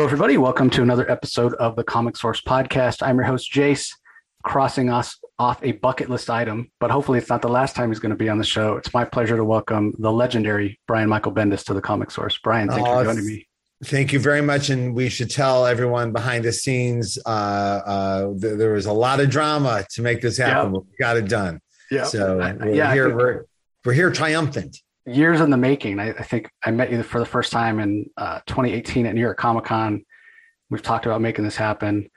Hello, everybody. Welcome to another episode of the Comic Source Podcast. I'm your host, Jace, crossing us off a bucket list item, but hopefully it's not the last time he's going to be on the show. It's my pleasure to welcome the legendary Brian Michael Bendis to the Comic Source. Brian, thank you for joining me. Thank you very much. And we should tell everyone behind the scenes uh, uh, th- there was a lot of drama to make this happen. Yep. We got it done. Yeah. So we're, yeah, here, we're, we're here triumphant years in the making. I, I, think I met you for the first time in uh, 2018 at New York Comic Con. We've talked about making this happen,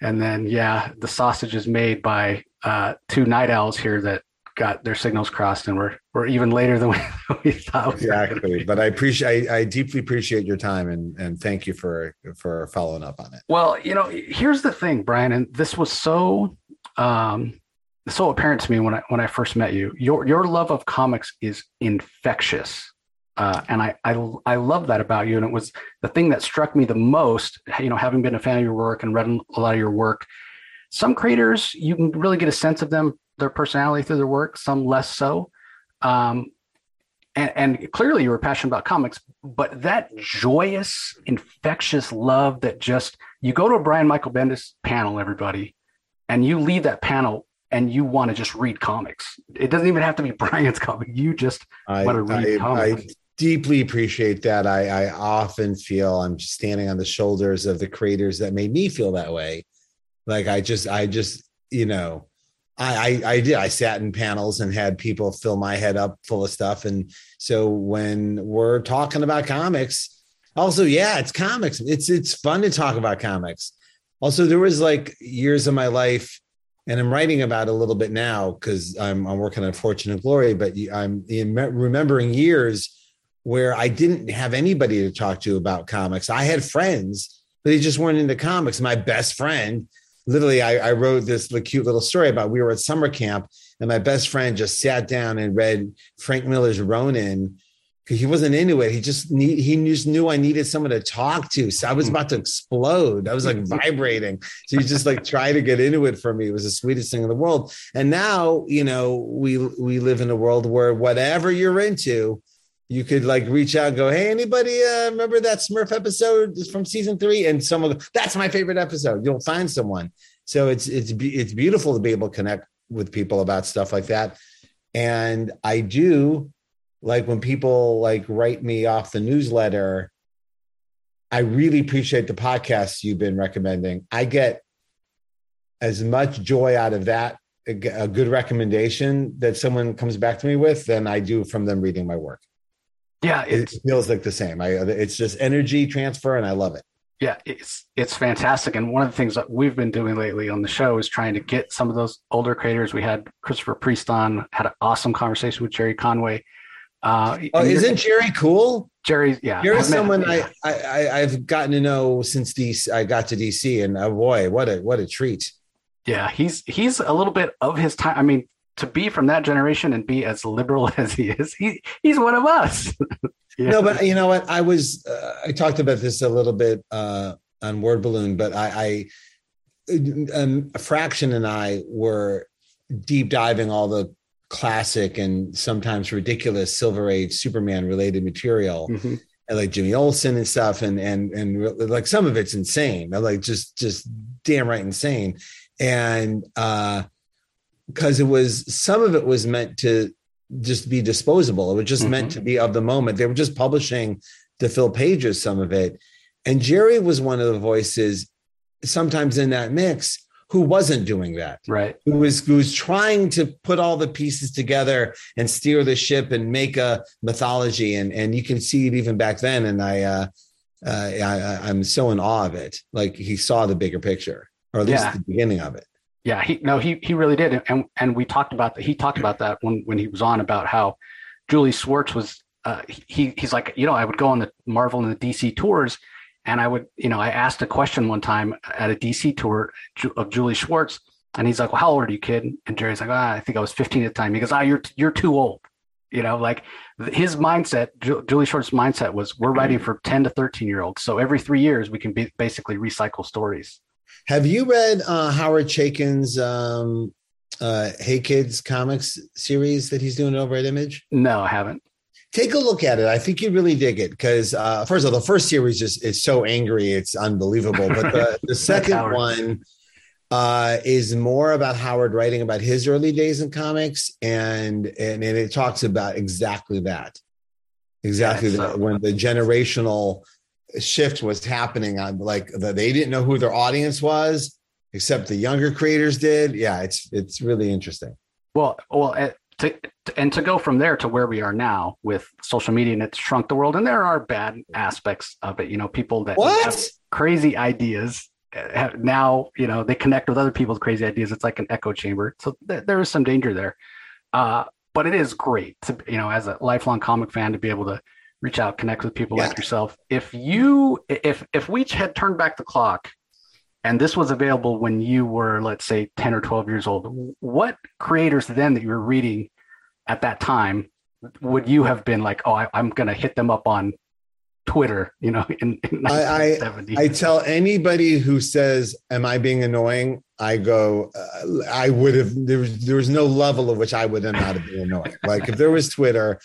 and then yeah, the sausage is made by uh, two night owls here that got their signals crossed, and we're we're even later than we, we thought. exactly, but I appreciate I, I deeply appreciate your time and and thank you for for following up on it. Well, you know, here's the thing, Brian, and this was so. Um, so apparent to me when I when I first met you. Your your love of comics is infectious, uh, and I, I I love that about you. And it was the thing that struck me the most. You know, having been a fan of your work and read a lot of your work. Some creators you can really get a sense of them, their personality through their work. Some less so. Um, and, and clearly you were passionate about comics, but that joyous, infectious love that just you go to a Brian Michael Bendis panel, everybody, and you leave that panel and you want to just read comics. It doesn't even have to be Brian's comic. You just I, want to read I, comics. I deeply appreciate that. I, I often feel I'm standing on the shoulders of the creators that made me feel that way. Like I just, I just, you know, I, I, I did. I sat in panels and had people fill my head up full of stuff. And so when we're talking about comics, also, yeah, it's comics. It's it's fun to talk about comics. Also, there was like years of my life and I'm writing about a little bit now because I'm, I'm working on Fortune and Glory, but I'm remembering years where I didn't have anybody to talk to about comics. I had friends, but they just weren't into comics. My best friend, literally, I, I wrote this cute little story about we were at summer camp and my best friend just sat down and read Frank Miller's Ronin he wasn't into it. He just need, he just knew I needed someone to talk to. So I was about to explode. I was like vibrating. So he just like try to get into it for me. It was the sweetest thing in the world. And now, you know, we we live in a world where whatever you're into, you could like reach out and go, Hey, anybody uh, remember that Smurf episode from season three? And someone go, that's my favorite episode. You'll find someone. So it's it's it's beautiful to be able to connect with people about stuff like that. And I do like when people like write me off the newsletter i really appreciate the podcasts you've been recommending. I get as much joy out of that a good recommendation that someone comes back to me with than i do from them reading my work. Yeah it feels like the same. I it's just energy transfer and i love it. Yeah it's it's fantastic. And one of the things that we've been doing lately on the show is trying to get some of those older creators. We had christopher priest on had an awesome conversation with Gerry Conway uh, oh, isn't Gerry cool? Gerry, yeah. Gerry's someone yeah. I, I I've gotten to know since DC. I got to DC, and oh boy, what a what a treat. Yeah, he's he's a little bit of his time. I mean, to be from that generation and be as liberal as he is, he he's one of us. yeah. No, but you know what? I was uh, I talked about this a little bit uh, on Word Balloon, but I, I um, Matt Fraction and I were deep diving all the classic and sometimes ridiculous Silver Age Superman related material. Mm-hmm. And like Jimmy Olsen and stuff, and and and like some of it's insane, like just just damn right insane, and uh, because it was some of it was meant to just be disposable. It was just mm-hmm. meant to be of the moment. They were just publishing to fill pages, some of it. And Gerry was one of the voices sometimes in that mix who wasn't doing that. Right. Who was who was trying to put all the pieces together and steer the ship and make a mythology. And and you can see it even back then. And I uh, uh I, I'm so in awe of it. Like he saw the bigger picture, or at least yeah. the beginning of it. Yeah, he no, he he really did. And and we talked about that. He talked about that when when he was on about how Julie Schwartz was uh, he he's like, you know, I would go on the Marvel and the DC tours and I would, you know, I asked a question one time at a DC tour of Julie Schwartz, and he's like, "Well, how old are you, kid?" And Gerry's like, "Ah, I think I was 15 at the time." He goes, "Ah, you're you're too old." You know, like his mindset, Julie Schwartz's mindset was, "We're writing for 10 to 13 year olds, so every three years we can be, basically recycle stories." Have you read uh, Howard Chaykin's um, uh, "Hey Kids" comics series that he's doing over at Image? No, I haven't take a look at it. I think you really dig it because uh, first of all, the first series is is so angry, it's unbelievable. But the, the second one uh, is more about Howard writing about his early days in comics, and and, and it talks about exactly that, exactly yeah, that, when the generational shift was happening on like the, they didn't know who their audience was except the younger creators did. Yeah it's it's really interesting. Well well eh, to, and to go from there to where we are now with social media and it's shrunk the world and there are bad aspects of it you know people that what? have crazy ideas eh, have now you know they connect with other people's crazy ideas it's like an echo chamber so th- there is some danger there uh, but it is great to you know as a lifelong comic fan to be able to reach out connect with people yeah. like yourself if you if if we had turned back the clock and this was available when you were let's say 10 or 12 years old what creators then that you were reading at that time would you have been like oh I, am going to hit them up on twitter you know in, in I, I, I tell anybody who says am i being annoying i go uh, i would have there was there was no level of which i would have not have been annoying like if there was twitter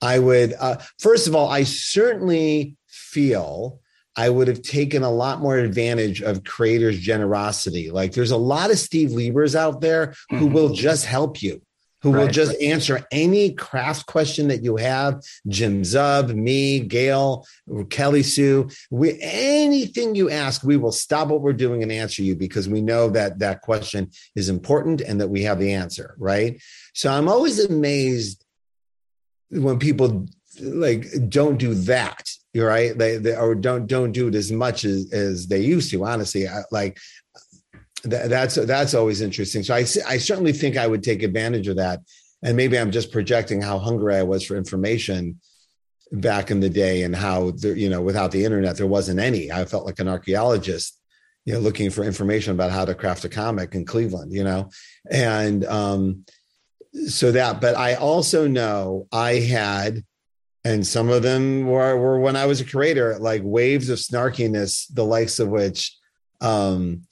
i would uh, first of all i certainly feel I would have taken a lot more advantage of creators' generosity. Like there's a lot of Steve Liebers out there who mm-hmm. will just help you, who right. will just answer any craft question that you have. Jim Zub, me, Gail, Kelly Sue, we anything you ask, we will stop what we're doing and answer you because we know that that question is important and that we have the answer. Right. So I'm always amazed when people like don't do that you're right they, they or don't don't do it as much as as they used to honestly I, like th- that's that's always interesting. So i i certainly think i would take advantage of that. And maybe i'm just projecting how hungry i was for information back in the day and how there, you know without the internet there wasn't any. I felt like an archaeologist you know looking for information about how to craft a comic in cleveland you know? And um so that but i also know i had and some of them were, were when I was a creator, like waves of snarkiness, the likes of which, um,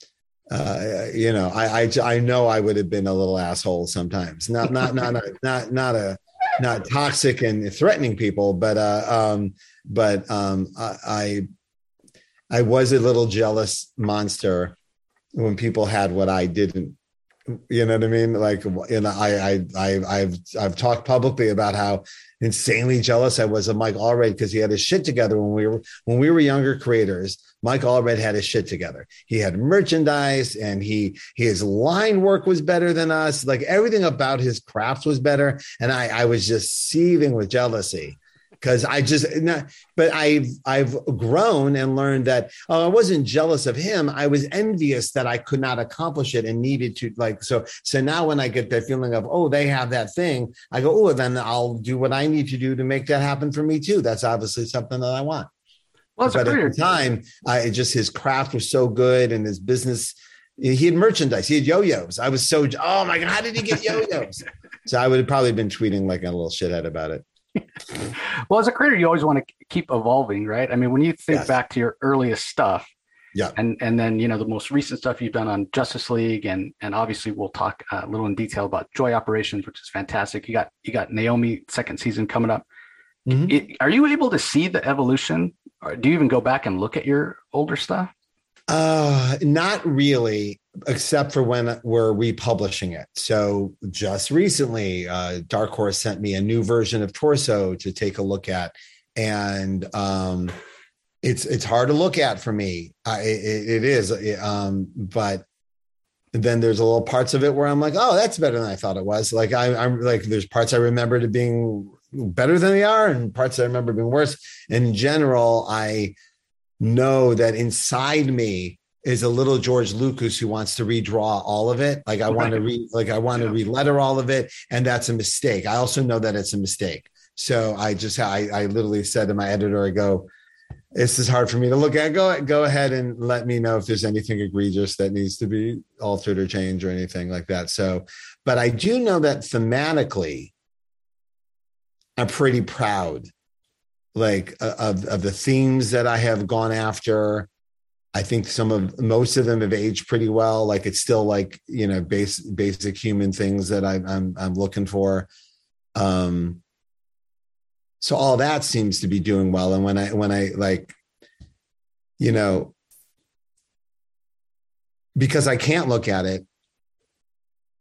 uh, you know, I, I, I know I would have been a little asshole sometimes. Not not not not not not a not toxic and threatening people, but uh, um, but um, I I was a little jealous monster when people had what I didn't you know what I mean? Like, you know, I, I, I, I've, I've talked publicly about how insanely jealous I was of Mike Allred because he had his shit together when we were, when we were younger creators. Mike Allred had his shit together. He had merchandise and he, his line work was better than us. Like everything about his craft was better. And I, I was just seething with jealousy because I just but I've I've grown and learned that oh, I wasn't jealous of him. I was envious that I could not accomplish it and needed to like so so now when I get that feeling of oh they have that thing, I go, oh then I'll do what I need to do to make that happen for me too. That's obviously something that I want. Well, but at the time, I just his craft was so good and his business he had merchandise. He had yo-yos. I was so oh my god, how did he get yo-yos? so I would have probably been tweeting like a little shithead about it well, as a creator, you always want to keep evolving, right? I mean, when you think yes. back to your earliest stuff, yeah, and and then you know the most recent stuff you've done on Justice League, and and obviously we'll talk a little in detail about Joy Operations, which is fantastic. You got you got Naomi second season coming up. Mm-hmm. It, are you able to see the evolution? Or do you even go back and look at your older stuff? Uh, not really, except for when we're republishing it. So just recently, uh, Dark Horse sent me a new version of Torso to take a look at, and um, it's it's hard to look at for me. I, it, it is, um, but then there's a little parts of it where I'm like, oh, that's better than I thought it was. Like I, I'm like, there's parts I remember to being better than they are, and parts I remember being worse. In general, I know that inside me is a little George Lucas who wants to redraw all of it. Like I want to read, like I want to re-letter all of it, and that's a mistake. I also know that it's a mistake. So I just I, I literally said to my editor, I go, this is hard for me to look at. Go go ahead and let me know if there's anything egregious that needs to be altered or changed or anything like that. So, but I do know that thematically, I'm pretty proud like of, of the themes that I have gone after. I think some of most of them have aged pretty well. Like it's still like you know base, basic human things that I, I'm I'm looking for. Um, so all that seems to be doing well and when i when i like you know because i can't look at it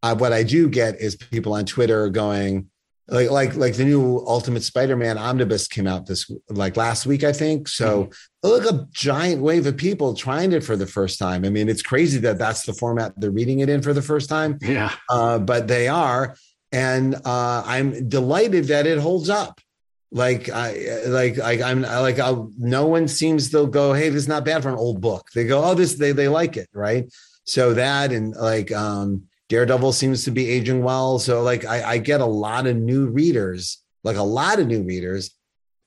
uh, what i do get is people on twitter going like like like the new ultimate spider-man omnibus came out this like last week i think so mm-hmm. look a giant wave of people trying it for the first time i mean it's crazy that that's the format they're reading it in for the first time yeah uh, but they are and uh, i'm delighted that it holds up like I like like I'm like I'll, no one seems to go, hey, this is not bad for an old book. They go, oh, this they they like it, right? So that and like um Daredevil seems to be aging well. So like I, I get a lot of new readers, like a lot of new readers,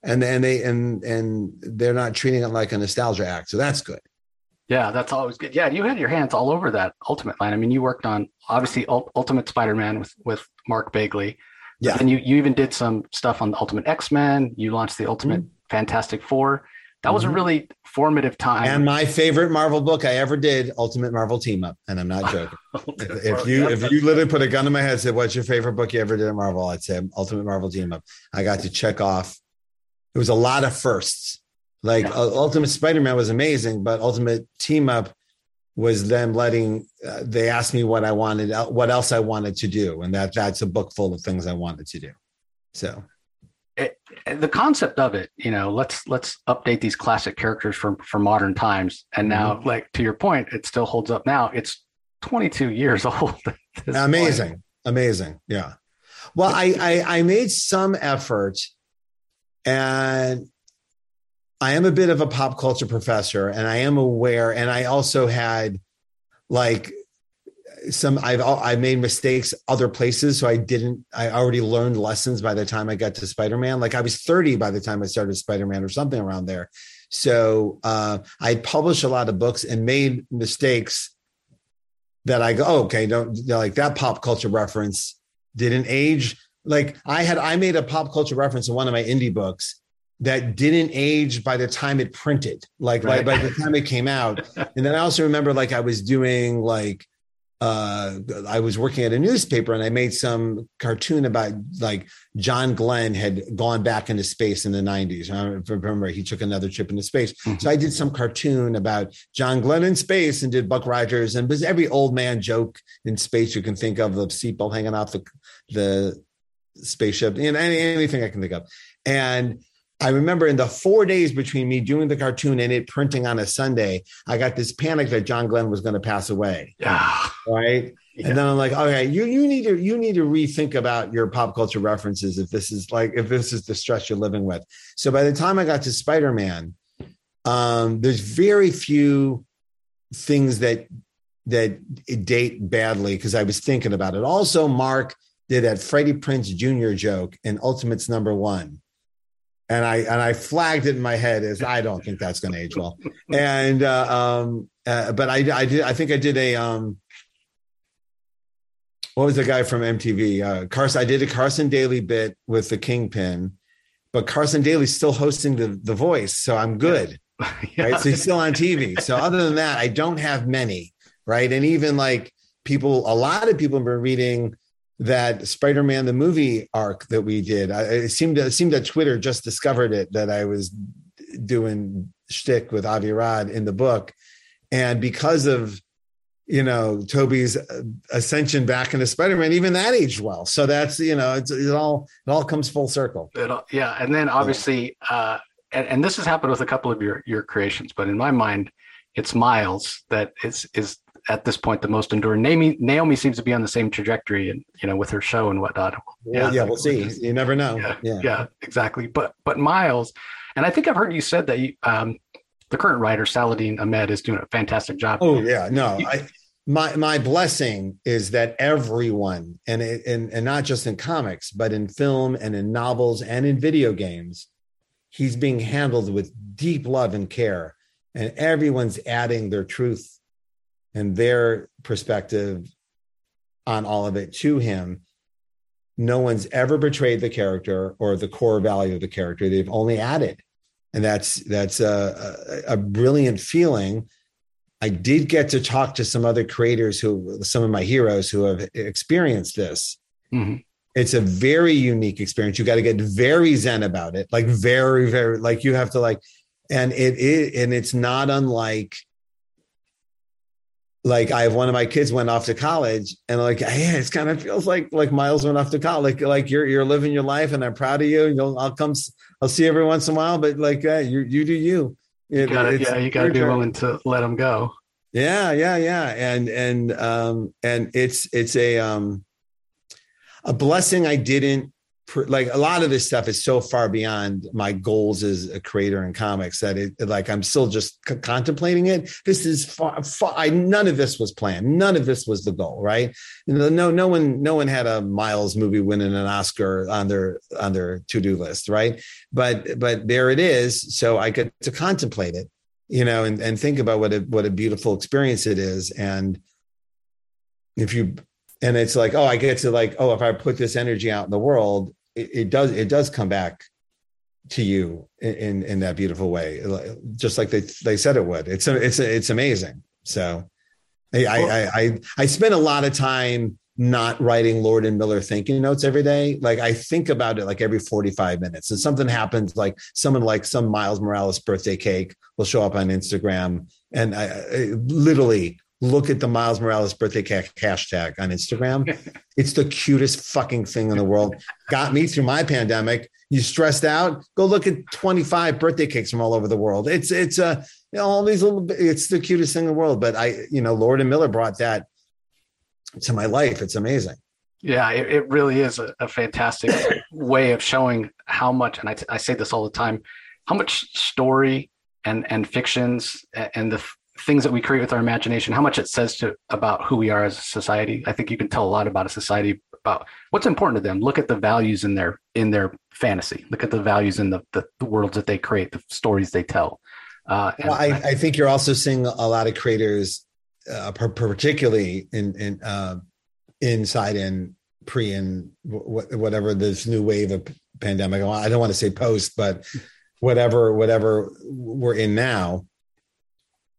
and and they and and they're not treating it like a nostalgia act. So that's good. Yeah, that's always good. Yeah, you had your hands all over that Ultimate line. I mean, you worked on obviously Ultimate Spider-Man with with Mark Bagley. Yeah. And you you even did some stuff on the Ultimate X Men. You launched the Ultimate mm-hmm. Fantastic Four. That was mm-hmm. a really formative time. And my favorite Marvel book I ever did, Ultimate Marvel Team Up. And I'm not joking. if, if, you if you literally put a gun in my head and said, "What's your favorite book you ever did at Marvel?" I'd say Ultimate Marvel Team Up. I got to check off. It was a lot of firsts. Like yeah. Ultimate Spider Man was amazing, but Ultimate Team Up was them letting uh, they asked me what I wanted, uh, what else I wanted to do, and that that's a book full of things I wanted to do. So, it, the concept of it, you know, let's let's update these classic characters for for modern times, and now, mm-hmm. like to your point, it still holds up. Now it's 22 years old. Amazing, point. amazing, yeah. Well, I, I I made some effort, and I am a bit of a pop culture professor and I am aware and I also had like some I've I made mistakes other places so I didn't I already learned lessons by the time I got to Spider-Man like I was 30 by the time I started Spider-Man or something around there so uh, I published a lot of books and made mistakes that I go oh, okay don't like that pop culture reference didn't age like I had I made a pop culture reference in one of my indie books that didn't age by the time it printed, like right. by, by, the time it came out. and then I also remember like I was doing like uh, I was working at a newspaper and I made some cartoon about like John Glenn had gone back into space in the 90s. I remember he took another trip into space. Mm-hmm. So I did some cartoon about John Glenn in space and did Buck Rogers and was every old man joke in space you can think of, the seatbelt hanging off the, the spaceship and anything I can think of. And I remember in the four days between me doing the cartoon and it printing on a Sunday, I got this panic that John Glenn was going to pass away. Yeah. Right. Yeah. And then I'm like, okay, you you need to you need to rethink about your pop culture references if this is like if this is the stress you're living with. So by the time I got to Spider Man, um, there's very few things that that date badly because I was thinking about it. Also, Mark did that Freddie Prinze Jr. joke in Ultimates number one and I and I flagged it in my head as I don't think that's going to age well. And uh, um, uh, but I I did I think I did a um, what was the guy from MTV? Uh, Carson. I did a Carson Daly bit with the Kingpin, but Carson Daly's still hosting the the Voice, so I'm good. Yeah. Right, so he's still on TV. So other than that, I don't have many. Right, and even like people, a lot of people have been reading that Spider-Man the movie arc that we did. I, it seemed it seemed that Twitter just discovered it that I was doing shtick with Avi Arad in the book, and because of you know Tobey's ascension back into Spider-Man, even that aged well. So that's you know it's it all it all comes full circle. Yeah, and then obviously, uh, and, and this has happened with a couple of your your creations, but in my mind, it's Miles that is is at this point the most enduring. Naomi, Naomi seems to be on the same trajectory, and you know, with her show and whatnot. Yeah, well, yeah, we'll see. You never know. Yeah, yeah, yeah, exactly. But but Miles, and I think I've heard you said that you, um, the current writer Saladin Ahmed is doing a fantastic job. Oh yeah, no, I, my my blessing is that everyone, and and and not just in comics, but in film and in novels and in video games, he's being handled with deep love and care, and everyone's adding their truth and their perspective on all of it to him no one's ever betrayed the character or the core value of the character they've only added and that's that's a, a, a brilliant feeling i did get to talk to some other creators who some of my heroes who have experienced this mm-hmm. it's a very unique experience. You got to get very zen about it, like very, very, like you have to like, and it is, and it's not unlike, like I have one of my kids went off to college, and like, hey, it kind of feels like like Miles went off to college, like, like you're you're living your life, and I'm proud of you. You'll, I'll come, I'll see you every once in a while, but like, uh, you you do you. It, you gotta, yeah, you got to be willing to let them go. Yeah, yeah, yeah, and and um and it's it's a um a blessing I didn't like a lot of this stuff is so far beyond my goals as a creator in comics that it like I'm still just c- contemplating it. This is far, far I, none of this was planned. None of this was the goal, right? No, no one, no one had a Miles movie winning an Oscar on their on their to do list, right? But but there it is. So I get to contemplate it, you know, and and think about what a what a beautiful experience it is, and if you and it's like oh i get to like oh if i put this energy out in the world it, it does it does come back to you in, in, in that beautiful way. Just like they they said it would. It's it's it's amazing. So I, I i i spend a lot of time not writing lord and miller thinking notes every day. Like i think about it like every 45 minutes. And something happens like someone like some miles morales birthday cake will show up on instagram. And I, I literally look at the Miles Morales birthday cake hashtag on Instagram. it's the cutest fucking thing in the world. Got me through my pandemic. You stressed out? Go look at 25 birthday cakes from all over the world. It's it's a uh, you know, all these little. It's the cutest thing in the world. But I, you know, Lord and Miller brought that to my life. It's amazing. Yeah, it, it really is a, a fantastic way of showing how much, and I, t- I say this all the time, how much story and and fictions and the things that we create with our imagination, how much it says to about who we are as a society. I think you can tell a lot about a society about what's important to them. Look at the values in their in their fantasy. Look at the values in the the, the worlds that they create, the stories they tell. Uh, well, I, I, think you're also seeing a lot of creators, uh, particularly in in uh, inside and pre and whatever this new wave of pandemic. I don't want to say post, but whatever whatever we're in now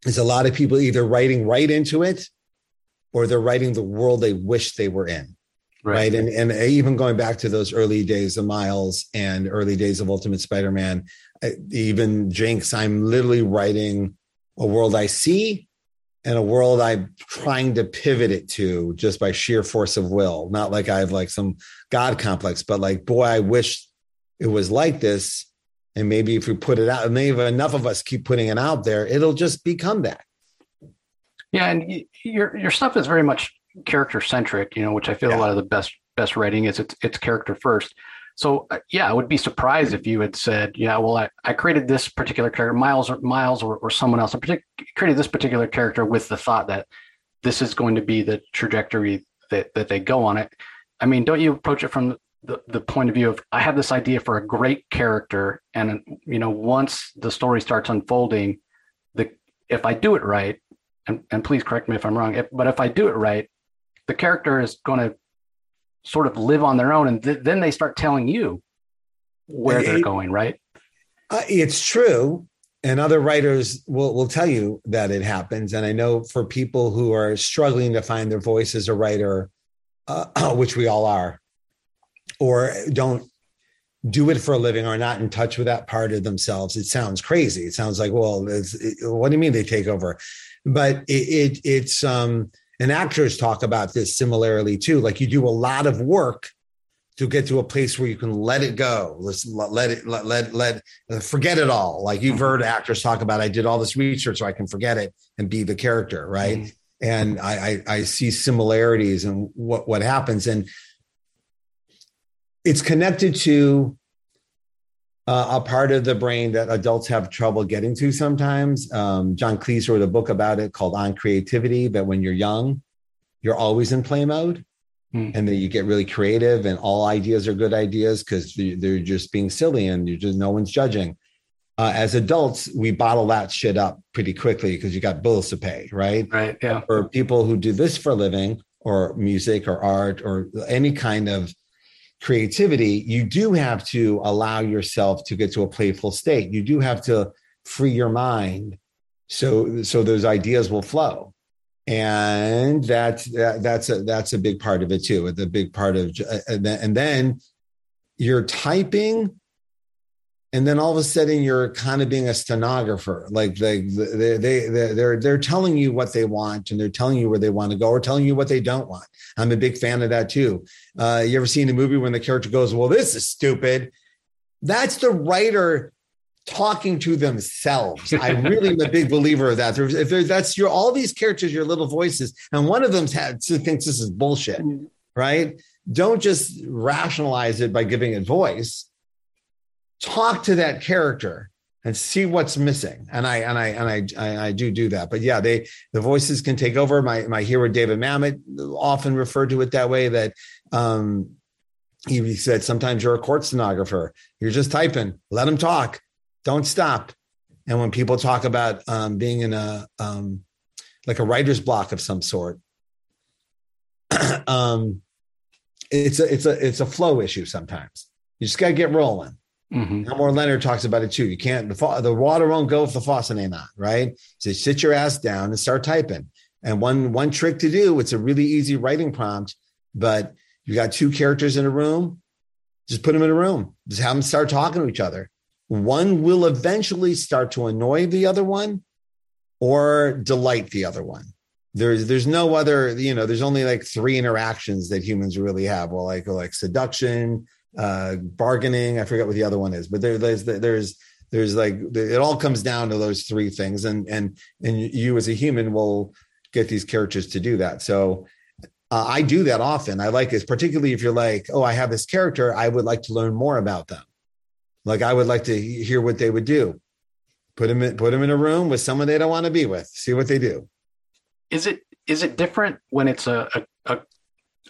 is a lot of people either writing right into it or they're writing the world they wish they were in. Right. right. And, and uh, even going back to those early days of Miles and early days of Ultimate Spider Man, uh, even Jinx, I'm literally writing a world I see and a world I'm trying to pivot it to just by sheer force of will. Not like I have like some God complex, but like, boy, I wish it was like this and maybe if we put it out, and maybe enough of us keep putting it out there, it'll just become that. Yeah, and your your stuff is very much character centric, you know, which I feel yeah. a lot of the best best writing is it's it's character first. So uh, yeah, I would be surprised if you had said, yeah, well, I, I created this particular character, Miles or Miles or, or someone else, I partic- created this particular character with the thought that this is going to be the trajectory that that they go on it. I mean, don't you approach it from the, the point of view of I have this idea for a great character, and you know, once the story starts unfolding, the if I do it right, and, and please correct me if I'm wrong, if, but if I do it right, the character is going to sort of live on their own, and th- then they start telling you where it, they're going, right? Uh, it's true, and other writers will will tell you that it happens. And I know for people who are struggling to find their voice as a writer, uh, which we all are, or don't do it for a living or not in touch with that part of themselves. It sounds crazy. It sounds like well it, what do you mean they take over? But it, it it's um and actors talk about this similarly too. Like you do a lot of work to get to a place where you can let it go. Let's let it let let, let forget it all. Like you've mm-hmm. heard actors talk about i did all this research so i can forget it and be the character right? Mm-hmm. and I, I i see similarities in what what happens. And it's connected to uh, a part of the brain that adults have trouble getting to sometimes. Um, John Cleese wrote a book about it called On Creativity, that when you're young, you're always in play mode. Mm. And then you get really creative, and all ideas are good ideas because they're just being silly and you just no one's judging. Uh, as adults, we bottle that shit up pretty quickly because you got bills to pay, right? Right. Yeah. For people who do this for a living, or music, or art, or any kind of creativity, you do have to allow yourself to get to a playful state. You do have to free your mind so so those ideas will flow. and that, that that's a that's a big part of it too. The big part of uh, then, and then you're typing and then all of a sudden you're kind of being a stenographer. Like they they they they're they're telling you what they want and they're telling you where they want to go or telling you what they don't want. I'm a big fan of that too. Uh, you ever seen a movie when the character goes well this is stupid that's the writer talking to themselves. I really am a big believer of that. If that's your all these characters your little voices and one of them's them thinks this is bullshit right? Don't just rationalize it by giving it voice talk to that character and see what's missing. And I and I and I I, I do do that. But yeah, they the voices can take over. My my hero David Mamet often referred to it that way. That um, he said sometimes you're a court stenographer. You're just typing. Let them talk. Don't stop. And when people talk about um, being in a um, like a writer's block of some sort, um, it's a it's a it's a flow issue. Sometimes you just got to get rolling Mm-hmm. Elmore Leonard talks about it too. You can't the the water won't go if the faucet ain't on, right? So sit your ass down and start typing. And one one trick to do, it's a really easy writing prompt, but you got two characters in a room, just put them in a room. Just have them start talking to each other. One will eventually start to annoy the other one or delight the other one. There's there's no other, you know, there's only like three interactions that humans really have. Well, like like seduction, uh, bargaining. I forget what the other one is, but there, there's there's there's like it all comes down to those three things, and and and you as a human will get these characters to do that. So uh, I do that often. I like this, particularly if you're like, oh, I have this character, I would like to learn more about them. Like I would like to hear what they would do. Put them in, put them in a room with someone they don't want to be with. See what they do. Is it is it different when it's a a,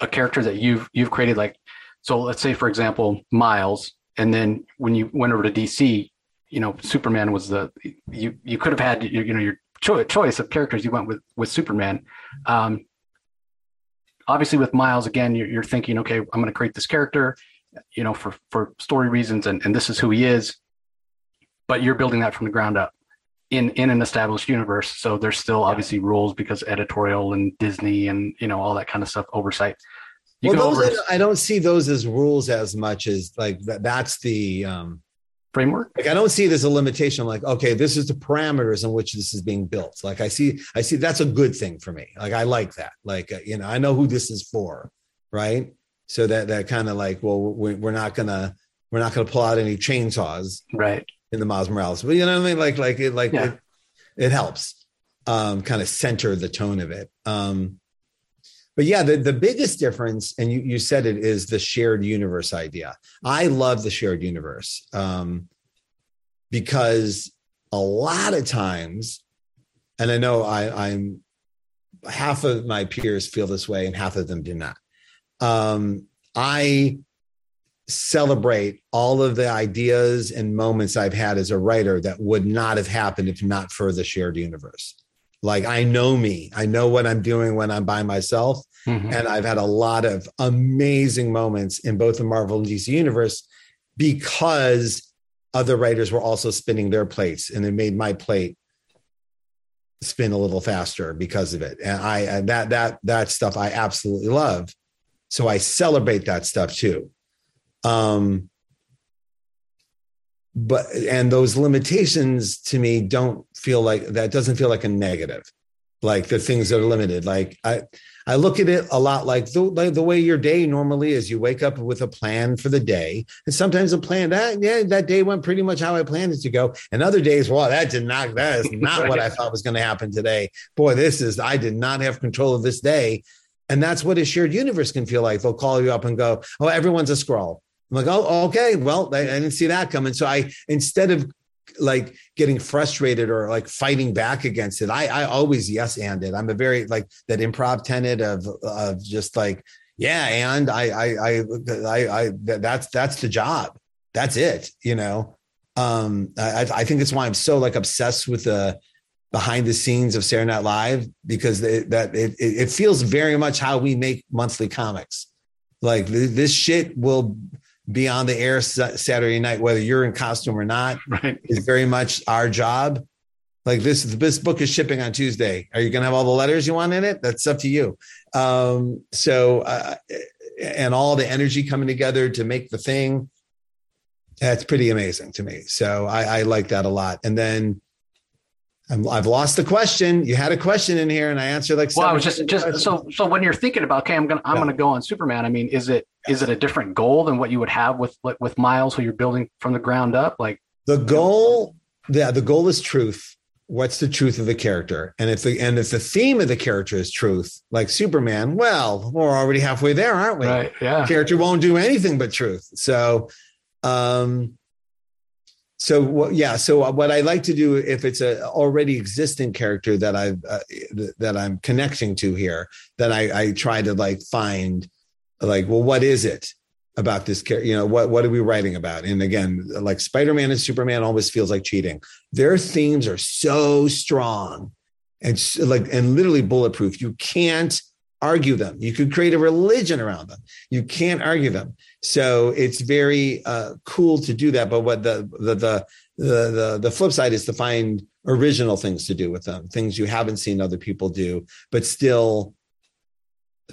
a character that you've you've created like so let's say, for example, Miles, and then when you went over to DC, you know, Superman was the you you could have had you, you know your cho- choice of characters. You went with with Superman. Um, obviously, with Miles, again, you're, you're thinking, okay, I'm going to create this character, you know, for for story reasons, and and this is who he is. But you're building that from the ground up in in an established universe. So there's still obviously rules because editorial and Disney and you know all that kind of stuff oversight. You well, those, I don't see those as rules as much as like that, that's the um, framework. Like I don't see it as a limitation. I'm like, okay, this is the parameters in which this is being built. Like I see, I see that's a good thing for me. Like I like that. Like uh, you know, I know who this is for, right? So that that kind of like, well, we're not gonna we're not gonna pull out any chainsaws, right? In the Miles Morales, but you know what I mean? Like like it like yeah. it, it helps um kind of center the tone of it. Um but yeah, the, the biggest difference, and you, you said it, is the shared universe idea. I love the shared universe um, because a lot of times, and I know I, I'm half of my peers feel this way and half of them do not. Um, I celebrate all of the ideas and moments I've had as a writer that would not have happened if not for the shared universe. Like I know me, I know what I'm doing when I'm by myself. Mm-hmm. And I've had a lot of amazing moments in both the Marvel and DC universe because other writers were also spinning their plates and it made my plate spin a little faster because of it. And I and that that that stuff I absolutely love. So I celebrate that stuff too. Um but and those limitations to me don't feel like that doesn't feel like a negative. Like the things that are limited. Like i i look at it a lot like the, like the way your day normally is. You wake up with a plan for the day and sometimes a plan that yeah that day went pretty much how i planned it to go. And other days well that did not that is not right. what i thought was going to happen today. Boy this is i did not have control of this day. And that's what a shared universe can feel like. They'll call you up and go oh everyone's a Skrull I'm like, oh, okay. Well, I, didn't see that coming. So I, instead of like getting frustrated or like fighting back against it, I, I always yes and it. I'm a very like that improv tenet of, of just like, yeah. And I, I, I, I, I that's, that's the job. That's it. You know? Um, I, I think that's why I'm so like obsessed with the, behind the scenes of Saturday Night Live because it, that it, it feels very much how we make monthly comics. Like this shit will be on the air Saturday night, whether you're in costume or not, right. is very much our job. Like this, this book is shipping on Tuesday. Are you going to have all the letters you want in it? That's up to you. Um, so, uh, and all the energy coming together to make the thing. That's pretty amazing to me. So I, I like that a lot. And then i have lost the question. You had a question in here, and I answered like. Well, I was just just questions. so so when you're thinking about okay, I'm gonna I'm yeah. gonna go on Superman. I mean, is it is it a different goal than what you would have with with Miles, who you're building from the ground up? Like the goal, yeah, the goal is truth. What's the truth of the character? And if the and if the theme of the character is truth, like Superman, well, we're already halfway there, aren't we? Right. Yeah. The character won't do anything but truth. So, um, so what? yeah so what i like to do if it's a already existing character that i've uh, that i'm connecting to here that I, I try to like find like well what is it about this character you know what what are we writing about and again like spider-man and superman always feels like cheating their themes are so strong and like and literally bulletproof you can't argue them. You could create a religion around them. You can't argue them. So it's very uh, cool to do that. But what the, the the the the the flip side is to find original things to do with them, things you haven't seen other people do, but still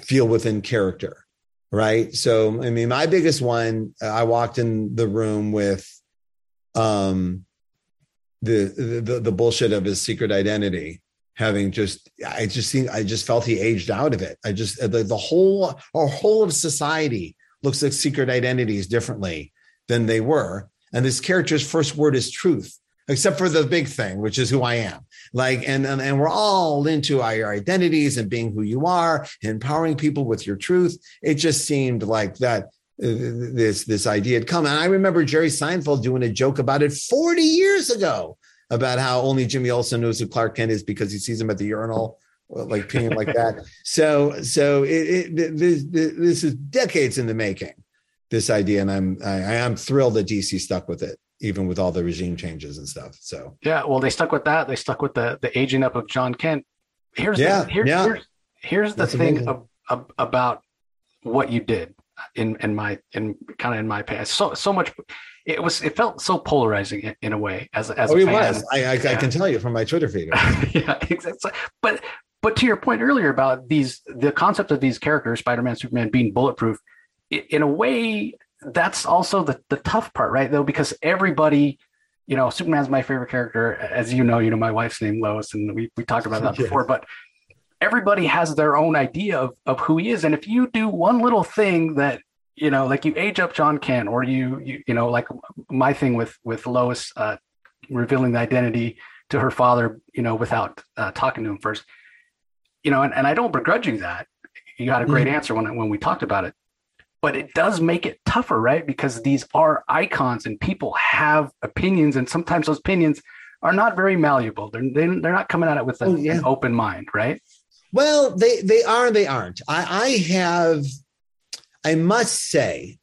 feel within character. Right. So I mean, my biggest one, I walked in the room with um the the the bullshit of his secret identity having just i just seen i just felt he aged out of it. I just the, the whole our whole of society looks at secret identities differently than they were. And this character's first word is truth except for the big thing which is who i am like and and, and we're all into our identities and being who you are empowering people with your truth it just seemed like that uh, this this idea had come and i remember jerry seinfeld doing a joke about it 40 years ago about how only Jimmy Olsen knows who Clark Kent is because he sees him at the urinal, like peeing like that. So, so it, it, this, this is decades in the making. This idea, and I'm I, I am thrilled that DC stuck with it, even with all the regime changes and stuff. So yeah, well, they stuck with that. They stuck with the the aging up of Jon Kent. Here's yeah, the, here, yeah. here's here's the That's thing of, of, about what you did in in my in kind of in my past. So so much it was it felt so polarizing in, in a way as as oh, a it fan. was. I, I, yeah. I, can tell you from my Twitter feed. yeah, exactly. But but to your point earlier about these the concept of these characters, Spider-Man, Superman, being bulletproof, in a way, that's also the the tough part, right? Though because everybody. You know, Superman's my favorite character. As you know, you know, my wife's name Lois, and we, we talked about that before. But everybody has their own idea of, of who he is. And if you do one little thing that you know, like you age up Jon Kent, or you, you, you know, like my thing with with Lois uh, revealing the identity to her father, you know, without uh, talking to him first, you know, and, and I don't begrudge you that. You had a great mm-hmm. answer when when we talked about it, but it does make it tougher, right? Because these are icons, and people have opinions, and sometimes those opinions are not very malleable. They're they, are they are not coming at it with a, oh, yeah. an open mind, right? Well, they they are. They aren't. I, I have I must say,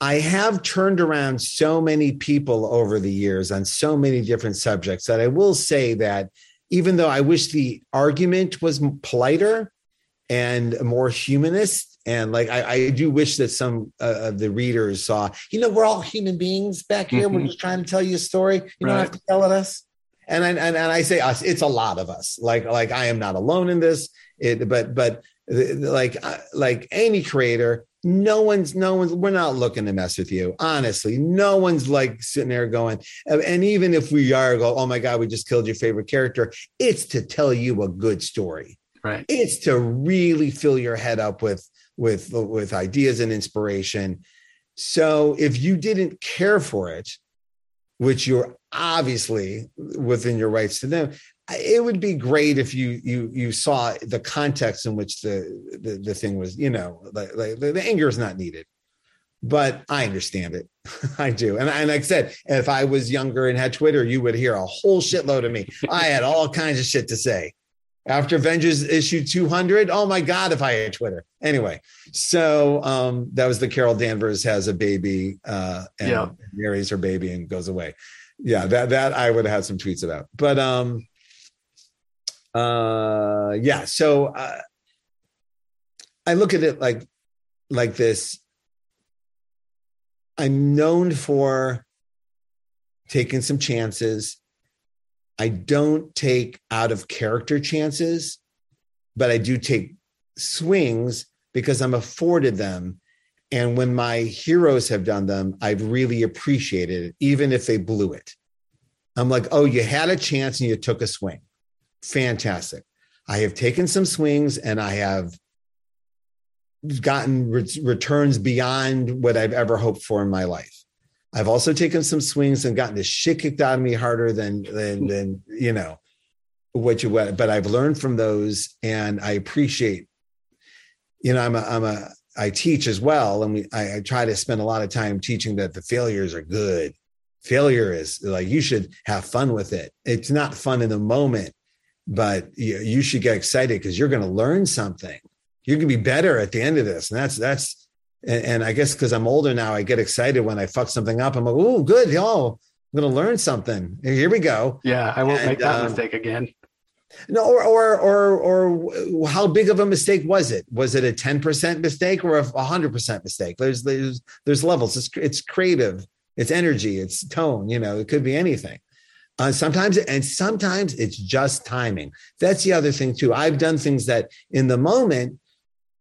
I have turned around so many people over the years on so many different subjects that I will say that even though I wish the argument was politer and more humanist, and like I, I do wish that some uh, of the readers saw, you know, we're all human beings back here. Mm-hmm. We're just trying to tell you a story. You right. don't have to tell it us. And, and and and I say us, it's a lot of us. Like like I am not alone in this. It, but but like uh, like any creator no one's no one's we're not looking to mess with you honestly no one's like sitting there going and even if we are go oh my god we just killed your favorite character it's to tell you a good story right it's to really fill your head up with with with ideas and inspiration. So if you didn't care for it which you're obviously within your rights to them it would be great if you you you saw the context in which the the, the thing was you know like, like the, anger is not needed. But i understand it. I do. And, and like i said if i was younger and had twitter you would hear a whole shitload of me. I had all kinds of shit to say after avengers issue 200 oh my god if i had twitter. Anyway so um that was the carol danvers has a baby uh and yeah. marries her baby and goes away. Yeah that that i would have some tweets about. But um uh yeah so uh, i look at it like like this. I'm known for taking some chances I don't take out of character chances, but I do take swings because I'm afforded them. And when my heroes have done them, I've really appreciated it, even if they blew it. I'm like, oh, you had a chance and you took a swing. Fantastic. I have taken some swings and I have gotten re- returns beyond what I've ever hoped for in my life. I've also taken some swings and gotten the shit kicked out of me harder than than hmm. than you know what you what. But I've learned from those, and I appreciate. You know, I'm a I'm a I teach as well, and we I, I try to spend a lot of time teaching that the failures are good. Failure is like you should have fun with it. It's not fun in the moment, but you, you should get excited because you're going to learn something. You're going to be better at the end of this, and that's that's and, and I guess because I'm older now, I get excited when I fuck something up. I'm like, oh, good, y'all. I'm to learn something. Here we go. Yeah, I won't and, make that um, mistake again. No, or, or or or how big of a mistake was it? Was it a ten percent mistake or a hundred percent mistake? There's there's there's levels. It's it's creative. It's energy. It's tone. You know, it could be anything. Uh, sometimes and sometimes it's just timing. That's the other thing too. I've done things that in the moment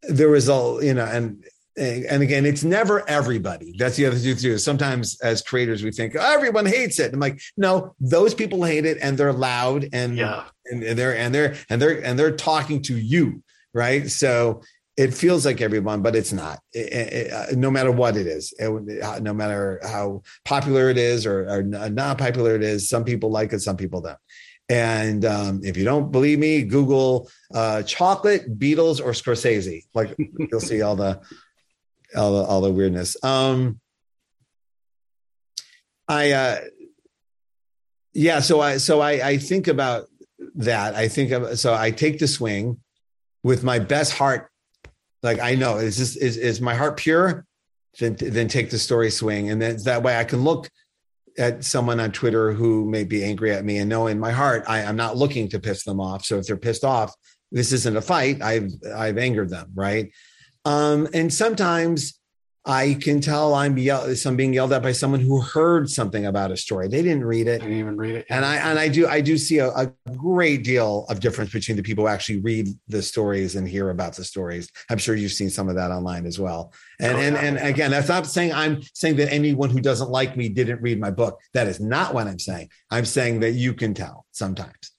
there was a you know and and again, it's never everybody. That's the other thing too. Sometimes as creators, we think oh, everyone hates it. I'm like, no, those people hate it, and they're loud, and yeah, and, and they're and they're and they're and they're talking to you, right? So it feels like everyone, but it's not. It, it, uh, no matter what it is, it, uh, no matter how popular it is or, or not popular it is, some people like it, some people don't. And um, if you don't believe me, Google uh, chocolate, Beatles, or Scorsese. Like you'll see all the all the, all the weirdness. Um, I, uh, yeah, so I, so I, I think about that. I think of, so I take the swing with my best heart. Like I know is this, is, is my heart pure? Then, then take the story swing. And then that way I can look at someone on Twitter who may be angry at me and know in my heart, I, I'm not looking to piss them off. So if they're pissed off, this isn't a fight. I've, I've angered them. Right. Um, and sometimes I can tell I'm yelled, I'm being yelled at by someone who heard something about a story. They didn't read it. Didn't even read it. And I and I do I do see a, a, great deal of difference between the people who actually read the stories and hear about the stories. I'm sure you've seen some of that online as well. And oh, and and again, that's not saying I'm saying that anyone who doesn't like me didn't read my book. That is not what I'm saying. I'm saying that you can tell sometimes.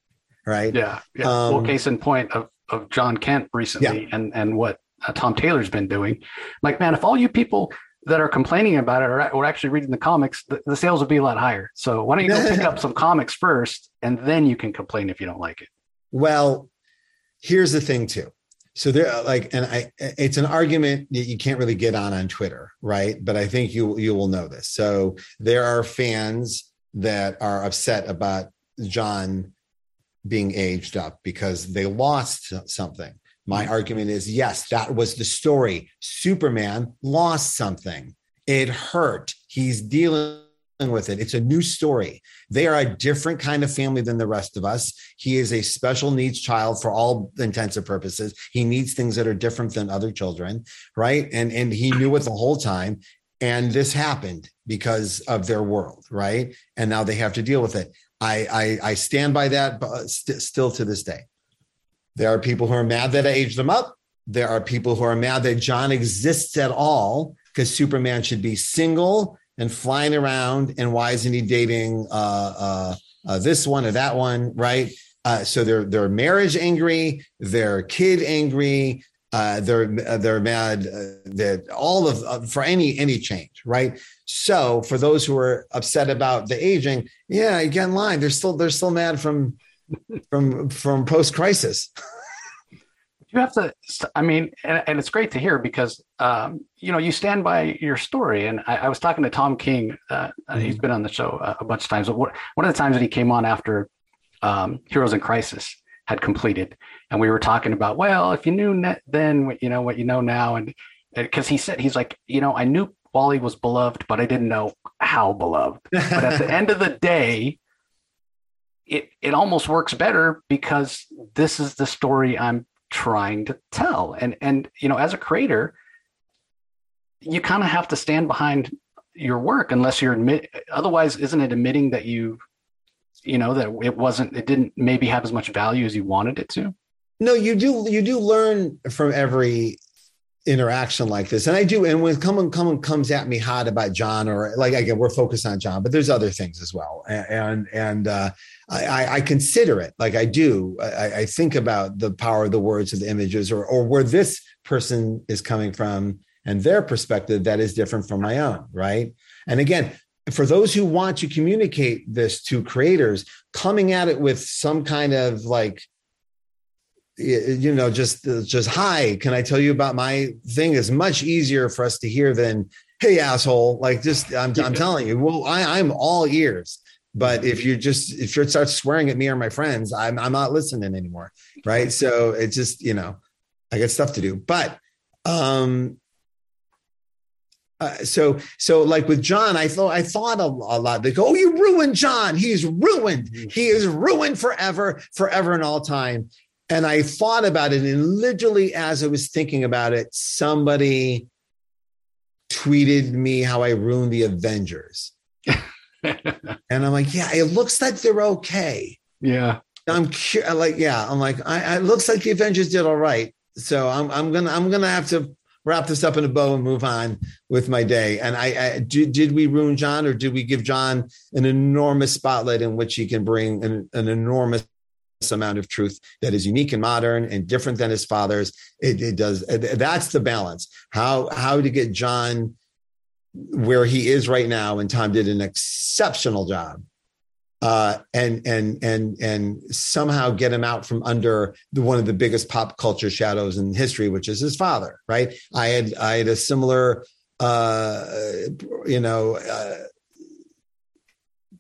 Right. Yeah. yeah. Um, well, case in point of of Jon Kent recently yeah. and and what uh, Tom Taylor's been doing. Like, man, if all you people that are complaining about it are, are actually reading the comics, the, the, sales would be a lot higher. So why don't you go pick up some comics first, and then you can complain if you don't like it. Well, here's the thing too. So there, like, and I, it's an argument that you can't really get on on Twitter, right? But I think you you will know this. So there are fans that are upset about Jon being aged up because they lost something. My argument is yes, that was the story. Superman lost something. It hurt. He's dealing with it. It's a new story. They are a different kind of family than the rest of us. He is a special needs child for all intents and purposes. He needs things that are different than other children, right? And and he knew it the whole time. And this happened because of their world, right? And now they have to deal with it. I I, I stand by that, but st- still to this day. There are people who are mad that I aged them up. There are people who are mad that Jon exists at all because Superman should be single and flying around. And why isn't he dating uh, uh, uh, this one or that one? Right. Uh, so they're they're marriage angry, they're kid angry, uh, they're uh, they're mad that all of for any any change, right? So for those who are upset about the aging, yeah, you get in line. They're still they're still mad from from from post crisis. you have to i mean and, and, it's great to hear because um, you know you stand by your story and i, I was talking to tom king uh, mm-hmm. he's been on the show a, a bunch of times but one of the times that he came on after um, heroes in crisis had completed and we were talking about well if you knew then what you know what you know now and because he said he's like you know i knew wally was beloved but i didn't know how beloved but at the end of the day it it almost works better because this is the story I'm trying to tell. And and you know, as a creator, you kind of have to stand behind your work unless you're admit otherwise isn't it admitting that you you know that it wasn't it didn't maybe have as much value as you wanted it to no you do you do learn from every interaction like this. And i do and when someone someone comes at me hot about jon or like again we're focused on jon but there's other things as well. And and uh, I, I consider it like i do I, I think about the power of the words of the images or or where this person is coming from and their perspective that is different from my own right? And again for those who want to communicate this to creators coming at it with some kind of like you know just just hi can i tell you about my thing is much easier for us to hear than hey asshole like just i'm, I'm telling you well I, i'm all ears but if you just if you start swearing at me or my friends i'm, I'm not listening anymore right so it's just you know i got stuff to do but um uh, so so like with Jon, I thought I thought a, a, lot. They go, "Oh, you ruined Jon. He's ruined. Mm-hmm. He is ruined forever, forever and all time." And I thought about it, and literally as I was thinking about it, somebody tweeted me how I ruined the Avengers. and I'm like, yeah, it looks like they're okay. Yeah. I'm cu- like, yeah, I'm like, I, I, it looks like the Avengers did all right. So I'm, I'm gonna, I'm gonna have to wrap this up in a bow and move on with my day. And I, I did, did we ruin Jon or did we give Jon an enormous spotlight in which he can bring an, an enormous amount of truth that is unique and modern and different than his father's. It, it does. That's the balance. How how to get Jon where he is right now, and Tom did an exceptional job. Uh, and and and and somehow get him out from under the, one of the biggest pop culture shadows in history, which is his father. Right? I had I had a similar, uh, you know, uh,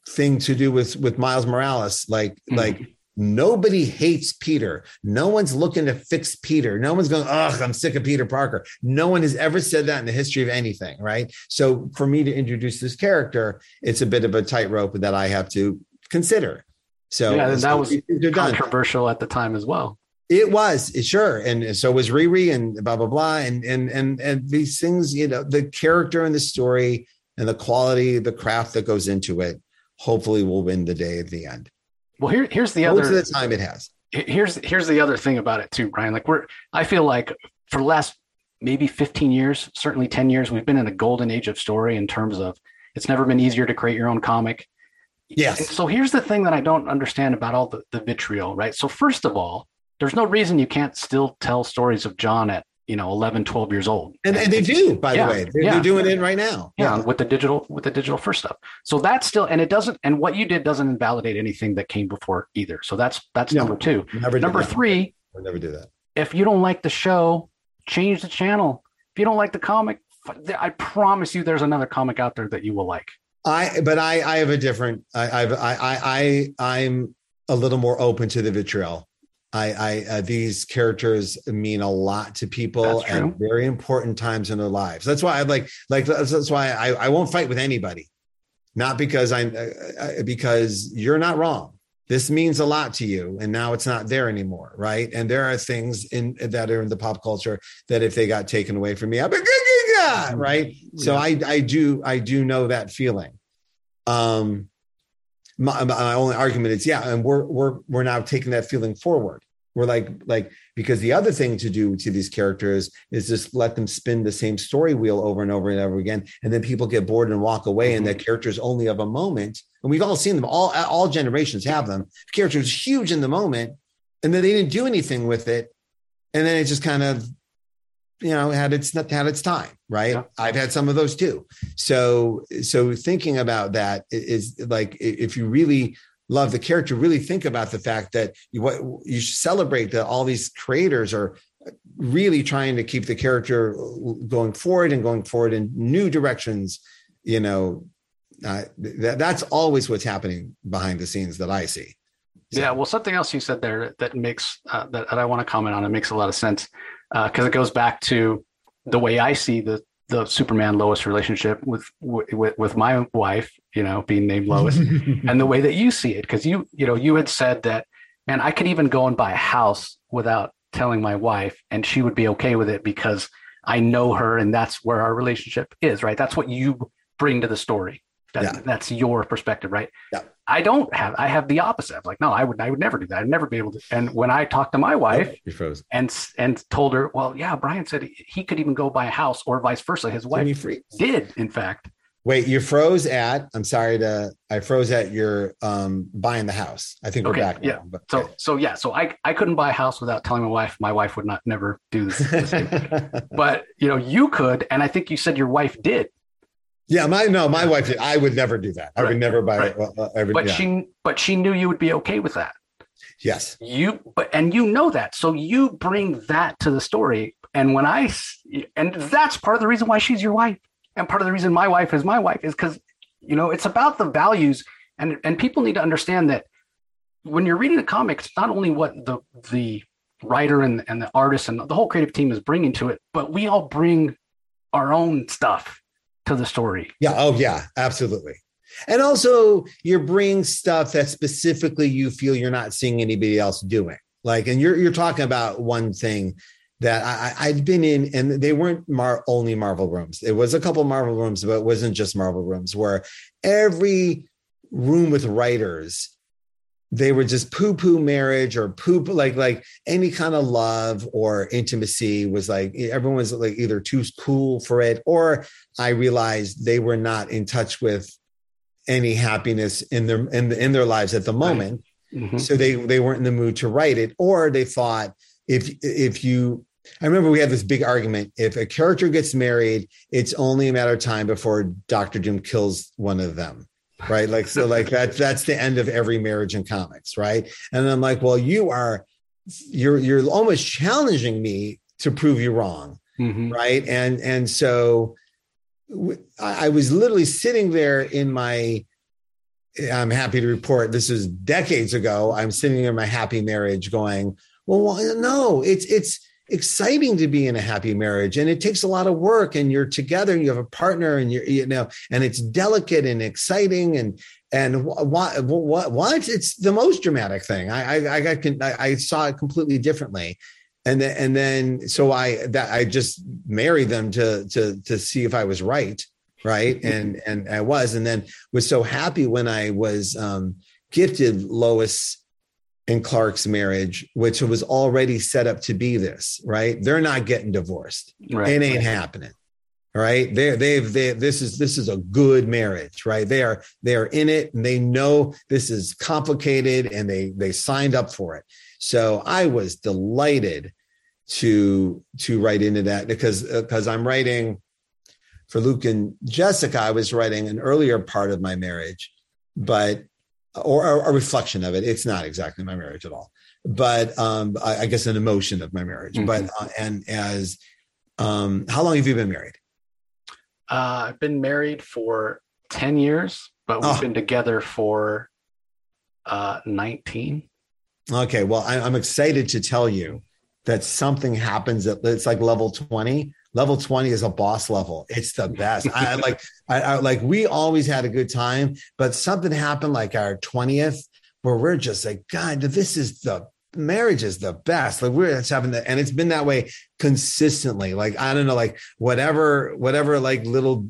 thing to do with with Miles Morales. Like mm-hmm. like Nobody hates Peter. No one's looking to fix Peter. No one's going, ugh, I'm sick of Peter Parker. No one has ever said that in the history of anything, right? So for me to introduce this character, it's a bit of a tightrope that I have to consider. So yeah, that was controversial done. at the time as well. It was sure, and so was Riri, and blah blah blah, and and and and these things, you know, the character and the story and the quality, the craft that goes into it, hopefully will win the day at the end. Well, here, here's the Most other. Most of the time, it has. Here's here's the other thing about it too, Brian. Like we're, I feel like for the last maybe 15 years, certainly 10 years, we've been in a golden age of story in terms of it's never been easier to create your own comic. Yes. And so here's the thing that I don't understand about all the, the vitriol, right? So first of all, there's no reason you can't still tell stories of John at you know 11 12 years old. And, and they do by yeah, the way. They're, yeah. they're, doing it right now. Yeah, yeah, with the digital with the digital first stuff. So that's still and it doesn't and what you did doesn't invalidate anything that came before either. So that's that's no, number two. number three we never do that. if you don't like the show change the channel. If you don't like the comic i promise you there's another comic out there that you will like. I but i i have a different i i've i i, I i'm a little more open to the vitriol I, I uh, these characters mean a lot to people at very important times in their lives. That's why I like like that's, that's why I, I won't fight with anybody, not because I'm uh, because you're not wrong. This means a lot to you, and now it's not there anymore, right? And there are things in that are in the pop culture that if they got taken away from me, I'd be right. So I I do I do know that feeling. Um, my, my only argument is yeah and we're we're we're now taking that feeling forward. We're like like because the other thing to do to these characters is just let them spin the same story wheel over and over and over again and then people get bored and walk away mm-hmm. and that character is only of a moment and we've all seen them. All all generations have them. The character is huge in the moment and then they didn't do anything with it and then it just kind of you know had its had its time right yeah. i've had some of those too so so thinking about that is like if you really love the character really think about the fact that you what you celebrate that all these creators are really trying to keep the character going forward and going forward in new directions you know uh, that, that's always what's happening behind the scenes that i see so. yeah well something else you said there that makes uh, that, that i want to comment on it makes a lot of sense because uh, it goes back to the way I see the the Superman Lois relationship with with with my wife, you know, being named Lois, and the way that you see it, because you you know you had said that, man, I could even go and buy a house without telling my wife, and she would be okay with it because I know her, and that's where our relationship is, right? That's what you bring to the story. Yeah. That's your perspective, right? Yeah. I don't have. I have the opposite. I'm like, no, I would. I would never do that. I'd never be able to. And when I talked to my wife froze. and and told her, well, yeah, Brian said he- could even go buy a house, or vice versa. His wife did, in fact. Wait, you froze at. I'm sorry to. I froze at your um buying the house. I think we're Okay, back. yeah. now, but- So so yeah. So I I couldn't buy a house without telling my wife. My wife would not never do this. this but you know, you could, and I think you said your wife did. Yeah, my no, my wife did. I would never do that. I would never buy. right. Uh, But yeah. she but she knew you would be okay with that. yes, you but and you know that so you bring that to the story and when I, and that's part of the reason why she's your wife and part of the reason my wife is my wife is because you know it's about the values and and people need to understand that when you're reading a comic it's not only what the the writer and, and the artist and the whole creative team is bringing to it but we all bring our own stuff to the story yeah, oh yeah, absolutely. And also, you're bringing stuff that specifically you feel you're not seeing anybody else doing. Like, and you're you're talking about one thing that I, I- I'd been in, and they weren't Mar- only Marvel rooms. It was a couple Marvel rooms, but it wasn't just Marvel rooms. Where every room with writers, they were just poo poo marriage or poo like like any kind of love or intimacy was like everyone was like either too cool for it or I realized they were not in touch with any happiness in their in, the, in their lives at the moment. Mhm. so they they weren't in the mood to write it or they thought if if you i remember we had this big argument if a character gets married it's only a matter of time before dr doom kills one of them right? Like so like that that's the end of every marriage in comics right? And i'm like well you are you're you're almost challenging me to prove you wrong Mhm. right? And and so I was literally sitting there in my i'm happy to report this is decades ago. I'm sitting in my happy marriage going well no it's it's exciting to be in a happy marriage and it takes a lot of work and you're together and you have a partner and you're you know and it's delicate and exciting and and what what what it's the most dramatic thing. I i i got I, I saw it completely differently. And then and then so i that i just married them to to to see if i was right right? And and i was. And then was so happy when i was um gifted lois and clark's marriage which was already set up to be this right? They're not getting divorced. Right it ain't happening all right? They they've they this is this is a good marriage right? They are they are in it and they know this is complicated and they they signed up for it. So i was delighted to to write into that because uh, because i'm writing for luke and jessica i was writing an earlier part of my marriage but or, or a reflection of it it's not exactly my marriage at all but um i, I guess an emotion of my marriage Mhm. but uh, and as um how long have you been married Uh, I've been married for 10 years, but we've Oh. been together for uh, 19. Okay, well, I, I'm excited to tell you that something happens at it's like level 20. Level 20 is a boss level. It's the best. I like I, I like we always had a good time, but something happened like our 20th where we're just like, God, this is the marriage is the best. Like we're just having that, and it's been that way consistently. Like, I don't know, like whatever, whatever like little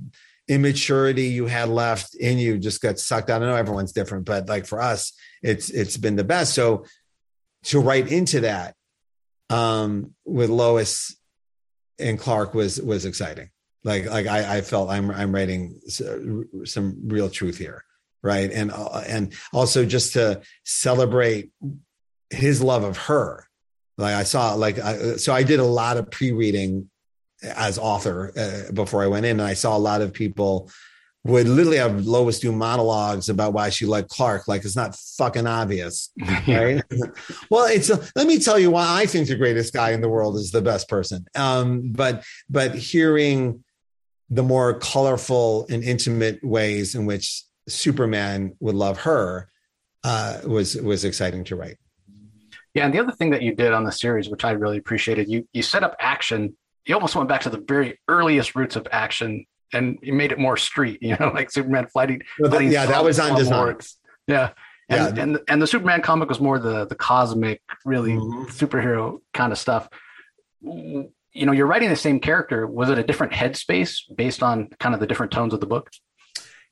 immaturity you had left in you just got sucked out. I know everyone's different, but like for us, it's it's been the best. So to write into that um with Lois and Clark was was exciting. Like like I, I felt I'm I'm writing some real truth here, right? And uh, and also just to celebrate his love of her. Like I saw like I, so I did a lot of pre-reading as author uh, before I went in, and I saw a lot of people would literally have Lois do monologues about why she liked Clark. Like it's not fucking obvious, right? well, it's a, let me tell you why I think the greatest guy in the world is the best person. Um, but but hearing the more colorful and intimate ways in which Superman would love her uh, was was exciting to write. Yeah, and the other thing that you did on the series, which I really appreciated, you you set up action. You almost went back to the very earliest roots of action, and he made it more street. You know, like Superman fighting. Well, yeah, that was on slum design. lords. Yeah, and, Yeah. and and the Superman comic was more the the cosmic, really Mhm. superhero kind of stuff. You know, you're writing the same character. Was it a different headspace based on kind of the different tones of the book?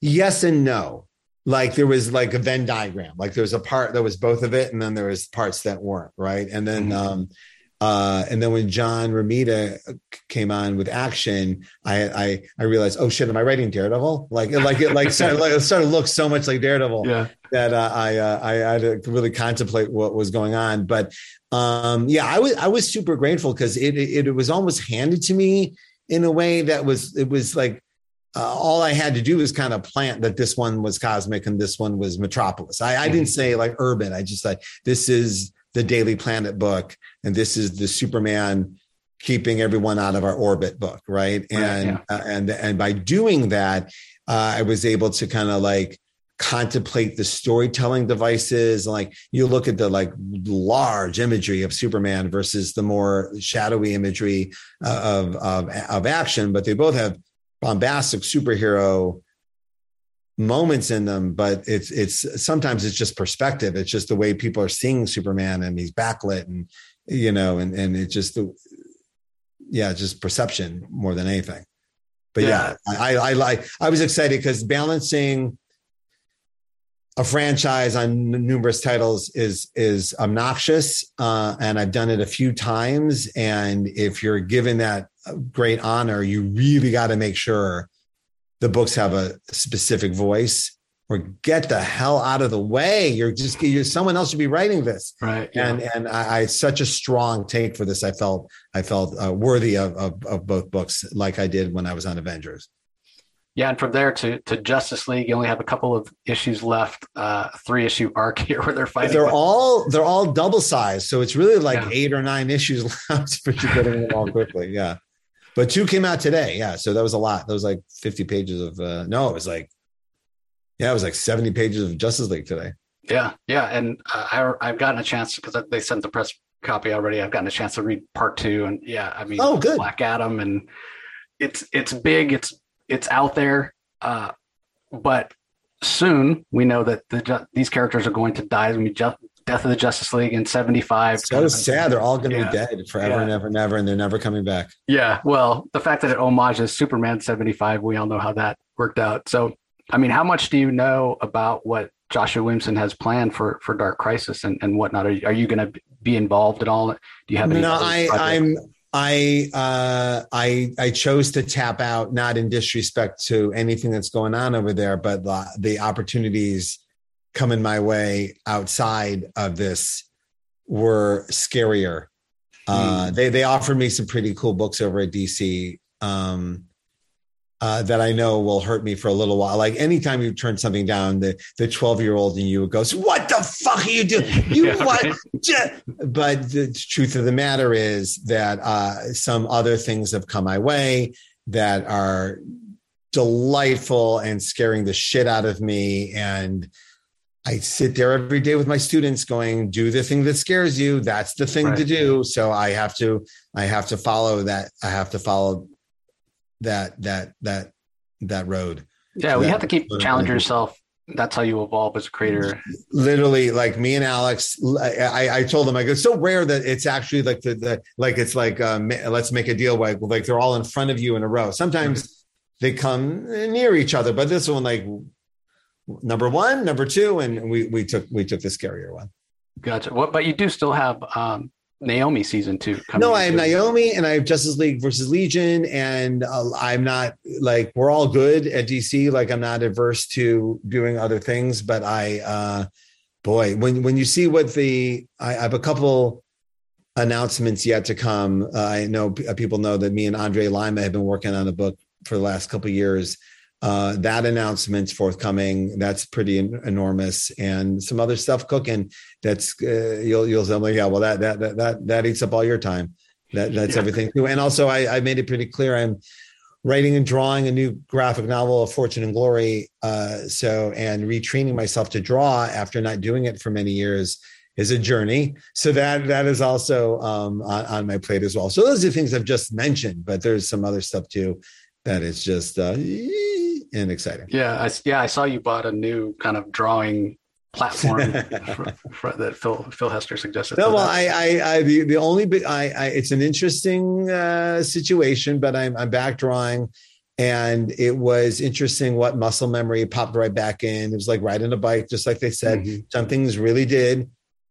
yes and no. Like there was like a Venn diagram. Like there was a part that was both of it, and then there was parts that weren't right. And then mm-hmm. um, uh, and then when John Romita came on with action, I, I I realized, oh shit, am I writing Daredevil? Like like it like started, like, it started to look so much like Daredevil yeah. that uh, I, uh, I I had to really contemplate what was going on. But um, yeah, I was I was super grateful because it, it, it was almost handed to me in a way that was it was like uh, all I had to do was kind of plant that this one was cosmic and this one was metropolis. I, I didn't mm-hmm. say like urban. I just like this is the Daily Planet book, and this is the Superman keeping everyone out of our orbit book, right? And right, yeah. uh, and and by doing that, uh, I was able to kind of like contemplate the storytelling devices and like you look at the like large imagery of superman versus the more shadowy imagery uh, of, of of action but they both have bombastic superhero moments in them but it's it's sometimes it's just perspective it's just the way people are seeing superman and he's backlit and you know and and it's just the yeah just perception more than anything. But yeah, yeah. I i like i was excited because balancing a franchise on numerous titles is is obnoxious uh, and i've done it a few times. And if you're given that great honor you really got to make sure the books have a specific voice or get the hell out of the way. You're just you're someone else should be writing this. Right. Yeah. And and I, I such a strong take for this. I felt I felt uh, worthy of, of, of both books, like I did when I was on Avengers. Yeah, and from there to to Justice League, you only have a couple of issues left. Uh, three issue arc here where they're fighting. They're all they're all double sized, so it's really like yeah. eight or nine issues left for you getting them all quickly. Yeah. But two came out today. Yeah. So that was a lot. That was like 50 pages of, uh, no, it was like, yeah, it was like 70 pages of Justice League today. Yeah. Yeah. And uh, I, I've gotten a chance because they sent the press copy already. I've gotten a chance to read part two. And yeah, I mean, oh, good. Black Adam. And it's, it's big. It's, it's out there. Uh, but soon we know that the, these characters are going to die. It's just Death of the Justice League in 75. So sad. They're all going to yeah. be dead forever yeah. and ever and ever, and they're never coming back. Yeah. Well, the fact that it homages Superman 75, we all know how that worked out. So, I mean, how much do you know about what Joshua Williamson has planned for, for Dark Crisis and, and whatnot? Are you, are you going to be involved at all? Do you have any? No, I, I'm, I uh, I I chose to tap out, not in disrespect to anything that's going on over there, but the, the opportunities coming my way outside of this were scarier. Uh, mm. They they offered me some pretty cool books over at DC um, uh, that I know will hurt me for a little while. Like anytime you turn something down, the the twelve year old in you goes, "What the fuck are you doing? You yeah, what?" Right? But the truth of the matter is that uh, some other things have come my way that are delightful and scaring the shit out of me and I sit there every day with my students going, do the thing that scares you. That's the thing right. to do. So I have to, I have to follow that. I have to follow that, that, that, that road. Yeah. We have to keep challenging yourself. That's how you evolve as a creator. Literally, like me and Alex, I, I told them, I go, it's so rare that it's actually like the, the like, it's like, um, let's make a deal. Like, like they're all in front of you in a row. Sometimes mm-hmm. they come near each other, but this one, like number one, number two, and we we took we took the scarier one. Gotcha. What? But you do still have um, Naomi season two. no, I have Naomi, and I have Justice League versus Legion, and uh, I'm not like we're all good at DC. Like I'm not averse to doing other things, but I, uh, boy, when when you see what the I, I have a couple announcements yet to come. Uh, I know people know that me and Andre Lima have been working on a book for the last couple years uh, that announcement's forthcoming. That's pretty en- enormous, and some other stuff cooking. That's uh, you'll you'll say, like, yeah, well, that that that that eats up all your time. That that's yeah. everything too. And also, I, I made it pretty clear I'm writing and drawing a new graphic novel of Fortune and Glory. Uh, so, and retraining myself to draw after not doing it for many years is a journey. So that that is also um, on, on, my plate as well. So those are the things I've just mentioned, but there's some other stuff too that is just uh, and exciting. Yeah, I, yeah, I saw you bought a new kind of drawing platform for, for, that Phil Phil Hester suggested. No, well, I, I, I, the, the only big, I, I, it's an interesting uh, situation, but I'm, I'm back drawing, And it was interesting what muscle memory popped right back in. It was like riding a bike, just like they said. Mhm. Some things really did.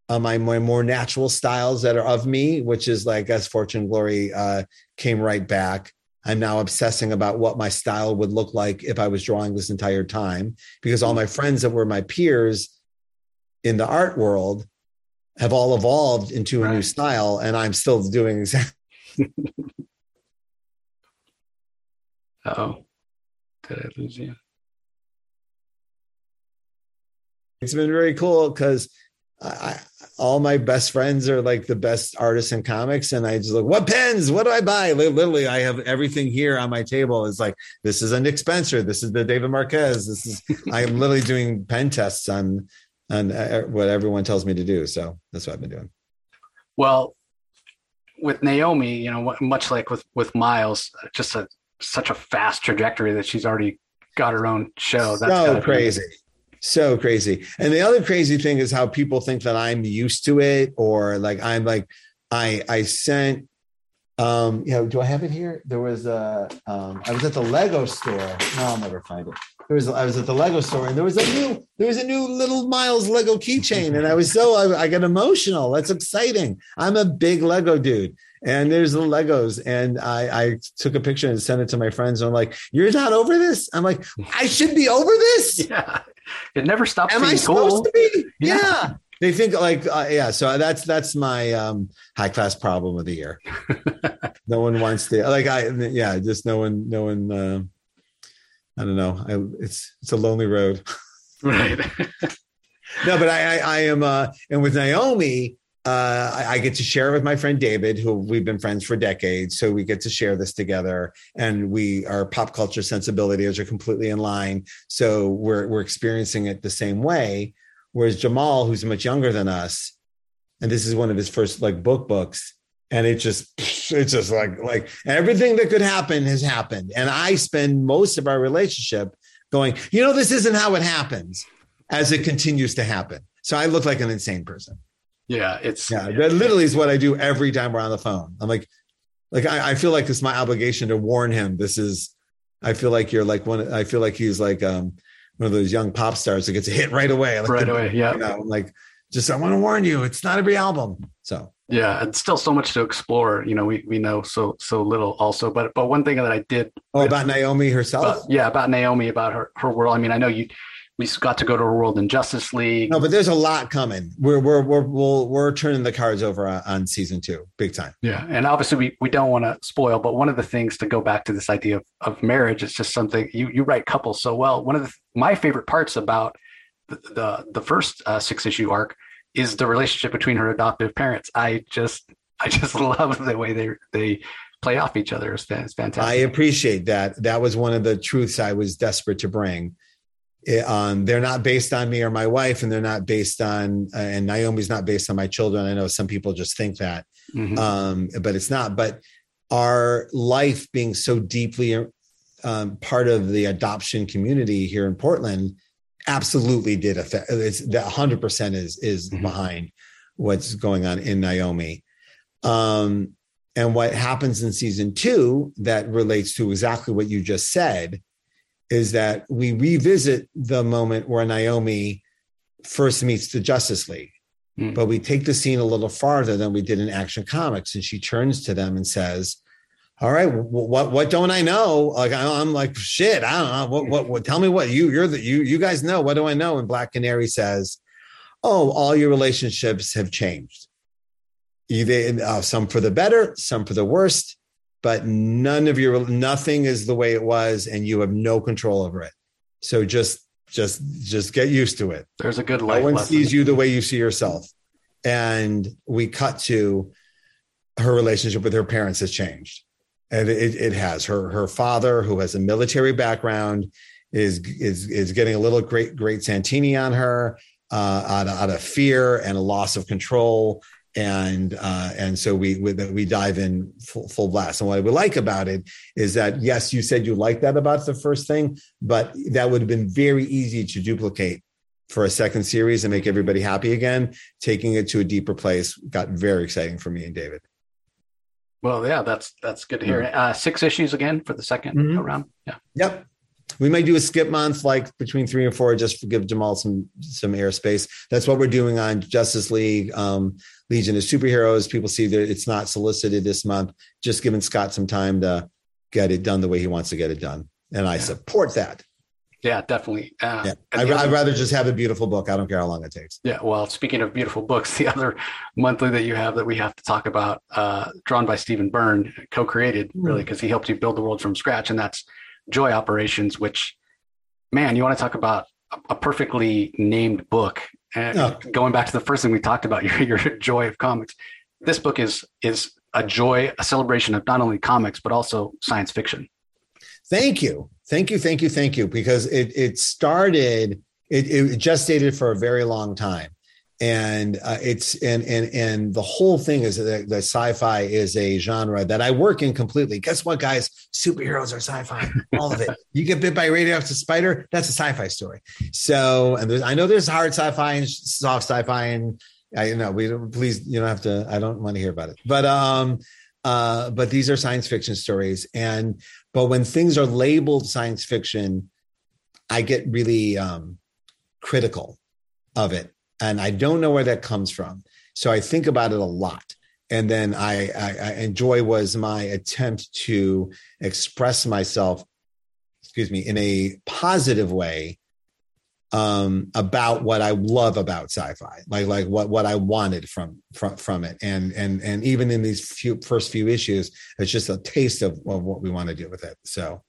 Uh, my, my more natural styles that are of me, which is like as Fortune Glory uh, came right back. I'm now obsessing about what my style would look like if I was drawing this entire time because all my mm-hmm. friends that were my peers in the art world have all evolved into a new style and I'm still doing exactly Oh, did I lose you? it's been very cool because I, I, all my best friends are like the best artists in comics, and I just like, what pens? What do I buy? Literally, I have everything here on my table. It's like this is a Nick Spencer, this is the David Marquez. This is I'm literally doing pen tests on on uh, what everyone tells me to do. So that's what I've been doing. Well, with Naomi, you know, much like with with Miles, just a such a fast trajectory that she's already got her own show. That's so gotta be- crazy. So crazy. And the other crazy thing is how people think that I'm used to it or like I'm like I I sent um you know do I have it here? There was a um I was at the Lego store. No, I'll never find it. There was I was at the Lego store and there was a new there was a new little Miles Lego keychain and I was so I, I got emotional. That's exciting. I'm a big Lego dude. And there's the Legos, and I, I took a picture and sent it to my friends. And I'm like, "You're not over this?" I'm like, "I should be over this." Yeah, it never stops Am I supposed cool. to be? Yeah. Yeah. They think like uh, yeah. So that's that's my um, high class problem of the year. no one wants to like I yeah. Just no one no one. Uh, I don't know. I, it's it's a lonely road. Right. no, but I, I, I am, uh, and with Naomi, uh, I, I get to share with my friend David, who we've been friends for decades. So we get to share this together, and we our pop culture sensibilities are completely in line. So we're we're experiencing it the same way. Whereas Jamal, who's much younger than us, and this is one of his first like book books, and it just it's just like like everything that could happen has happened, and I spend most of our relationship going, you know, this isn't how it happens as it continues to happen. So I look like an insane person. Yeah, it's Yeah, that literally is what I do every time we're on the phone. I'm like, like I, I feel like it's my obligation to warn him. This is, I feel like you're like one. I feel like he's like um one of those young pop stars that gets a hit right away. Like, right away. Yeah, You know, I'm like, just I want to warn you, it's not every album. So yeah. It's still so much to explore. You know, we we know so so little also. But but one thing that I did oh, about Naomi herself. about, yeah about Naomi about her her world. I mean, I know you we got to go to a world in Justice League. no, but there's a lot coming. We're we're we're we're, we're turning the cards over on, on season two, big time. Yeah, and obviously we, we don't want to spoil, but one of the things to go back to this idea of, of marriage is just something you you write couples so well. One of the, my favorite parts about the the, the first uh, six issue arc is the relationship between her adoptive parents. I just I just love the way they they play off each other. It's, fantastic. I appreciate that. That was one of the truths I was desperate to bring. It, um, they're not based on me or my wife, and they're not based on, uh, and Naomi's not based on my children. I know some people just think that, Mhm. um, but it's not. But our life being so deeply um, part of the adoption community here in Portland absolutely did affect. It's that 100 percent is is Mhm. behind what's going on in Naomi. Um, and what happens in season two that relates to exactly what you just said is that we revisit the moment where Naomi first meets the Justice League. Mm. But we take the scene a little farther than we did in Action Comics. And she turns to them and says, all right, what what don't I know? Like I- I'm like shit. I don't know. What, what what tell me what you you're the you you guys know. What do I know? And Black Canary says, "Oh, all your relationships have changed. Either uh, some for the better, some for the worst, but none of your nothing is the way it was, and you have no control over it. So just just just get used to it. There's a good No life one lesson. sees you the way you see yourself. And we cut to her relationship with her parents has changed. And it, it has. Her her father, who has a military background, is is is getting a little great great Santini on her uh, out, of, out of fear and a loss of control. And uh, and so we we, we dive in full, full blast. And what I would like about it is that yes, you said you like that about the first thing, but that would have been very easy to duplicate for a second series and make everybody happy again. Taking it to a deeper place got very exciting for me and David. Well, yeah, that's that's good to hear. Mm-hmm. Uh, six issues again for the 2nd mm-hmm. round. Yeah. Yep. We might do a skip month, like between three and four, just to give Jamal some some airspace. That's what we're doing on Justice League, um, Legion of Superheroes. People see that it's not solicited this month. Just giving Scott some time to get it done the way he wants to get it done, and I yeah. support that. Yeah, definitely. Uh, yeah. I'd, other, I'd, rather just have a beautiful book. I don't care how long it takes. Yeah. Well, speaking of beautiful books, the other monthly that you have that we have to talk about, uh, drawn by Stephen Byrne, co-created mm. really because he helped you build the world from scratch, and that's Joy Operations. Which, man, you want to talk about a perfectly named book? And oh. going back to the first thing we talked about, your your joy of comics. This book is is a joy, a celebration of not only comics but also science fiction. Thank you. Thank you, thank you, thank you. Because it it started, it, it gestated for a very long time, and uh, it's and and and the whole thing is that the sci-fi is a genre that I work in completely. Guess what, guys? Superheroes are sci-fi, all of it. you get bit by a radioactive spider, that's a sci-fi story. So, and I know there's hard sci-fi and soft sci-fi, and I know we don't. Please, you don't have to. I don't want to hear about it, but um. Uh, but these are science fiction stories and but when things are labeled science fiction, I get really um, critical of it. And I don't know where that comes from. So I think about it a lot. And then I, I, I enjoy was my attempt to express myself, excuse me, in a positive way um about what i love about sci-fi like like what what i wanted from from from it and and and even in these few first few issues it's just a taste of, of what we want to do with it so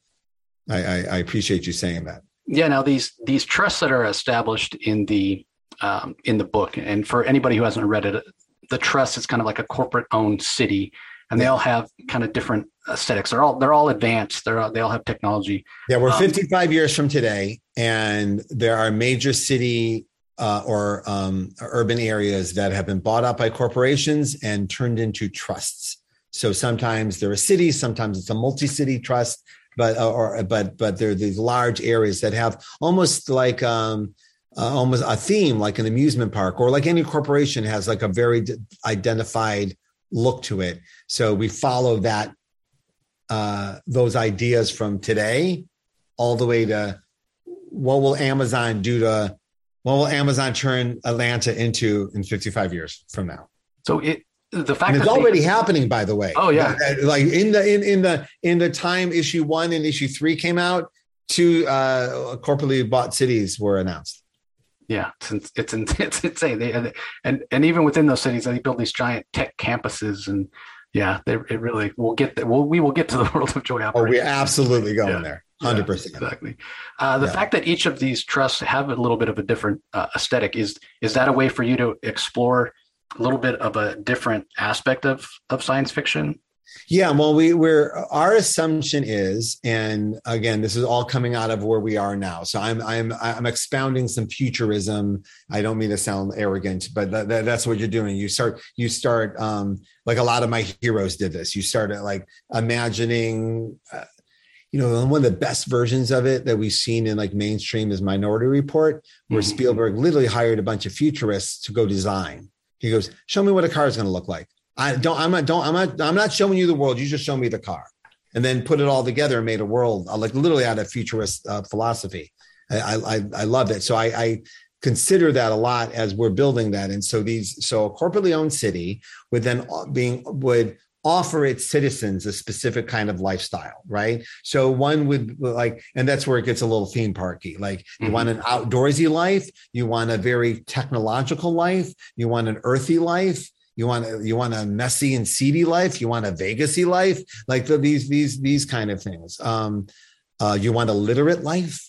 I, I i appreciate you saying that yeah now these these trusts that are established in the um in the book and for anybody who hasn't read it the trust is kind of like a corporate owned city and they all have kind of different aesthetics. They're all they're all advanced. They're all, they all have technology. Yeah, we're um, 55 years from today, and there are major city uh, or um, urban areas that have been bought up by corporations and turned into trusts. So sometimes they're a city, sometimes it's a multi-city trust, but or but but they're these large areas that have almost like um, uh, almost a theme, like an amusement park, or like any corporation has like a very identified look to it. So we follow that uh, those ideas from today all the way to what will Amazon do to what will Amazon turn Atlanta into in 55 years from now? So it the fact and it's already they, happening, by the way. Oh yeah, like in the in in the in the time issue one and issue three came out, two uh, corporately bought cities were announced. Yeah, it's it's, it's insane. They, and and even within those cities, they build these giant tech campuses and yeah, they, it really we'll get there. We'll, we will get to the world of joy Oh, we're absolutely going yeah. there. Hundred yeah, percent. Exactly. Uh, the yeah. fact that each of these trusts have a little bit of a different uh, aesthetic is is that a way for you to explore a little bit of a different aspect of of science fiction? Yeah, well, we we're our assumption is, and again, this is all coming out of where we are now. So I'm I'm I'm expounding some futurism. I don't mean to sound arrogant, but that, that, that's what you're doing. You start you start um, like a lot of my heroes did this. You started like imagining. Uh, you know, one of the best versions of it that we've seen in like mainstream is Minority Report, where mm-hmm. Spielberg literally hired a bunch of futurists to go design. He goes, "Show me what a car is going to look like." I don't. I'm not. Don't. I'm not. I'm not showing you the world. You just show me the car, and then put it all together and made a world uh, like literally out of futurist uh, philosophy. I, I I love it. So I, I consider that a lot as we're building that. And so these. So a corporately owned city would then uh, being would offer its citizens a specific kind of lifestyle, right? So one would like, and that's where it gets a little theme parky. Like you mm-hmm. want an outdoorsy life, you want a very technological life, you want an earthy life, you want you want a messy and seedy life. You want a Vegasy life, like the, these these these kind of things. Um, uh, you want a literate life,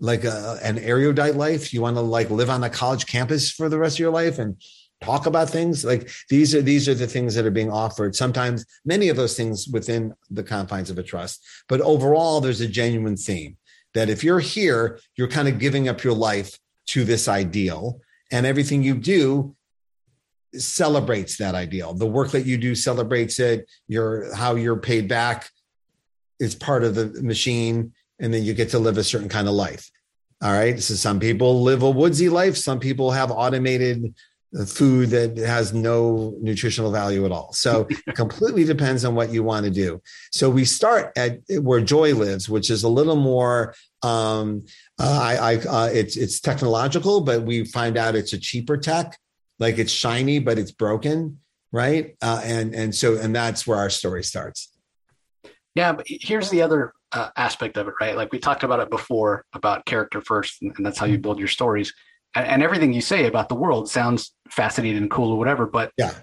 like a, an erudite life. You want to like live on a college campus for the rest of your life and talk about things like these are these are the things that are being offered sometimes many of those things within the confines of a trust but overall there's a genuine theme that if you're here you're kind of giving up your life to this ideal and everything you do celebrates that ideal. The work that you do celebrates it. Your how you're paid back is part of the machine, and then you get to live a certain kind of life. All right. So some people live a woodsy life. Some people have automated food that has no nutritional value at all. So it completely depends on what you want to do. So we start at where Joy lives, which is a little more. Um, uh, I, I uh, it's it's technological, but we find out it's a cheaper tech. Like it's shiny, but it's broken, right? Uh, and and so and that's where our story starts. Yeah, but here's the other uh, aspect of it, right? Like we talked about it before about character first, and, and that's how you mm-hmm. build your stories and, and, everything you say about the world sounds fascinating and cool or whatever. But yeah,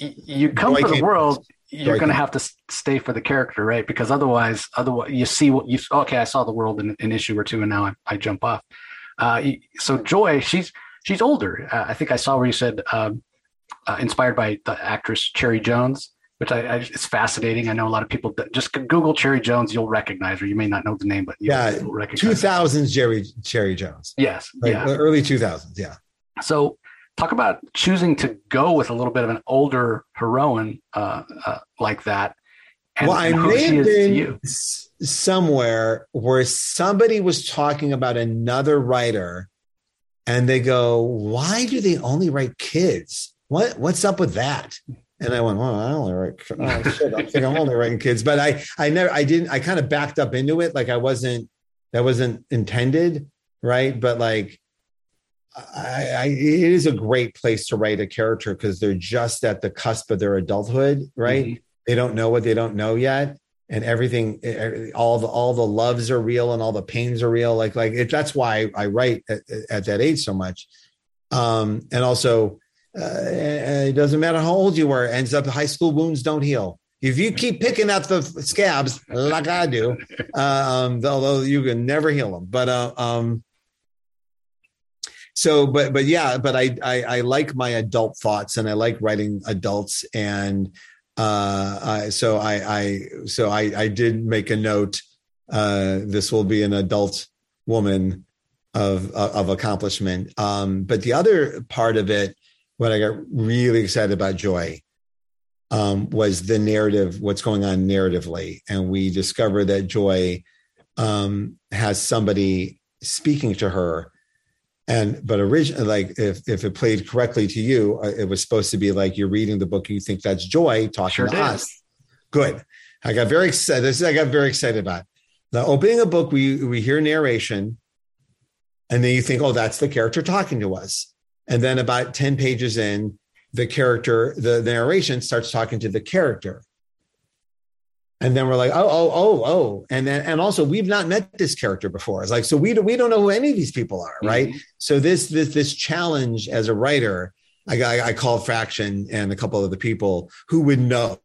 y- you come for the world, you're going to have to stay for the character, right? Because otherwise, otherwise you see what you okay. I saw the world in an issue or two, and now I, I jump off. Uh, so Joy, she's she's older. Uh, I think I saw where you said um, uh, inspired by the actress Cherry Jones which I, I, it's fascinating. I know a lot of people just Google Cherry Jones, you'll recognize her. You may not know the name, but yeah, two thousands Jerry Cherry Jones. Yes, like yeah, early two thousands. Yeah. So talk about choosing to go with a little bit of an older heroine uh, uh, like that. And, well, I may have been somewhere where somebody was talking about another writer, and they go, "Why do they only write kids? What what's up with that?" And I went, well, I only write. Oh shit! I think I'm only writing kids, but I, I never, I didn't. I kind of backed up into it, like I wasn't. That wasn't intended, right? But like, I, I it is a great place to write a character because they're just at the cusp of their adulthood, right? Mm-hmm. They don't know what they don't know yet, and everything, all the all the loves are real and all the pains are real. Like, like it, that's why I write at, at that age so much. Um, and also uh, it doesn't matter how old you were, ends up high school wounds don't heal. If you keep picking up the scabs like I do, um, although you can never heal them, but uh, um, so but but yeah, but I, I, I like my adult thoughts and I like writing adults and uh, I, so I I so I I did make a note. Uh, this will be an adult woman of of accomplishment. Um, but the other part of it what I got really excited about Joy um, was the narrative, what's going on narratively. And we discover that Joy um, has somebody speaking to her. And but originally, like if if it played correctly to you, uh, it was supposed to be like you're reading the book, and you think that's Joy talking sure to did. us. Good. I got very excited. This is I got very excited about. The opening a book, we we hear narration, and then you think, oh, that's the character talking to us. And then about 10 pages in, the character, the, the narration starts talking to the character. And then we're like, oh, oh, oh, oh. And then, and also we've not met this character before. It's like, so we, do, we don't know who any of these people are. Right. Mm-hmm. So this, this, this challenge as a writer, I, I, I called Fraction and a couple of the people who would know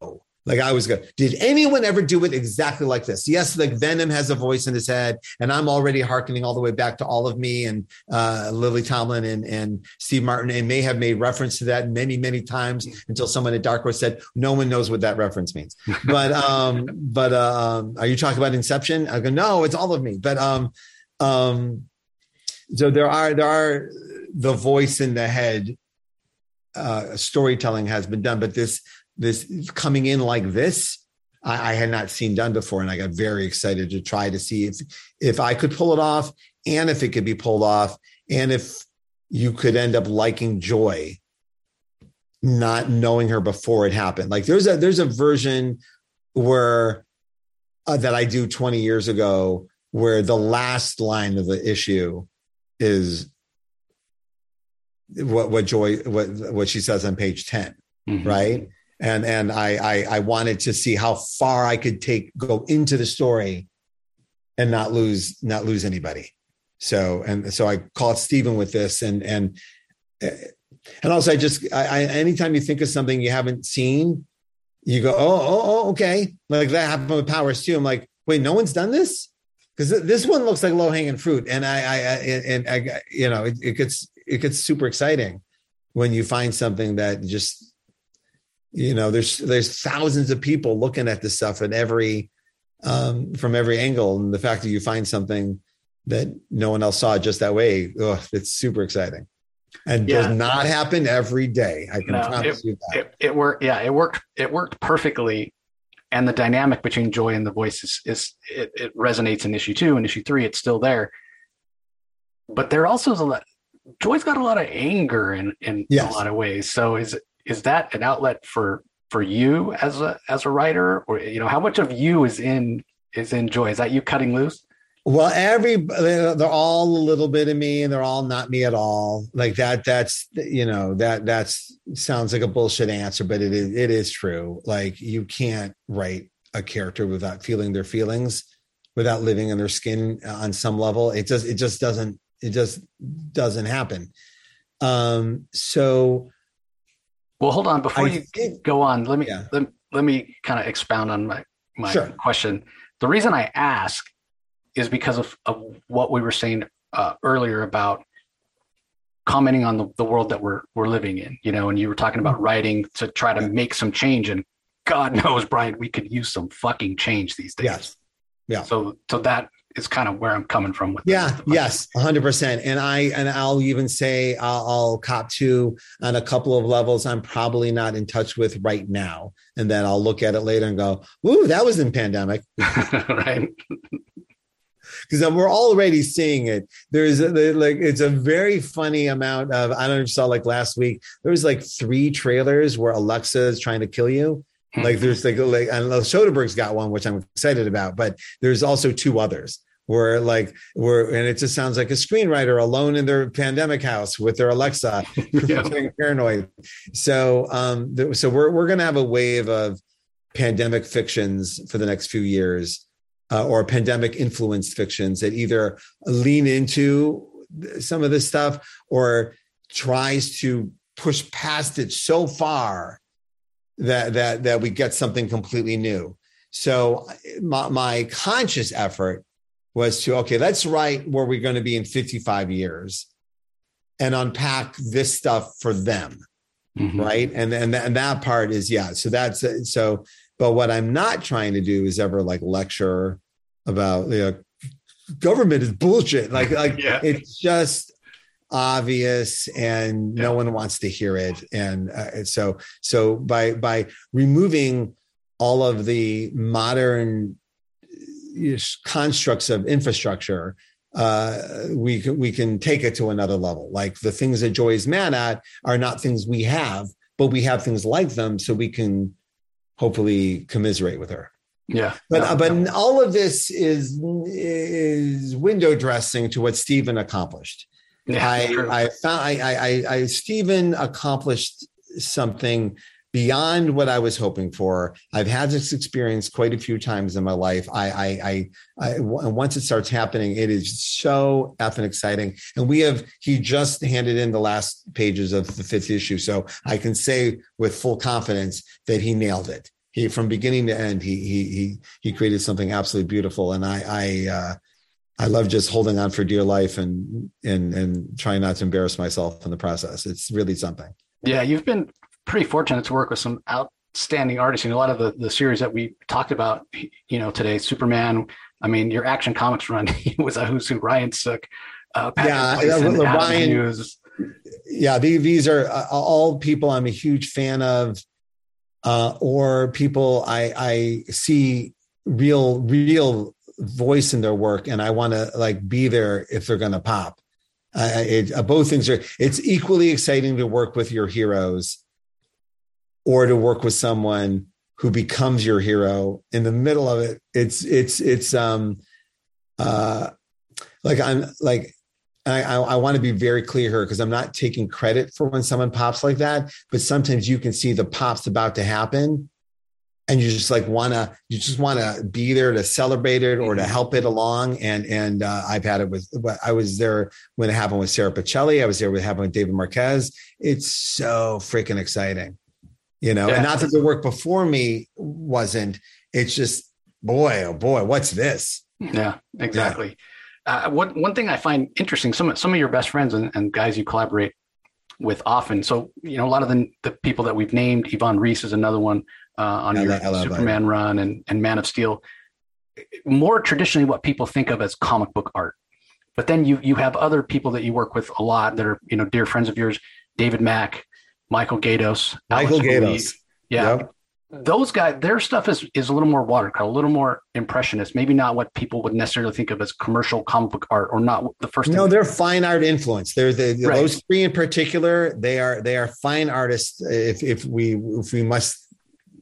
like I was good. Did anyone ever do it exactly like this? Yes, like Venom has a voice in his head, and I'm already harkening all the way back to all of me and uh, Lily Tomlin and, and Steve Martin, and may have made reference to that many, many times until someone at Dark Horse said, "No one knows what that reference means." But um, but uh, um, are you talking about Inception? I go, no, it's all of me. But um, um, so there are there are the voice in the head uh, storytelling has been done, but this this coming in like this I, I, had not seen done before and i got very excited to try to see if if i could pull it off and if it could be pulled off and if you could end up liking joy not knowing her before it happened like there's a there's a version where uh, that i do 20 years ago where the last line of the issue is what what joy what what she says on page 10 mm-hmm. right and and I, I I wanted to see how far I could take go into the story and not lose not lose anybody. So and so I called Stephen with this and and eh, and also I just I, I anytime you think of something you haven't seen, you go oh oh oh okay like that happened with Powers too. I'm like wait no one's done this because this one looks like low hanging fruit and I I and I you know it, it gets it gets super exciting when you find something that just you know there's there's thousands of people looking at this stuff at every um, from every angle and the fact that you find something that no one else saw just that way ugh, it's super exciting and yeah. does not happen every day i can no, promise it, you that it, it, worked yeah it worked it worked perfectly and the dynamic between joy and the voice is, is it, it resonates in issue two and issue three it's still there but there also is a lot Joy's got a lot of anger in in Yes. a lot of ways. So is is that an outlet for for you as a as a writer, or you know, how much of you is in is in Joy? Is that you cutting loose? Well, every they're all a little bit of me, and they're all not me at all. Like that. That's you know that that's sounds like a bullshit answer, but it is it is true. Like you can't write a character without feeling their feelings, without living in their skin on some level. It just it just doesn't it just doesn't happen. Um. So Well, hold on before I you think go on. Let me Yeah. let, let me kind of expound on my my Sure. question. The reason I ask is because of, of what we were saying uh, earlier about commenting on the, the world that we're we're living in. You know, and you were talking Mm-hmm. about writing to try to make some change, and God knows, Brian, we could use some fucking change these days. yes. Yeah. So so that is kind of where I'm coming from with Yeah, the- yes, hundred percent. And I and I'll even say I'll, I'll cop to on a couple of levels. I'm probably not in touch with right now, and then I'll look at it later and go, "Ooh, that was in pandemic," right. because we're already seeing it. There's a, like it's a very funny amount of. I don't know if you saw like last week. There was like three trailers where Alexa is trying to kill you. Hmm. Like there's like like and Soderbergh's got one which I'm excited about, but there's also two others where like where and it just sounds like a screenwriter alone in their pandemic house with their Alexa Yeah. paranoid. So um th- so we're we're gonna have a wave of pandemic fictions for the next few years, uh, or pandemic influenced fictions that either lean into some of this stuff or tries to push past it so far that that that we get something completely new. So my, my conscious effort was to okay, let's write where we're going to be in 55 years and unpack this stuff for them Mhm. right and and, and that part is yeah so that's so but what i'm not trying to do is ever like lecture about you know government is bullshit like like Yeah. it's just obvious and no one wants to hear it and uh, so so by by removing all of the modern constructs of infrastructure uh, we can we can take it to another level. Like the things that Joy is mad at are not things we have, but we have things like them, so we can hopefully commiserate with her. Yeah. But No, uh, but no. all of this is is window dressing to what Stephen accomplished. yeah. I I found I I, I I Stephen accomplished something beyond what I was hoping for. I've had this experience quite a few times in my life. I I I, I once it starts happening, it is so effing exciting. And we have he just handed in the last pages of the fifth issue, so I can say with full confidence that he nailed it. He from beginning to end, he he he he created something absolutely beautiful, and I I. Uh, I love just holding on for dear life and and and trying not to embarrass myself in the process. It's really something. Yeah, you've been pretty fortunate to work with some outstanding artists. You know, a lot of the, the series that we talked about, you know, today, Superman. I mean, your Action Comics run was a who's who. Ryan Sook, uh, Patrick Yeah, uh, Ryan- Hughes. Yeah, the- these are uh, all people I'm a huge fan of, uh, or people I I see real real voice in their work, and I want to like be there if they're going to pop. Uh, it, uh, both things are. It's equally exciting to work with your heroes, or to work with someone who becomes your hero in the middle of it. It's it's it's um uh like I'm like I, I, I want to be very clear here because I'm not taking credit for when someone pops like that, but sometimes you can see the pops about to happen and you just like want to, you just want to be there to celebrate it or to help it along. And, and uh, I've had it with, I was there when it happened with Sara Pichelli. I was there when it happened with David Marquez. It's so freaking exciting, you know, Yeah. and not that the work before me wasn't, it's just, boy, oh boy, what's this? Yeah, exactly. Uh, one one thing I find interesting some of- some of your best friends and, and guys you collaborate with often. So you know a lot of the the people that we've named. Ivan Reis is another one uh, on your. Superman run and and Man of Steel. More traditionally, what people think of as comic book art. But then you you have other people that you work with a lot that are you know dear friends of yours. David Mack, Michael Gaydos, Michael Gaydos. Yeah, Yep. those guys, their stuff is is a little more watercolor, a little more impressionist. Maybe not what people would necessarily think of as commercial comic book art, or not the first. No, they're fine art influence. They're the right. those three in particular. They are they are fine artists. If if we if we must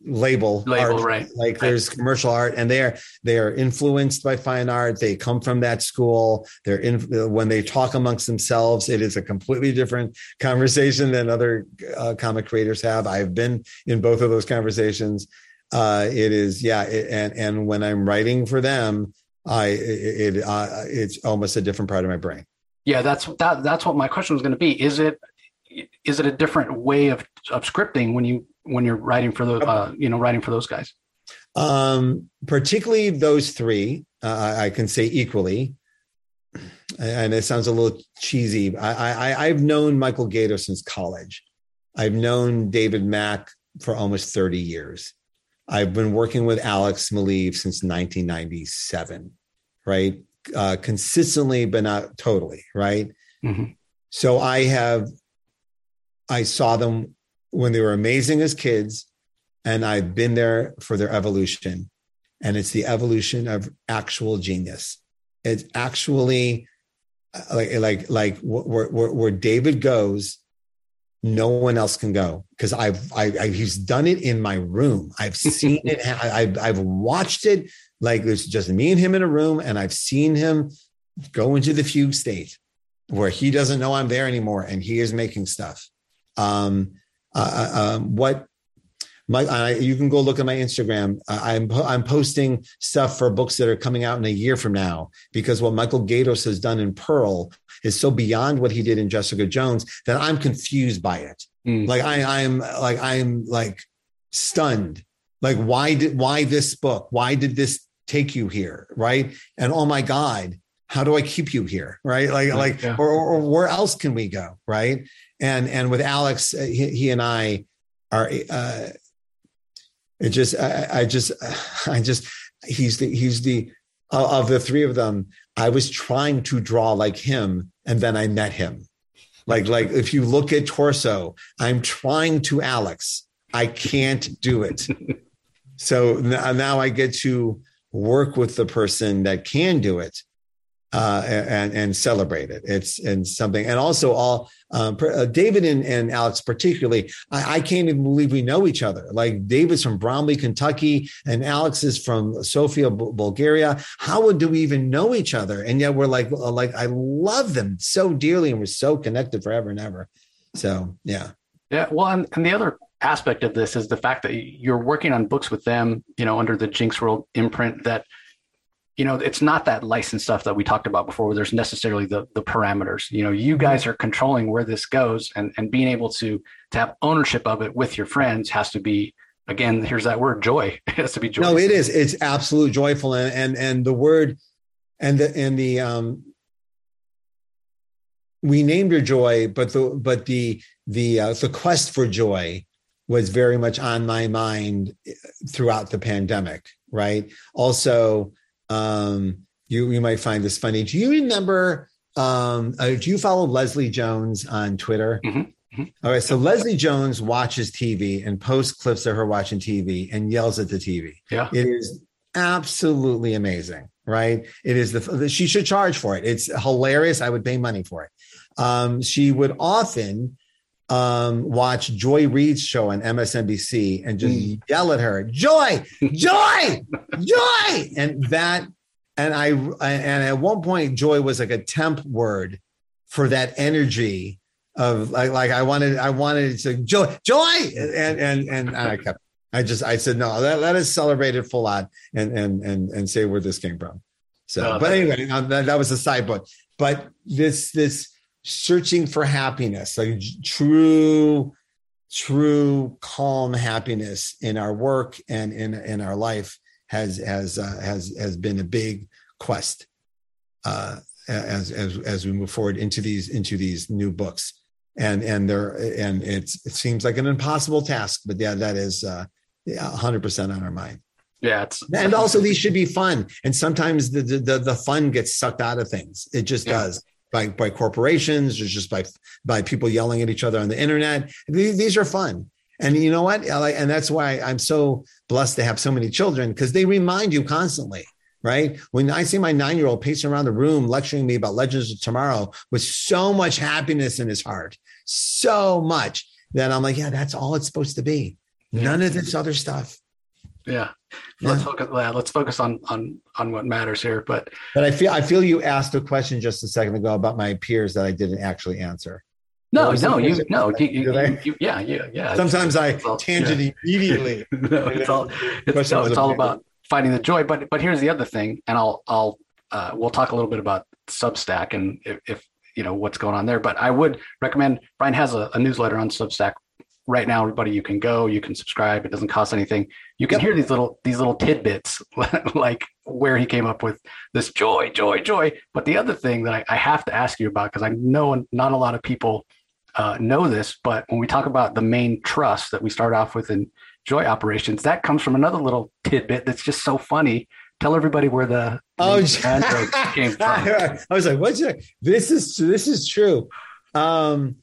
label, label art, right. Like right. there's commercial art and they're they are influenced by fine art. They come from that school. They're in when they talk amongst themselves it is a completely different conversation than other uh, comic creators have. I've been in both of those conversations. Uh, it is yeah it, and and when i'm writing for them i it, it uh, it's almost a different part of my brain. Yeah that's that that's what my question was going to be. Is it is it a different way of of scripting when you when you're writing for the uh, you know writing for those guys? Um, particularly those three, uh, I can say equally. And it sounds a little cheesy. I, I I've known Michael Gaydos since college. I've known David Mack for almost 30 years. I've been working with Alex Maleev since 1997, right? Uh, consistently, but not totally, right? Mm-hmm. So I have, I saw them when they were amazing as kids, and I've been there for their evolution. And it's the evolution of actual genius. It's actually uh, like like like where, where, where David goes, no one else can go because I've I, I, he's done it in my room. I've seen it. I've I've watched it. Like it's just me and him in a room, and I've seen him go into the fugue state where he doesn't know I'm there anymore, and he is making stuff. Um, uh, uh, um, what my I, you can go look at my Instagram. I'm I'm posting stuff for books that are coming out in a year from now because what Michael Gaydos has done in Pearl is so beyond what he did in Jessica Jones that I'm confused by it. Mm. Like I I'm like I'm like stunned. Like why did why this book? Why did this take you here? Right? And oh my God, how do I keep you here? Right? Like like yeah. or, or where else can we go? Right? And and with Alex, uh, he, he and I are. Uh, it just, I, I just, I just, he's the he's the of the three of them. I was trying to draw like him, and then I met him. Like like if you look at torso, I'm trying to Alex. I can't do it. so now I get to work with the person that can do it uh, and and celebrate it. It's and something, and also all um, uh, David and, and Alex particularly. I, I, can't even believe we know each other. Like David's from Bromley, Kentucky, and Alex is from Sofia, Bulgaria. How would do we even know each other? And yet we're like uh, like I love them so dearly, and we're so connected forever and ever. So yeah, yeah. Well, and, and the other aspect of this is the fact that you're working on books with them, you know, under the Jinx World imprint that you know, it's not that license stuff that we talked about before where there's necessarily the the parameters. You know, you guys are controlling where this goes and and being able to to have ownership of it with your friends has to be again, here's that word joy. It has to be joy No, it is. It's absolute joyful and and and the word and the and the um we named her joy, but the but the the uh, the quest for joy was very much on my mind throughout the pandemic, right? Also, um, you you might find this funny. Do you remember? Um, uh, do you follow Leslie Jones on Twitter? Mm-hmm. Mm-hmm. All right, so Leslie Jones watches TV and posts clips of her watching TV and yells at the TV. Yeah, it is absolutely amazing, right? It is the she should charge for it. It's hilarious. I would pay money for it. Um, she would often um, watch Joy Reid's show on MSNBC and just mm. yell at her, "Joy, Joy, Joy!" And that, and I, and at one point, Joy was like a temp word for that energy of like, like I wanted, I wanted to Joy, Joy, and and and I kept. I just I said no. Let, let us celebrate it full on and and and and say where this came from. So, oh, but anyway, um, that, that was a side book. But this this searching for happiness, like true, true calm happiness in our work and in in our life has has uh, has has been a big quest uh, as as as we move forward into these into these new books. And and there and it's it seems like an impossible task but yeah that is uh yeah, 100% on our mind. Yeah it's and also these should be fun. And sometimes the the the fun gets sucked out of things. It just yeah. does by by corporations or just by by people yelling at each other on the internet. These, these are fun, And you know what? And that's why I'm so blessed to have so many children because they remind you constantly, right? When I see my nine year old pacing around the room lecturing me about Legends of Tomorrow with so much happiness in his heart, so much that I'm like, yeah, that's all it's supposed to be. None of this other stuff. Yeah. Let's focus. Yeah, let's focus on on on what matters here. But but I feel I feel you asked a question just a second ago about my peers that I didn't actually answer. No, no, you no, you, you, you, yeah, yeah, yeah. Sometimes I all, tangent yeah. immediately. no, it's all it's, no, it's all about finding the joy. But but here's the other thing, and I'll I'll uh, we'll talk a little bit about Substack and if, if you know what's going on there. But I would recommend Brian has a, a newsletter on Substack right now everybody you can go you can subscribe it doesn't cost anything. You can yep. hear these little these little tidbits like where he came up with this joy joy joy. But the other thing that i, I have to ask you about because i know not a lot of people uh, know this but when we talk about the main trust that we start off with in joy operations that comes from another little tidbit that's just so funny. Tell everybody where the oh came from. i was like what's that this is this is true. Um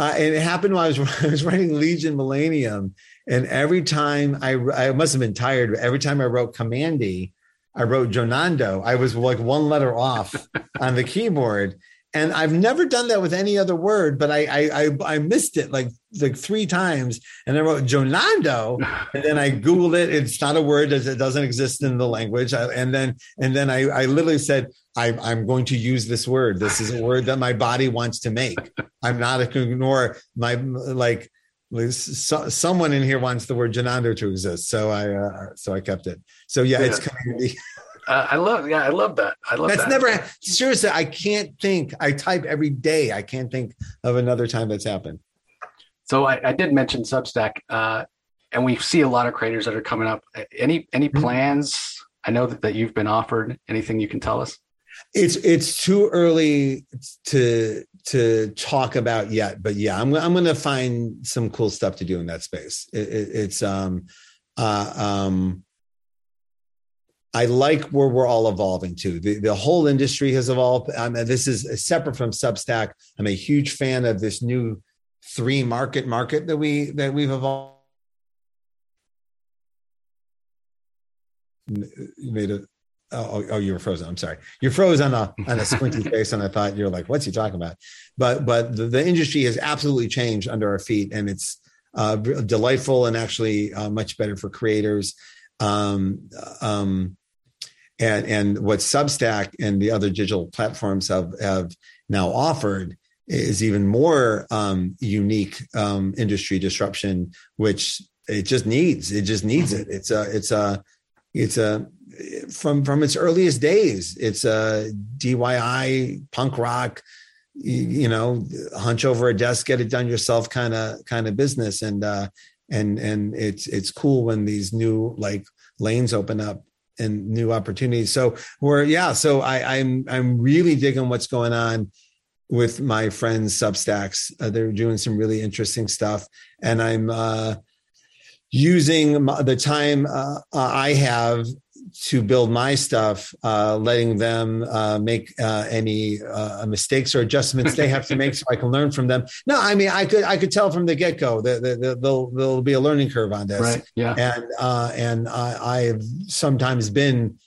uh, and it happened when I was, I was writing Legion Millennium. And every time I, I must have been tired, but every time I wrote Kamandi, I wrote Jonando. I was like one letter off on the keyboard. And I've never done that with any other word, but I I I, I missed it like like three times, and I wrote Jonando, and then I googled it. It's not a word; it doesn't exist in the language. and then and then I I literally said I, I'm going to use this word. This is a word that my body wants to make. I'm not going to ignore my like. So, someone in here wants the word Jonando to exist, so I uh, so I kept it. So yeah, yeah. it's community. Uh, I love, yeah, I love that. I love that. that's that. never seriously. I can't think. I type every day. I can't think of another time that's happened. So I, I did mention Substack, uh, and we see a lot of creators that are coming up. Any any mm-hmm. plans? I know that, that you've been offered. Anything you can tell us? It's it's too early to to talk about yet, but yeah, I'm I'm going to find some cool stuff to do in that space. It, it, it's um uh um I like where we're all evolving to. The, the whole industry has evolved. Um, this is separate from Substack. I'm a huge fan of this new three market market that we that we've evolved. You made a oh, oh you were frozen. I'm sorry. You froze on a on a squinty face, and I thought you're like, what's he talking about? But but the, the industry has absolutely changed under our feet, and it's uh, delightful and actually uh, much better for creators. Um, um, and and what Substack and the other digital platforms have have now offered is even more um, unique um, industry disruption, which it just needs. It just needs it. It's a it's a it's a from from its earliest days. It's a DIY punk rock, you, know, hunch over a desk, get it done yourself kind of kind of business, and uh, and and it's it's cool when these new like lanes open up and new opportunities. So we're yeah. So I, I'm I'm really digging what's going on with my friends Substacks. Uh, they're doing some really interesting stuff, and I'm uh, using the time uh, I have to build my stuff, uh, letting them uh, make uh, any uh, mistakes or adjustments they have to make, so I can learn from them. No, I mean, I could I could tell from the get go that, that, that there'll there'll be a learning curve on this. Right. Yeah. And uh, and I, I've sometimes been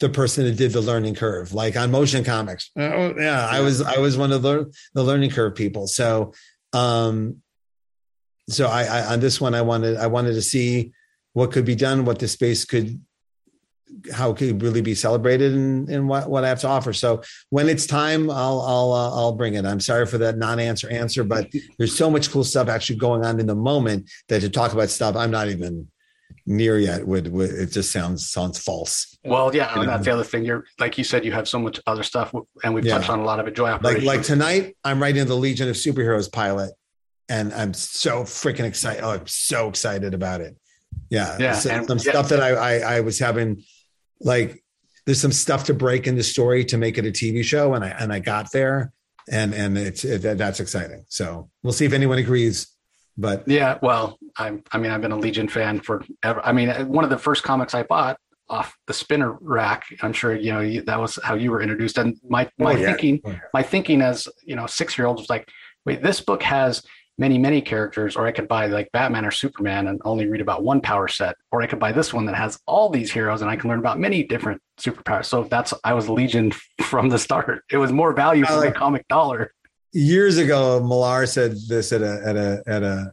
the person that did the learning curve, like on motion comics. Oh, yeah, I was I was one of the the learning curve people. So, um, so I, I on this one I wanted I wanted to see what could be done, what the space could how it could really be celebrated and, and what, what I have to offer. So when it's time, I'll I'll uh, I'll bring it. I'm sorry for that non-answer answer, but there's so much cool stuff actually going on in the moment that to talk about stuff I'm not even near yet would, would it just sounds sounds false. Well, yeah, you that's the other thing. You're like you said, you have so much other stuff, and we've yeah. touched on a lot of it. Joy Like like tonight, I'm writing the Legion of Superheroes pilot, and I'm so freaking excited. Oh, I'm so excited about it. Yeah, yeah, so, and, some yeah. stuff that I, I I was having like there's some stuff to break in the story to make it a TV show, and I and I got there, and and it's it, that's exciting. So we'll see if anyone agrees. But yeah, well, I'm I mean I've been a Legion fan forever. I mean one of the first comics I bought off the spinner rack. I'm sure you know that was how you were introduced. And my my oh, yeah. thinking, oh, my thinking as you know six year old was like, wait, this book has many, many characters, or I could buy like Batman or Superman and only read about one power set, or I could buy this one that has all these heroes and I can learn about many different superpowers. So that's I was Legion from the start. It was more value for uh, like, the comic dollar. Years ago, Millar said this at a at a at a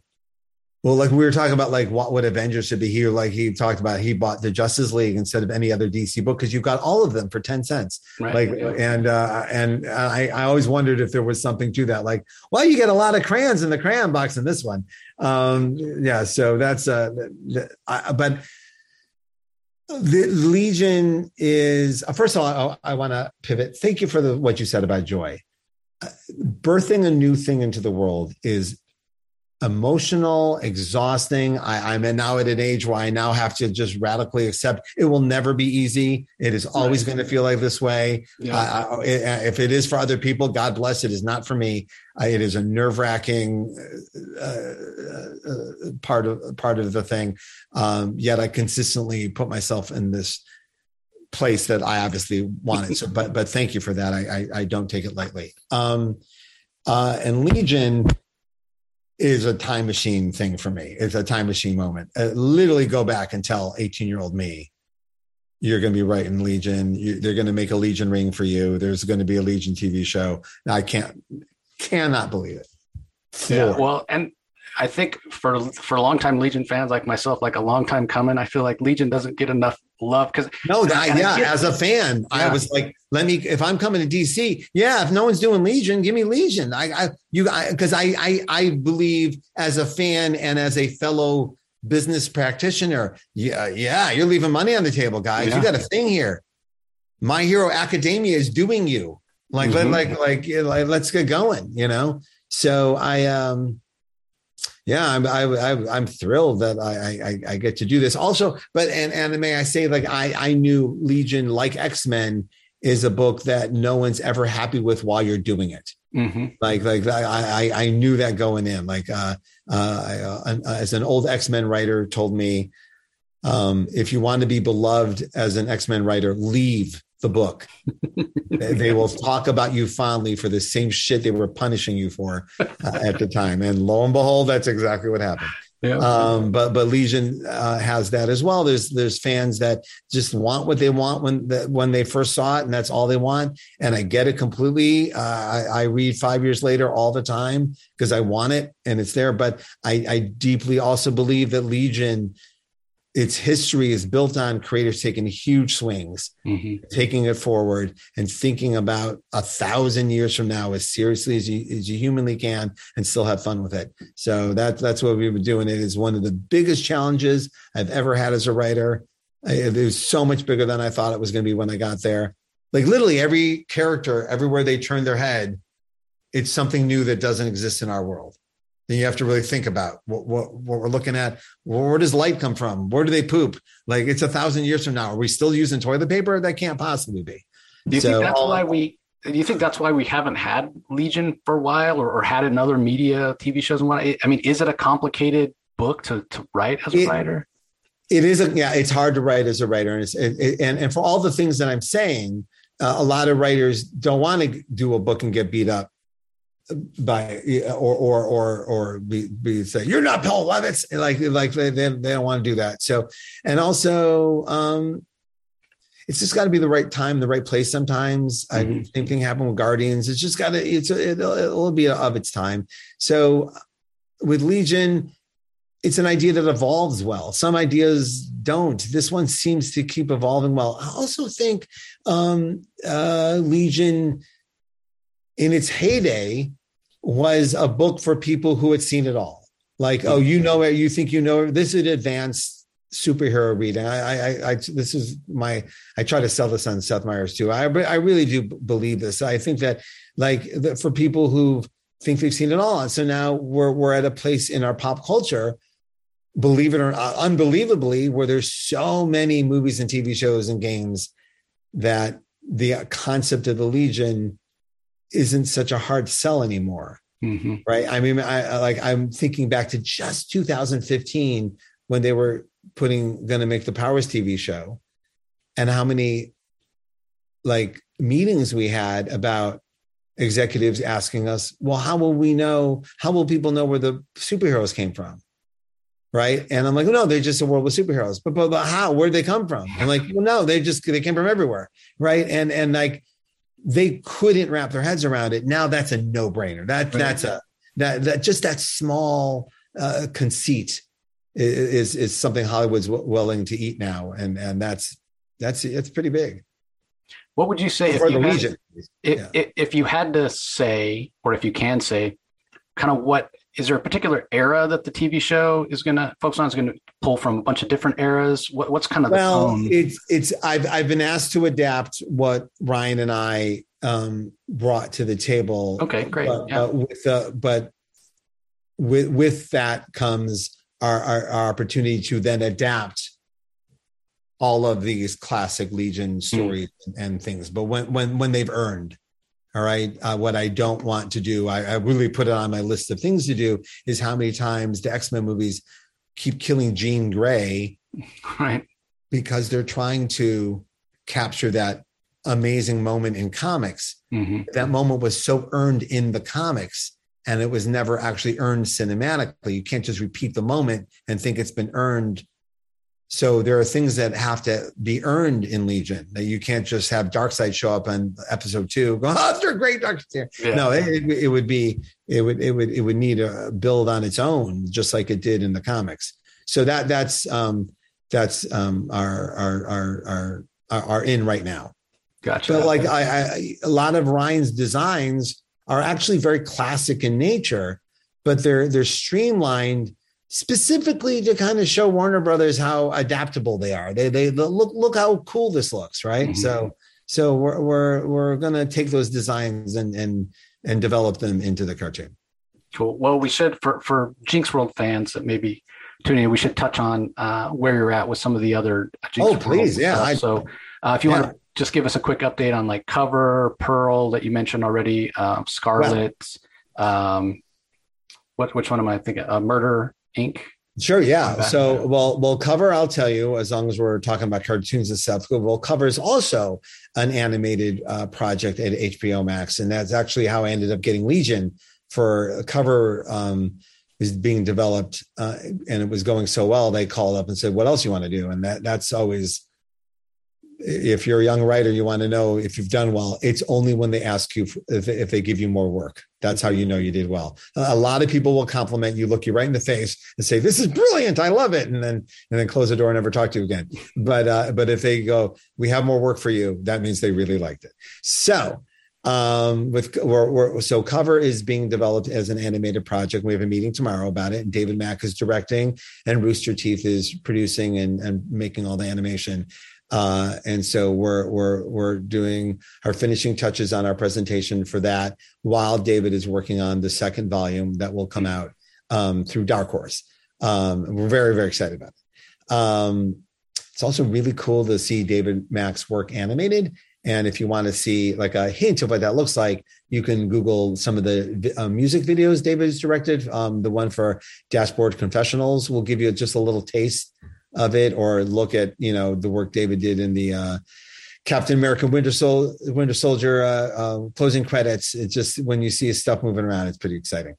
well, like we were talking about, like what would Avengers should be here. Like he talked about, he bought the Justice League instead of any other DC book because you've got all of them for ten cents. Right. Like, and uh, and I, I always wondered if there was something to that. Like, well, you get a lot of crayons in the crayon box in this one. Um, yeah, so that's uh, I, but the Legion is uh, first of all, I, I want to pivot. Thank you for the what you said about joy. Uh, birthing a new thing into the world is emotional, exhausting. I, am now at an age where I now have to just radically accept it will never be easy. It is always right. going to feel like this way. Yeah. Uh, if it is for other people, God bless. It is not for me. it is a nerve wracking uh, uh, uh, part of part of the thing. Um, yet I consistently put myself in this place that I obviously wanted. So, but but thank you for that. I I, I don't take it lightly. Um, uh, and Legion is a time machine thing for me. It's a time machine moment. Uh, literally go back and tell 18 year old me, you're going to be writing Legion. You, they're going to make a Legion ring for you. There's going to be a Legion TV show. I can't, cannot believe it. Yeah. Well, and I think for for longtime Legion fans like myself, like a long time coming, I feel like Legion doesn't get enough love because no, that, yeah. As a fan, yeah. I was like, let me if I'm coming to DC, yeah. If no one's doing Legion, give me Legion. I, I you, because I, I, I believe as a fan and as a fellow business practitioner, yeah, yeah. You're leaving money on the table, guys. Yeah. You got a thing here. My Hero Academia is doing you. Like, mm-hmm. like, like, like, let's get going. You know. So I um yeah, I'm I, I, am thrilled that I, I, I get to do this. Also, but and and may I say, like I I knew Legion, like X Men, is a book that no one's ever happy with while you're doing it. Mm-hmm. Like like I, I I knew that going in. Like uh, uh, uh, as an old X Men writer told me, um, if you want to be beloved as an X Men writer, leave the book. they will talk about you fondly for the same shit they were punishing you for uh, at the time. And lo and behold, that's exactly what happened. Yeah. Um, but but Legion uh, has that as well. There's there's fans that just want what they want when the, when they first saw it, and that's all they want. And I get it completely. Uh, I, I, read five years later all the time because I want it and it's there. But I, I deeply also believe that Legion its history is built on creators taking huge swings, mm-hmm. taking it forward, and thinking about a thousand years from now as seriously as you, as you humanly can, and still have fun with it. So that that's what we've been doing. It is one of the biggest challenges I've ever had as a writer. It was so much bigger than I thought it was going to be when I got there. Like literally every character, everywhere they turn their head, it's something new that doesn't exist in our world then you have to really think about what, what, what we're looking at. Where does light come from? Where do they poop? Like it's a thousand years from now. Are we still using toilet paper? That can't possibly be. Do you so, think that's why we? Do you think that's why we haven't had Legion for a while, or, or had another media TV shows and what? I mean, is it a complicated book to to write as a it, writer? It is a yeah. It's hard to write as a writer, and it, and and for all the things that I'm saying, uh, a lot of writers don't want to do a book and get beat up by or or or or be, be say you're not Paul Levitz. Like like they, they, they don't want to do that. So and also um it's just got to be the right time the right place sometimes. Mm-hmm. I, same thing happened with Guardians. It's just got to it's it'll, it'll be of its time. So with Legion it's an idea that evolves well. Some ideas don't. This one seems to keep evolving well. I also think um uh Legion in its heyday was a book for people who had seen it all. Like, oh, you know it, you think you know it. This is advanced superhero reading. I, I, I, this is my, I try to sell this on Seth Meyers too. I, I really do believe this. I think that, like, for people who think they've seen it all, and so now we're we're at a place in our pop culture, believe it or not, unbelievably, where there's so many movies and TV shows and games that the concept of the Legion isn't such a hard sell anymore. Mm-hmm. Right. I mean, I, like I'm thinking back to just 2015 when they were putting going to make the Powers TV show and how many like meetings we had about executives asking us, well, how will we know? How will people know where the superheroes came from? Right. And I'm like, no, they're just a world with superheroes. But, but, but how? Where'd they come from? I'm like, well, no, they just they came from everywhere. Right. And and like they couldn't wrap their heads around it. Now that's a no-brainer. That right. that's a that that just that small uh, conceit is is something Hollywood's willing to eat now, and and that's that's it's pretty big. What would you say if you, had, if, yeah. if you had to say, or if you can say, kind of what is there a particular era that the TV show is going to focus on? Is going to pull from a bunch of different eras? What, what's kind of well, the tone? it's it's I've I've been asked to adapt what Ryan and I um, brought to the table. Okay, great. But, yeah. with uh, but with with that comes our, our, our opportunity to then adapt all of these classic Legion hmm. stories mm. and things. But when when when they've earned, all right, uh, what I don't want to do, I, I, really put it on my list of things to do, is how many times the X Men movies keep killing Jean Grey, right? Because they're trying to capture that amazing moment in comics. Mm-hmm. That moment was so earned in the comics and it was never actually earned cinematically. You can't just repeat the moment and think it's been earned. So there are things that have to be earned in Legion that you can't just have Darkseid show up on episode two. Go, oh, you're great, Darkseid. Yeah. No, it, it, would be it would it would it would need a build on its own, just like it did in the comics. So that that's um that's um our our our our, our in right now. Gotcha. But like I, I a lot of Ryan's designs are actually very classic in nature, but they're they're streamlined specifically to kind of show Warner Brothers how adaptable they are. They they look look how cool this looks, right? Mm-hmm. So so we're we're we're gonna take those designs and and and develop them into the cartoon. Cool. Well, we should for for Jinx World fans that maybe tuning in, we should touch on uh, where you're at with some of the other Jinx oh, please, yeah. I, so uh, if you yeah. want to just give us a quick update on like cover pearl that you mentioned already um, scarlet um, what which one am i thinking uh, murder inc Sure, yeah. So, well, well, cover. I'll tell you, as long as we're talking about cartoons and stuff. Well, cover is also an animated uh, project at HBO Max, and that's actually how I ended up getting Legion for a cover. Um, is being developed, uh, and it was going so well. They called up and said, "What else you want to do?" And that that's always if you're a young writer, you want to know if you've done well. It's only when they ask you if, if they give you more work. That's how you know you did well. A lot of people will compliment you, look you right in the face, and say, "This is brilliant. I love it," and then and then close the door and never talk to you again. But uh, but if they go, "We have more work for you," that means they really liked it. So um with we're, we're, so cover is being developed as an animated project we have a meeting tomorrow about it and david mack is directing and rooster teeth is producing and, and making all the animation uh, and so we're we're we're doing our finishing touches on our presentation for that while David is working on the second volume that will come out um, through Dark Horse. Um, we're very very excited about it. Um, it's also really cool to see David Mack's work animated. And if you want to see like a hint of what that looks like, you can Google some of the uh, music videos David's directed. Um, the one for Dashboard Confessionals will give you just a little taste of it or look at you know the work david did in the uh, captain america winter, Sol- winter soldier uh, uh, closing credits. It's just when you see his stuff moving around it's pretty exciting.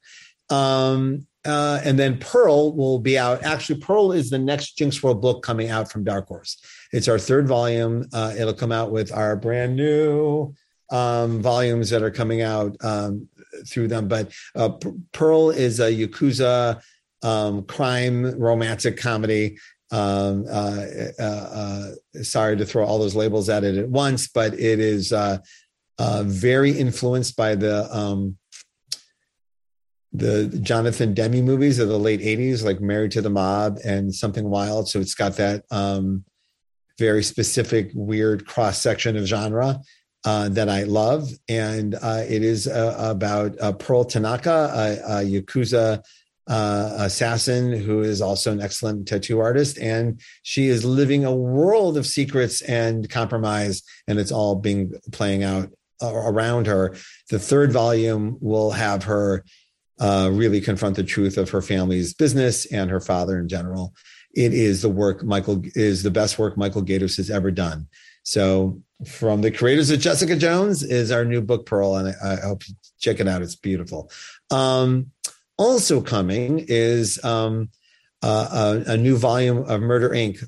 Um, uh, and then pearl will be out. Actually pearl is the next jinx world book coming out from dark horse. It's our third volume. Uh, it'll come out with our brand new um, volumes that are coming out um, through them. But uh, P- pearl is a yakuza um, crime romantic comedy um, uh, uh, uh, sorry to throw all those labels at it at once, but it is uh, uh, very influenced by the um, the Jonathan Demme movies of the late '80s, like Married to the Mob and Something Wild. So it's got that um, very specific, weird cross section of genre. Uh, that I love, and uh, it is uh, about Pearl Tanaka, a, a Yakuza uh, assassin who is also an excellent tattoo artist. And she is living a world of secrets and compromise, and it's all being playing out around her. The third volume will have her uh, really confront the truth of her family's business and her father in general. It is the work Michael is the best work Michael Gaydos has ever done. So from the creators of Jessica Jones is our new book, Pearl, and I, I hope you check it out. It's beautiful. Um, also coming is um, uh, a, a, new volume of Murder Inc.,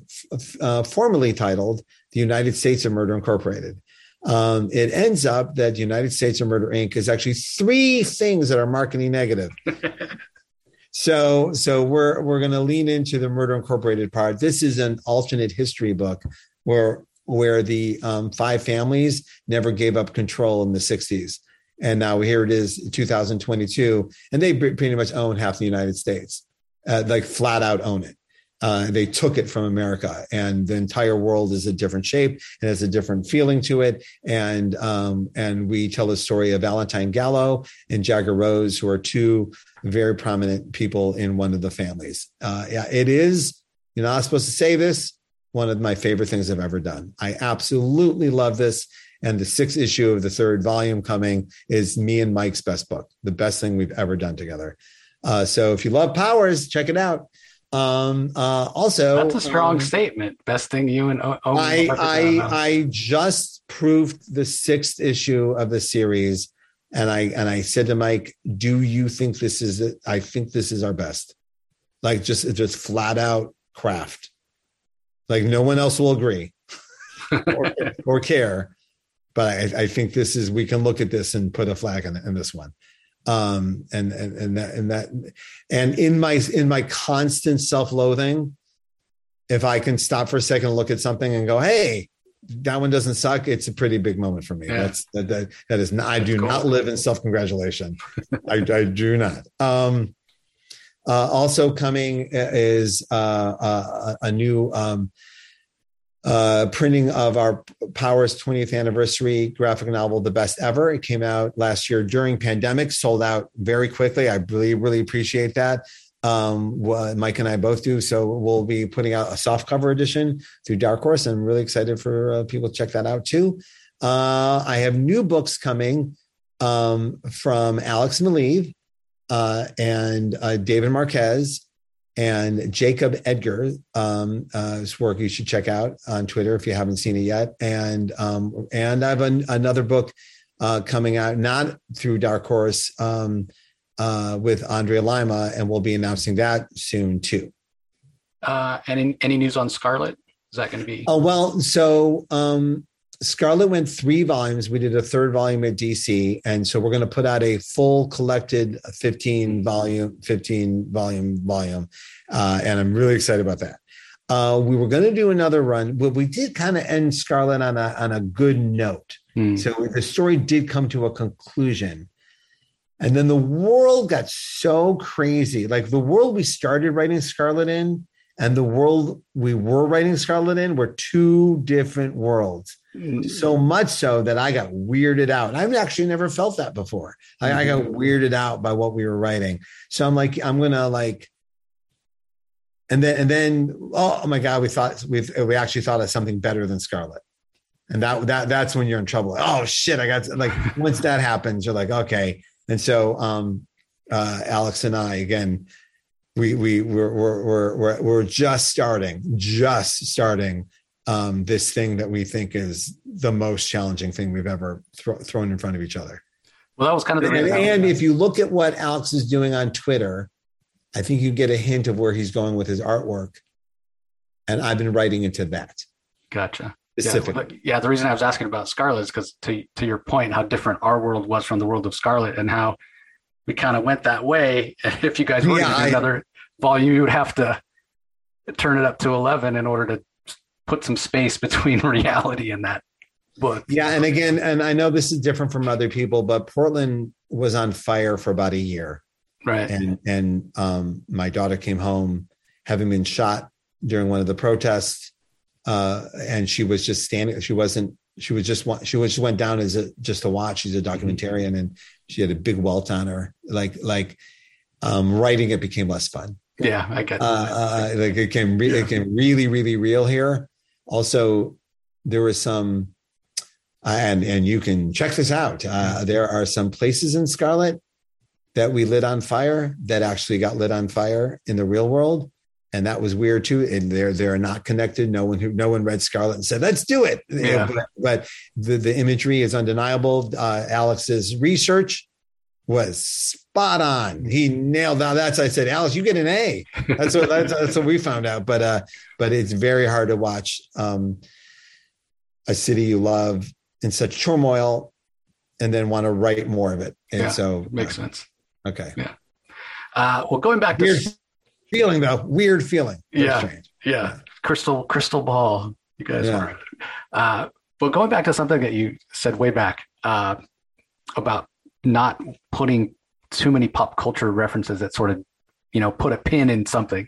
uh, formerly titled "The United States of Murder Incorporated." Um, it ends up that the United States of Murder Inc. is actually three things that are marketing negative. so, so we're we're going to lean into the Murder Incorporated part. This is an alternate history book where where the um, five families never gave up control in the 60s. And now here it is, 2022, and they pretty much own half the United States, uh, like flat out own it. Uh, they took it from America, and the entire world is a different shape and has a different feeling to it. And um, and we tell the story of Valentine Gallo and Jagger Rose, who are two very prominent people in one of the families. Uh, yeah, it is. You're not supposed to say this, one of my favorite things I've ever done. I absolutely love this. And the sixth issue of the third volume coming is me and Mike's best book, the best thing we've ever done together. Uh, so if you love Powers, check it out. Um, uh, also, that's a strong um, statement. Best thing you and o- I, I, I just proved the sixth issue of the series, and I and I said to Mike, "Do you think this is it? I think this is our best." Like just just flat out craft. Like no one else will agree or, or, care, but I, I, think this is we can look at this and put a flag in, in this one. Um, and and and that and that and in my in my constant self-loathing, if I can stop for a second and look at something and go, hey, that one doesn't suck. It's a pretty big moment for me. Yeah. That's that, that that is not, I do cool. not live in self congratulation. I, I do not. Um, uh, also coming is uh, uh, a new um, uh, printing of our Powers 20th anniversary graphic novel, The Best Ever. It came out last year during pandemic, sold out very quickly. I really, really appreciate that. Um, well, Mike and I both do. So we'll be putting out a soft cover edition through Dark Horse. I'm really excited for uh, people to check that out too. Uh, I have new books coming um, from Alex Maleev uh, and uh, David Marquez and Jacob Edgar's um, uh, work you should check out on Twitter if you haven't seen it yet. And um, and I have an, another book uh, coming out, not through Dark Horse, um, uh, with Andrea Lima, and we'll be announcing that soon too. Uh, any any news on Scarlet? Is that going to be? Oh well, so um, Scarlet went three volumes. We did a third volume at DC, and so we're going to put out a full collected fifteen volume, fifteen volume volume, uh, and I'm really excited about that. Uh, we were going to do another run, but we did kind of end Scarlet on a on a good note. Hmm. So the story did come to a conclusion, and then the world got so crazy. Like the world we started writing Scarlet in, and the world we were writing Scarlet in, were two different worlds so much so that I got weirded out. I've actually never felt that before. I, I got mm-hmm. weirded out by what we were writing. So I'm like, I'm gonna like, and then and then oh, my god, we thought we we actually thought of something better than Scarlet, and that that that's when you're in trouble. oh shit, I got like once that happens, you're like okay. And so um, uh, Alex and I again, we we we're we're we're we're just starting, just starting um, this thing that we think is the most challenging thing we've ever thro- thrown in front of each other. Well, that was kind of the and, and if you look at what Alex is doing on Twitter, I think you get a hint of where he's going with his artwork. And I've been writing into that. Gotcha. Yeah, yeah the reason I was asking about Scarlet is because to to your point, how different our world was from the world of Scarlet and how we kind of went that way. If you guys were yeah, to do another volume, you would have to turn it up to 11 in order to put some space between reality and that book. Yeah, and again, and I know this is different from other people, but Portland was on fire for about a year. Right. And and um my daughter came home having been shot during one of the protests uh and she was just standing she wasn't she was just she was she went down as a just to watch she's a documentarian mm-hmm. and she had a big welt on her like like um writing it became less fun yeah i get uh, uh, like it came re- yeah. it came really really real here also, there was some, and and you can check this out. Uh, there are some places in Scarlet that we lit on fire that actually got lit on fire in the real world, and that was weird too. And they're they're not connected. No one who no one read Scarlet and said, "Let's do it." Yeah. But, but the the imagery is undeniable. Uh, Alex's research was spot on. He nailed that. That's I said, Alex, you get an A. That's what that's, that's what we found out. But uh, but it's very hard to watch um, a city you love in such turmoil, and then want to write more of it. And Yeah, so Makes sense. Okay. Uh, well, going back to Weird feeling though. Weird feeling. Yeah. strange. yeah, crystal crystal ball. You guys Yeah. Uh, but going back to something that you said way back uh, about not putting too many pop culture references that sort of, you know, put a pin in something.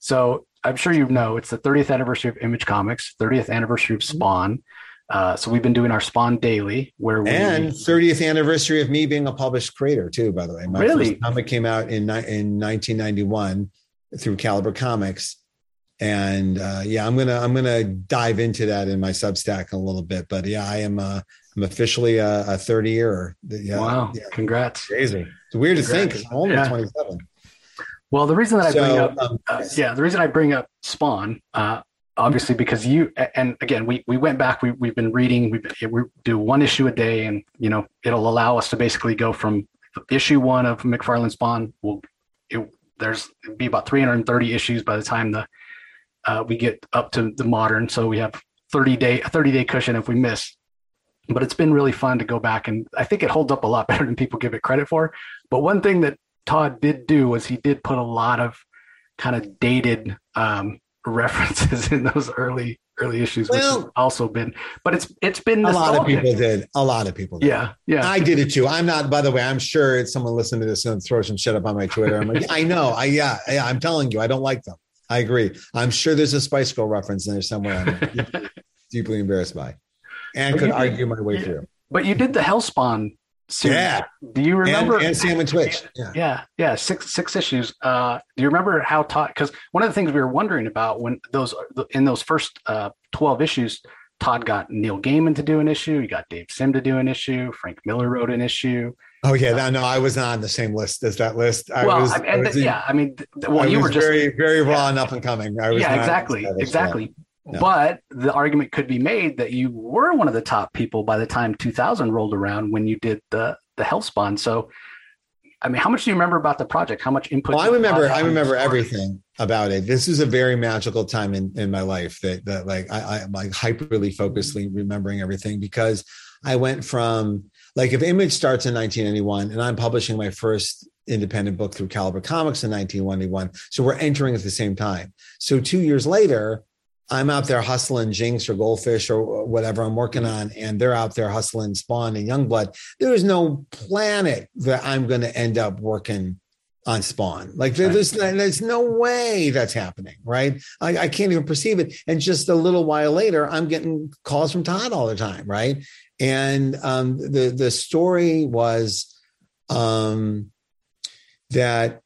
So I'm sure you know it's the 30th anniversary of Image Comics, 30th anniversary of Mm-hmm. Spawn. Uh, so we've been doing our Spawn daily, where we And 30th anniversary of me being a published creator too. By the way, my Really? first comic came out in in 1991 through Caliber Comics, and uh, yeah, I'm gonna I'm gonna dive into that in my Substack a little bit. But yeah, I am uh, I'm officially a, a 30 year. Yeah, wow, yeah, congrats. crazy. It's weird to think because I'm only Yeah. 27. Well, the reason that I bring up um, uh, yeah, the reason I bring up Spawn, uh, obviously because you and again we we went back. We we've been reading. We we do one issue a day, and you know it'll allow us to basically go from issue one of McFarlane Spawn. We'll it, there's be about 330 issues by the time the uh, we get up to the modern. So we have 30 day a 30 day cushion if we miss. But it's been really fun to go back, and I think it holds up a lot better than people give it credit for. But one thing that Todd did do was he did put a lot of kind of dated um, references in those early early issues, which has Well- also been. But it's it's been a lot of people did. A lot of people did. Yeah, yeah, I did it too. I'm not, by the way, I'm sure someone listened to this and throw some shit up on my Twitter. I'm like, I know. I, yeah, yeah, I'm telling you, I don't like them. I agree. I'm sure there's a Spice Girl reference in there somewhere. I'm deeply, deeply embarrassed by and But could did- argue my way yeah. through. but you did the Hellspawn series. Yeah. Do you remember? And, and Sam and Twitch. Yeah. yeah, yeah, six six issues. Uh, do you remember how Todd? Because one of the things we were wondering about when those in those first uh, twelve issues, Todd got Neil Gaiman to do an issue. You got Dave Sim to do an issue. Frank Miller wrote an issue. Oh, yeah. No, no, I was not on the same list as that list. I well, was, I, I was, yeah, I mean, well, I you were just very, very raw and up and coming. I was yeah, exactly, exactly. No. But the argument could be made that you were one of the top people by the time 2000 rolled around when you did the the Hellspawn. So, I mean, how much do you remember about the project? How much input? Well, I remember, I remember everything about it. This is a very magical time in, in my life that, that like, I, I'm like hyperly focusedly remembering everything because I went from like, if Image starts in 1991 and I'm publishing my first independent book through Caliber Comics in 1991. So we're entering at the same time. So two years later, I'm out there hustling Jinx or Goldfish or whatever I'm working on, and they're out there hustling Spawn and Youngblood. There is no planet that I'm going to end up working on Spawn. Like there- there's there's no way that's happening, right? I, I can't even perceive it. And just a little while later, I'm getting calls from Todd all the time, right? And um, the the story was um, that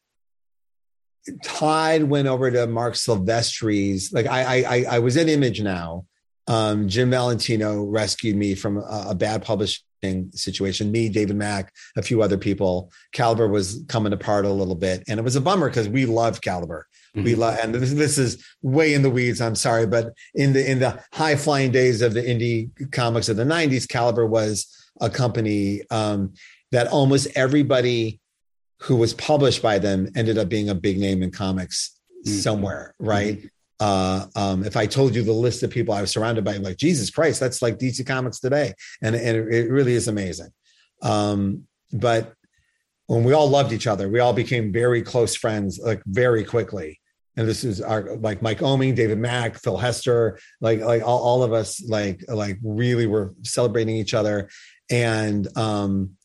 Todd went over to Marc Silvestri's. Like I, I, I was in Image now. Um, Jim Valentino rescued me from a, a bad publishing situation. Me, David Mack, a few other people. Caliber was coming apart a little bit, and it was a bummer because we loved Caliber. We Mhm. love, and this, this is way in the weeds. I'm sorry, but in the in the high flying days of the indie comics of the '90s, Caliber was a company um, that almost everybody who was published by them ended up being a big name in comics Mhm. somewhere, right? Uh, um, if I told you the list of people I was surrounded by, like Jesus Christ, that's like DC Comics today, and, and it, it really is amazing. Um, but when we all loved each other, we all became very close friends, like very quickly. And this is our like Mike Oeming, David Mack, Phil Hester, like like all, all of us, like like really were celebrating each other, and um,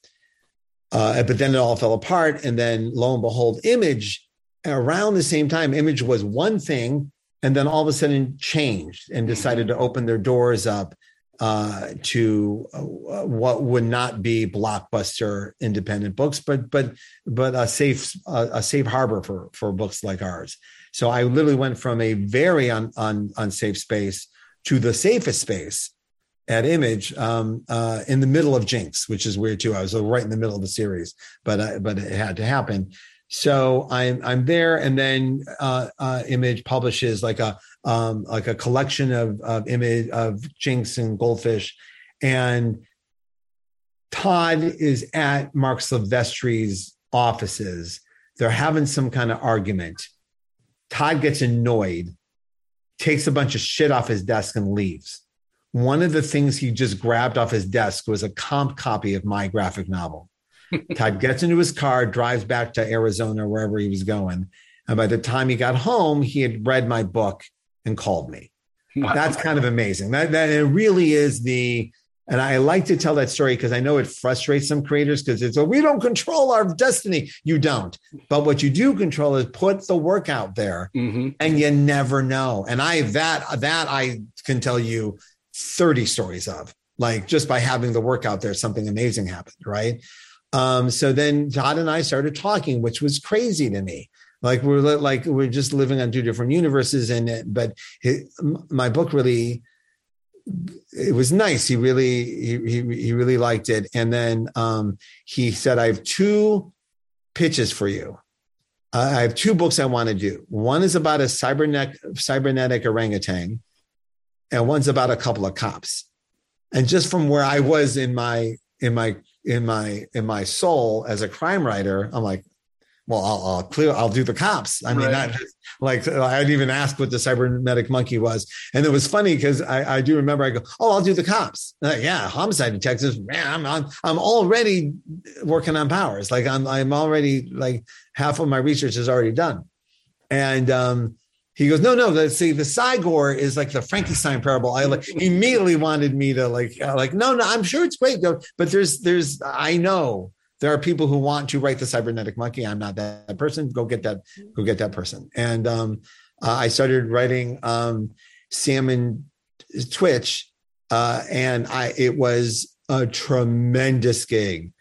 uh, but then it all fell apart. And then lo and behold, Image around the same time, Image was one thing, and then all of a sudden changed and decided to open their doors up uh, to uh, what would not be blockbuster independent books, but but but a safe uh, a safe harbor for for books like ours. So I literally went from a very un, un, unsafe space to the safest space at Image um, uh, in the middle of Jinx, which is weird too. I was right in the middle of the series, but uh, but it had to happen. So I'm I'm there, and then uh, uh, Image publishes like a um, like a collection of of image of Jinx and Goldfish, and Todd is at Marc Silvestri's offices. They're having some kind of argument. Todd gets annoyed, takes a bunch of shit off his desk, and leaves. One of the things he just grabbed off his desk was a comp copy of my graphic novel. Todd gets into his car, drives back to Arizona, wherever he was going. And by the time he got home, he had read my book and called me. Wow. That's kind of amazing. That, that it really is the and I like to tell that story because I know it frustrates some creators because it's, well, we don't control our destiny. You don't. But what you do control is put the work out there mm-hmm. and you never know. And I, that, that I can tell you 30 stories of like just by having the work out there, something amazing happened. Right. Um, so then Todd and I started talking, which was crazy to me. Like we're like, we're just living on two different universes. And, but it, my book really, it was nice. He really he, he, he really liked it. And then um, he said, "I have two pitches for you. Uh, I have two books I want to do. One is about a cybernetic cybernetic orangutan, and one's about a couple of cops. And just from where I was in my in my in my in my soul as a crime writer, I'm like, well, I'll, I'll clear, I'll do the cops. I mean, right. not like I didn't even ask what the cybernetic monkey was. And it was funny because I, I, do remember I go, oh, I'll do the cops. Like, yeah, homicide detectives. Man, I'm, I'm, I'm already working on powers. Like I'm, I'm already like half of my research is already done. And, um, he goes, no, no. Let's see, the Cy-Gor is like the Frankenstein parable. I like immediately wanted me to like, uh, like, no, no. I'm sure it's great. But there's, there's, I know there are people who want to write the cybernetic monkey. I'm not that person. Go get that. Go get that person. And um, uh, I started writing um, Sam and Twitch, uh, and I it was a tremendous gig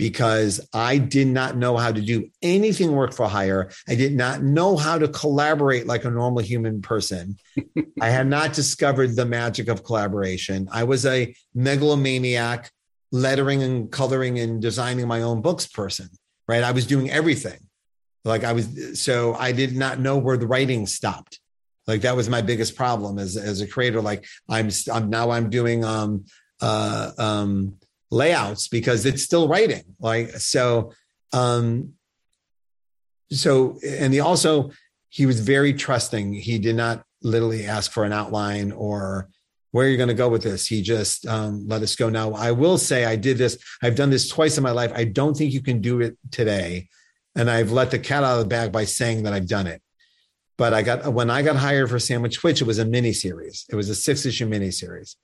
because I did not know how to do anything work for hire. I did not know how to collaborate like a normal human person. I had not discovered the magic of collaboration. I was a megalomaniac lettering and coloring and designing my own books person, right? I was doing everything. Like I was, so I did not know where the writing stopped. Like that was my biggest problem as, as a creator. Like I'm, I'm now I'm doing, um, uh, um, layouts because it's still writing. Like, so, um, so, and he also, he was very trusting. He did not literally ask for an outline or, where are you going to go with this? He just um, let us go. Now, I will say I did this. I've done this twice in my life. I don't think you can do it today. And I've let the cat out of the bag by saying that I've done it. But I got when I got hired for Sam and Twitch, it was a mini series. It was a six issue mini series.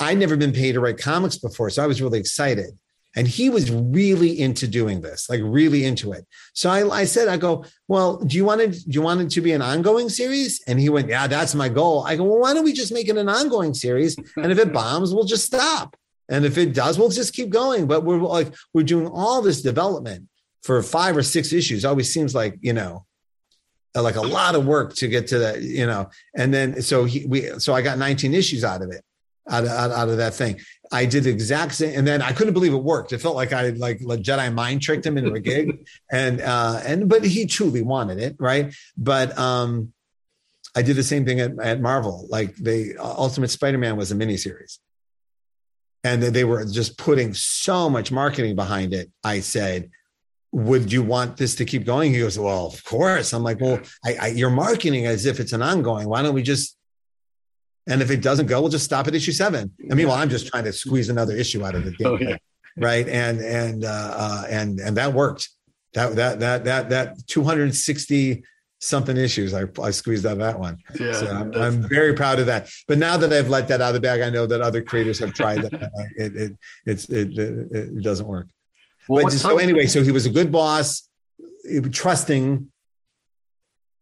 I'd never been paid to write comics before, so I was really excited. And he was really into doing this, like really into it. So I, I said, I go, well, do you want it? Do you want it to be an ongoing series? And he went, yeah, that's my goal. I go, well, why don't we just make it an ongoing series? And if it bombs, we'll just stop. And if it does, we'll just keep going. But we're like, we're doing all this development for five or six issues. Always seems like, you know, like a lot of work to get to that, you know. And then so he we so I got 19 issues out of it out of, out, of that thing. I did the exact same, and then I couldn't believe it worked. It felt like I like, like Jedi mind tricked him into a gig, and uh, and but he truly wanted it, right? But um, I did the same thing at, at Marvel. Like the Ultimate Spider-Man was a miniseries, and they were just putting so much marketing behind it. I said, would you want this to keep going? He goes, well, of course. I'm like, well, I, I, you're marketing as if it's an ongoing. Why don't we just and if it doesn't go, we'll just stop at issue seven. I mean, well, I'm just trying to squeeze another issue out of the game, oh, yeah. right? And and uh, uh, and and that worked. That that that that that 260 something issues I, I squeezed out of that one. Yeah, so I'm, I'm, very proud of that. But now that I've let that out of the bag, I know that other creators have tried that. It, it it's it, it, it doesn't work. Well, but so anyway, so he was a good boss, trusting.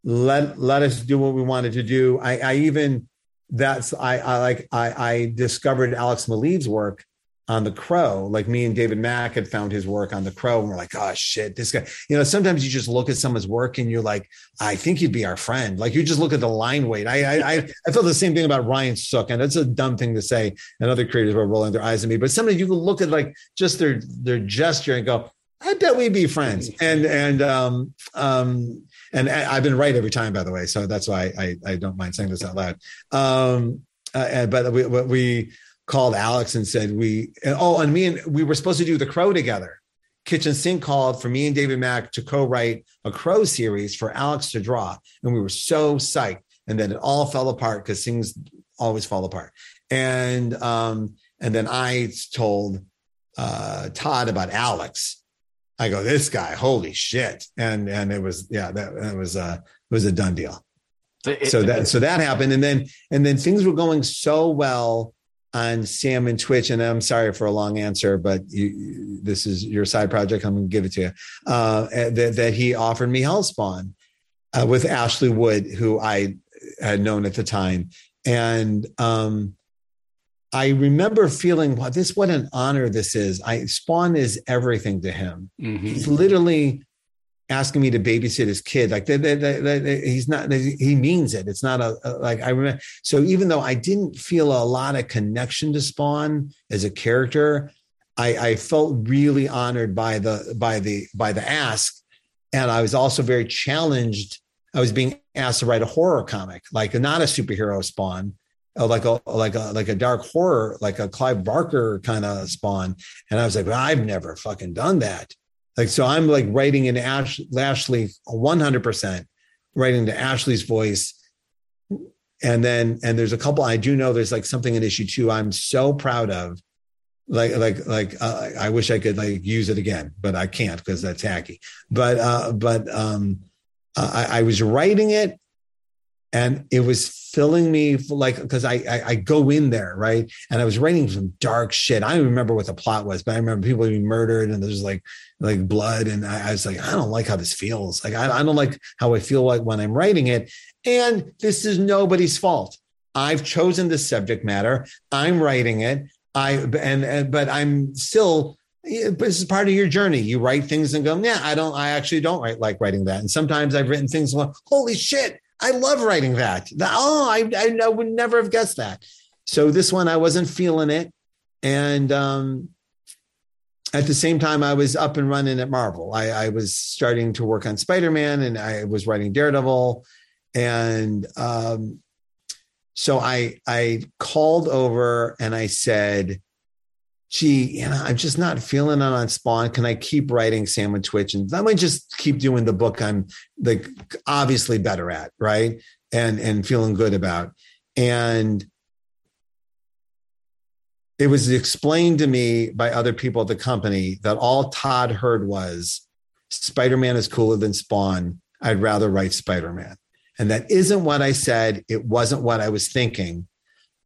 Let let us do what we wanted to do. I, I even that's I, I like I, I discovered Alex Maleev's work on the crow. Like me and david mack had found his work on the crow and we're like oh shit this guy you know sometimes you just look at someone's work and you're like i think he'd be our friend. Like you just look at the line weight. I i i felt the same thing about ryan sook and that's a dumb thing to say and other creators were rolling their eyes at me but sometimes you can look at like just their their gesture and go I bet we'd be friends. And and um um and I've been right every time, by the way. So that's why I I, don't mind saying this out loud. Um, uh, but we we called Alex and said we oh and me and we were supposed to do the Crow together. Kitchen Sink called for me and David Mack to co-write a Crow series for Alex to draw, and we were so psyched. And then it all fell apart because things always fall apart. And um, and then I told uh, Todd about Alex. I go, this guy, holy shit! And and it was yeah, that, that was a it was a done deal. It, so that so that happened, and then and then things were going so well on Sam and Twitch. And I'm sorry for a long answer, but you, this is your side project. I'm going to give it to you. Uh, that, that he offered me Hellspawn uh, with Ashley Wood, who I had known at the time, and um, I remember feeling, wow, this what an honor this is. I Spawn is everything to him. Mm-hmm. He's literally asking me to babysit his kid. Like they, they, they, he's not, he means it. It's not a, a, like I remember. So even though I didn't feel a lot of connection to Spawn as a character, I, I felt really honored by the by the by the ask, and I was also very challenged. I was being asked to write a horror comic, like not a superhero Spawn, like a like a like a dark horror, like a Clive Barker kind of spawn. And I was like, well, I've never fucking done that. Like, so I'm like writing in Ash, Ashley 100%, writing to Ashley's voice. And then, and there's a couple, I do know there's like something in issue two I'm so proud of. Like, like, like, uh, I wish I could like use it again, but I can't because that's hacky. But, uh, but, um, I, I was writing it and it was filling me like because I, I, I go in there right and I was writing some dark shit. I don't remember what the plot was, but I remember people being murdered and there's like like blood and I, I was like I don't like how this feels. Like I, I don't like how I feel like when I'm writing it. And this is nobody's fault. I've chosen the subject matter. I'm writing it. I and, and but I'm still eh, this is part of your journey. You write things and go, yeah, I don't, I actually don't write like writing that. And sometimes I've written things like, holy shit, I love writing that. Oh, I, I, I would never have guessed that. So this one, I wasn't feeling it. And um, at the same time, I was up and running at Marvel. I, I was starting to work on Spider Man and I was writing Daredevil. And um, so I, I called over and I said, gee, you know, I'm just not feeling it on Spawn. Can I keep writing Sam and Twitch? And let me just keep doing the book I'm like obviously better at, right? And and feeling good about. And it was explained to me by other people at the company that all Todd heard was Spider-Man is cooler than Spawn. I'd rather write Spider-Man. And that isn't what I said. It wasn't what I was thinking,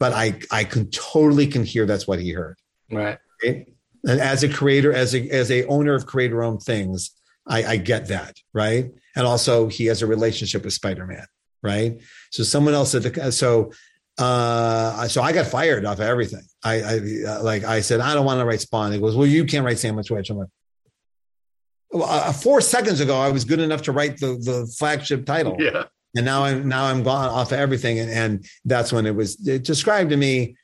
but I I can totally can hear that's what he heard. Right. right? And as a creator, as a as a owner of creator owned things, I, I get that, right? And also he has a relationship with Spider-Man, right? So someone else said the so uh so I got fired off of everything. I, I uh, like I said, I don't want to write Spawn. He goes, Well, you can't write Sam and Twitch. I'm like, well, uh, four seconds ago, I was good enough to write the the flagship title. Yeah. And now I'm now I'm gone off of everything. And, and that's when it was it described to me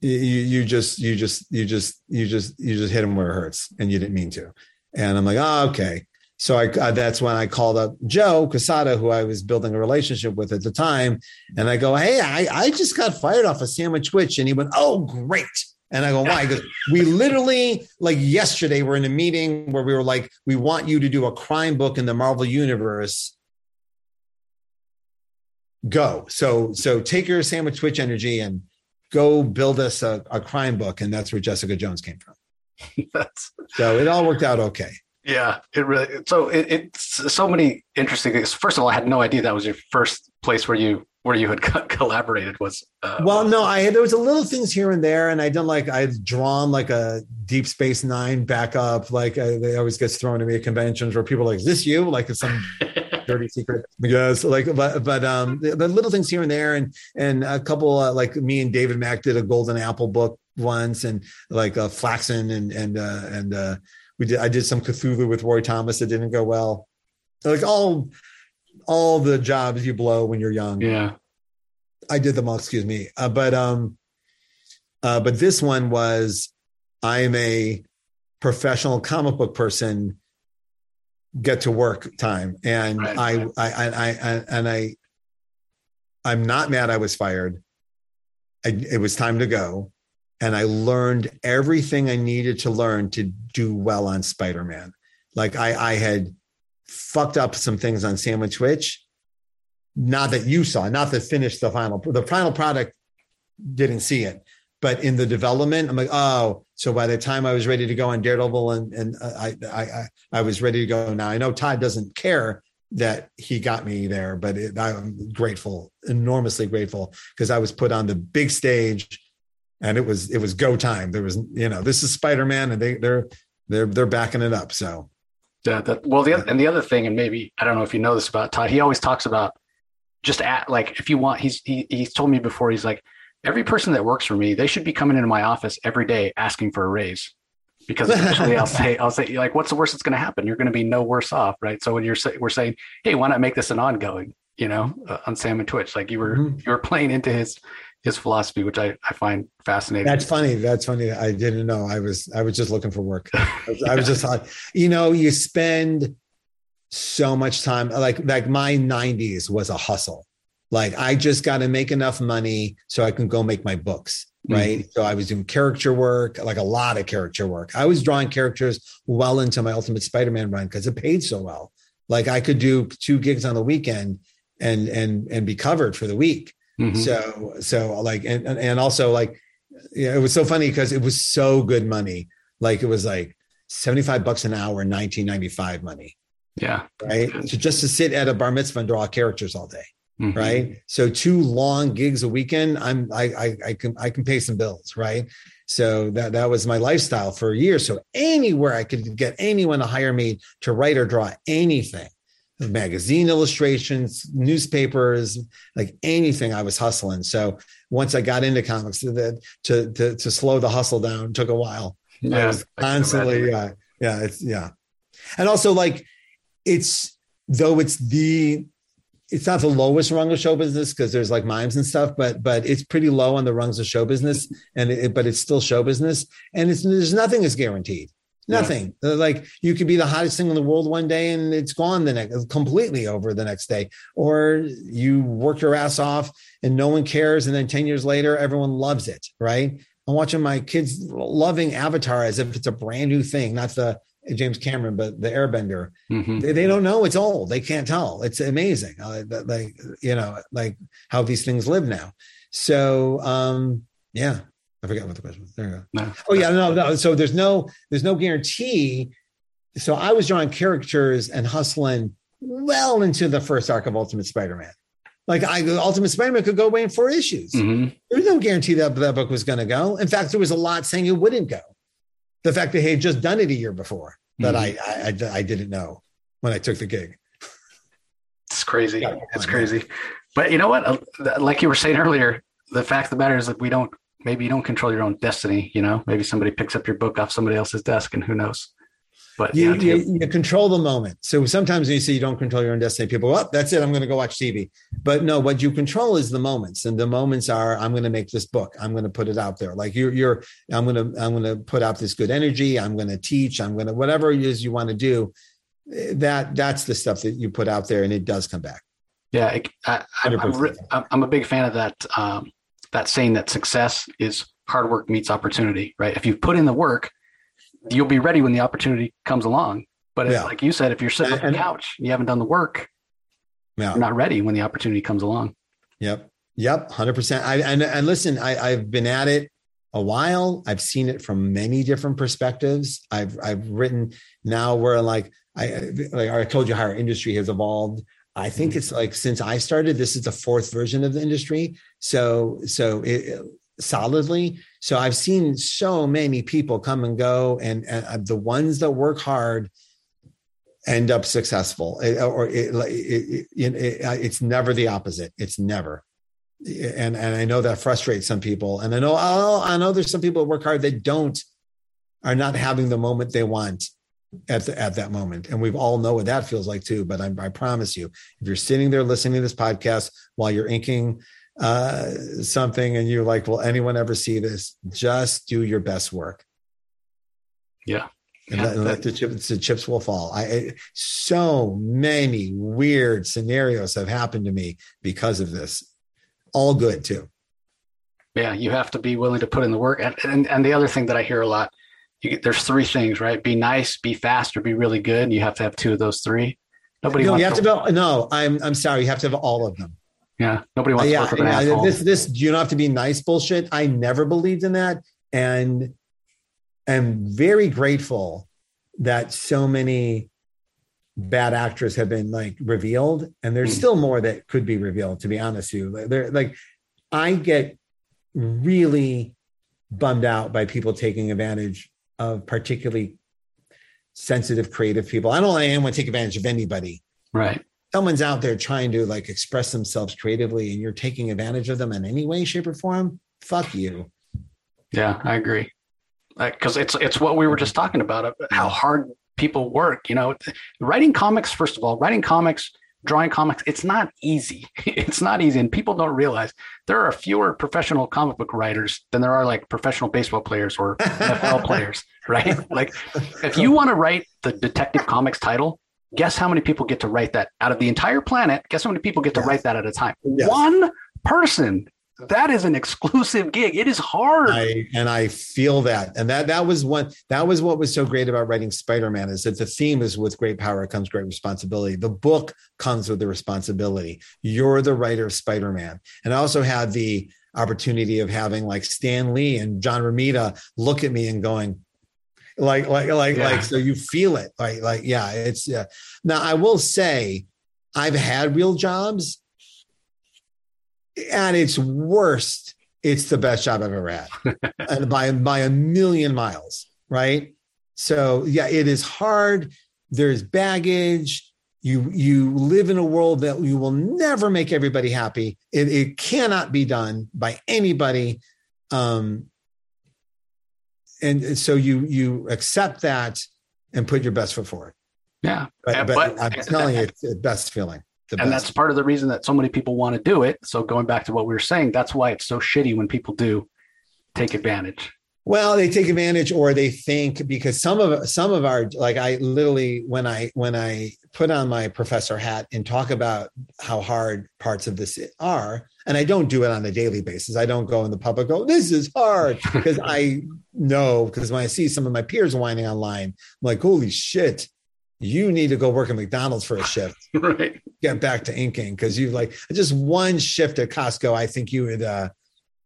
you you just you just you just you just you just hit him where it hurts and you didn't mean to and i'm like oh okay so I, uh, that's when I called up Joe Quesada, who I was building a relationship with at the time. And I go, Hey, I, I just got fired off a of Sam and Twitch. And he went, Oh, great. And I go, why? Because we literally, like yesterday, we're in a meeting where we were like, we want you to do a crime book in the Marvel universe. Go. So, so take your Sam and Twitch energy and go build us a, a crime book. And that's where Jessica Jones came from. that's so it all worked out okay. Yeah, it really. So it, it's so many interesting things. First of all, I had no idea that was your first place where you where you had co- collaborated. Was uh, well, no, I had there was a little things here and there, and I done like I'd drawn like a Deep Space Nine backup. Like I, they always gets thrown to me at conventions where people are like, "Is this you?" Like it's some dirty secret. Yes, like but but um, the, little things here and there, and and a couple uh, like me and David Mack did a Golden Apple book once, and like uh, Flaxen and and uh, and uh, we did I did some Cthulhu with Roy Thomas that didn't go well. Like all all the jobs you blow when you're young. Yeah. I did them all, excuse me. Uh, but um uh but this one was I'm a professional comic book person get to work time. And Right, I. I, I, I, and I, I'm not mad I was fired. I, it was time to go. And I learned everything I needed to learn to do well on Spider Man. Like I, I had fucked up some things on Sam and Twitch. Not that you saw, not that finished the final, the final product didn't see it. But in the development, I'm like, oh, so by the time I was ready to go on Daredevil and, and uh, I, I, I, I was ready to go. Now I know Todd doesn't care that he got me there, but it, I'm grateful, enormously grateful because I was put on the big stage and it was, it was go time. There was, you know, this is Spider-Man and they, they're, they're, they're backing it up. So Yeah, that, well, the other, and the other thing, and maybe I don't know if you know this about Todd. He always talks about just at like if you want. He's he, he's told me before. He's like every person that works for me, they should be coming into my office every day asking for a raise, because eventually I'll say I'll say like, what's the worst that's going to happen? You're going to be no worse off, right? So when you're say, we're saying, hey, why not make this an ongoing? You know, uh, on Sam and Twitch, like you were Mhm. you were playing into his his philosophy, which I I find fascinating. That's funny. That's funny. I didn't know. I was I was just looking for work. I was, I was just you know, you spend so much time. Like like my '90s was a hustle. Like I just got to make enough money so I can go make my books. Right. So I was doing character work, like a lot of character work. I was drawing characters well into my Ultimate Spider-Man run because it paid so well. Like I could do two gigs on the weekend and and and be covered for the week. Mhm. So so like and and also like yeah, it was so funny because it was so good money. Like it was like 75 bucks an hour in 1995 money, yeah, right? So just to sit at a bar mitzvah and draw characters all day, Mhm. right? So two long gigs a weekend, I'm I I, I can I can pay some bills, right? So that that was my lifestyle for a year. So anywhere I could get anyone to hire me to write or draw anything, magazine illustrations, newspapers, like anything, I was hustling. So once I got into comics, to to to, to slow the hustle down took a while. Yeah, was I can constantly, yeah, yeah, it's yeah, and also like it's though it's the it's not the lowest rung of show business because there's like mimes and stuff, but but it's pretty low on the rungs of show business, and it, but it's still show business, and it's there's nothing is guaranteed. Nothing. Uh, Like you could be the hottest thing in the world one day and it's gone the next completely over the next day. Or you work your ass off and no one cares. And then 10 years later, everyone loves it. Right. I'm watching my kids loving Avatar as if it's a brand new thing, not the James Cameron, but the Airbender. Mhm. They, they don't know it's old. They can't tell. It's amazing. Uh, like, you know, like how these things live now. So, um, yeah, I forgot what the question was. There you go. No. Oh yeah, no, no. So there's no, there's no guarantee. So I was drawing characters and hustling well into the first arc of Ultimate Spider-Man. Like I, Ultimate Spider-Man could go away in four issues. Mhm. There was no guarantee that that book was going to go. In fact, there was a lot saying it wouldn't go. The fact that he had just done it a year before that I, I, I, I didn't know when I took the gig. It's crazy. Yeah, It's yeah. crazy. But you know what? Uh, Like you were saying earlier, the fact of the matter is that we don't, maybe you don't control your own destiny. You know, maybe somebody picks up your book off somebody else's desk and who knows. But You, yeah, you, you control the moment. So sometimes when you say you don't control your own destiny, people, well, that's it. I'm going to go watch TV. But no, what you control is the moments, and the moments are, I'm going to make this book. I'm going to put it out there. Like you're, you're, I'm going to, I'm going to put out this good energy. I'm going to teach. I'm going to whatever it is you want to do. eh, That that's the stuff that you put out there, and it does come back. yeah, it, I, I'm, I'm, 100%. re- I'm I'm a big fan of that. Um, that saying that success is hard work meets opportunity, right? If you put in the work, you'll be ready when the opportunity comes along. But Yeah. like you said, if you're sitting on the couch, you haven't done the work, Yeah. you're not ready when the opportunity comes along. Yep. Yep. Hundred percent. I and and listen, I, I've been at it a while. I've seen it from many different perspectives. I've I've written now where like I like I told you how our industry has evolved. I think mm-hmm. it's like since I started, this is the fourth version of the industry. So so it, solidly. So I've seen so many people come and go, and, and uh, the ones that work hard end up successful. It- uh, or it, it, it, uh, it's never the opposite. It's never. And and i know that frustrates some people. And i know oh, i know there's some people that work hard that don't are not having the moment they want at the, at that moment. And we've all know what that feels like too but I, I promise you if you're sitting there listening to this podcast while you're inking uh, something and you're like will anyone ever see this just do your best work and, yeah, let, and let, the chips the chips will fall. I, I so many weird scenarios have happened to me because of this. All good too. Yeah, you have to be willing to put in the work. And and, and the other thing that I hear a lot, you, there's three things, right? Be nice, be fast, or be really good. You have to have two of those three. Nobody. No, you have to, to be, No, I'm I'm sorry. You have to have all of them. Yeah, nobody wants yeah, to work with an yeah, asshole. This this you don't have to be nice bullshit. I never believed in that, and am very grateful that so many bad actors have been like revealed, and there's mm. still more that could be revealed. To be honest with you, they're like I get really bummed out by people taking advantage of particularly sensitive, creative people. I don't want anyone to take advantage of anybody. Right someone's out there trying to like express themselves creatively and you're taking advantage of them in any way shape or form fuck you. Yeah i agree. Because like, it's it's what we were just talking about how hard people work you know? Writing comics first of all writing comics drawing comics it's not easy. It's not easy and people don't realize there are fewer professional comic book writers than there are like professional baseball players or nfl players right? Like if you want to write the detective comics title guess how many people get to write that out of the entire planet? Guess how many people get to yes. write that at a time? Yes. One person. That is an exclusive gig. It is hard. I, and I feel that. And that that was one that was what was so great about writing Spider-Man is that the theme is with great power comes great responsibility. The book comes with the responsibility. You're the writer of Spider-Man. And I also had the opportunity of having like Stan Lee and John Romita look at me and going, like like like yeah. like so you feel it. Like like yeah it's yeah. Now i will say i've had real jobs and it's worst it's the best job i've ever had and by by a million miles right? So yeah it is hard there's baggage you you live in a world that you will never make everybody happy. It, it cannot be done by anybody. Um and so you you accept that and put your best foot forward. Yeah, but, but, but I'm telling you, it's the best feeling. The and best. that's part of the reason that so many people want to do it. So going back to what we were saying, that's why it's so shitty when people do take advantage. Well, they take advantage or they think because some of some of our like I literally when I when I put on my professor hat and talk about how hard parts of this are, and I don't do it on a daily basis. I don't go in the public go this is hard because I know because when I see some of my peers whining online, I'm like holy shit, you need to go work at McDonald's for a shift. right. Get back to inking because you've like just one shift at Costco. I think you would uh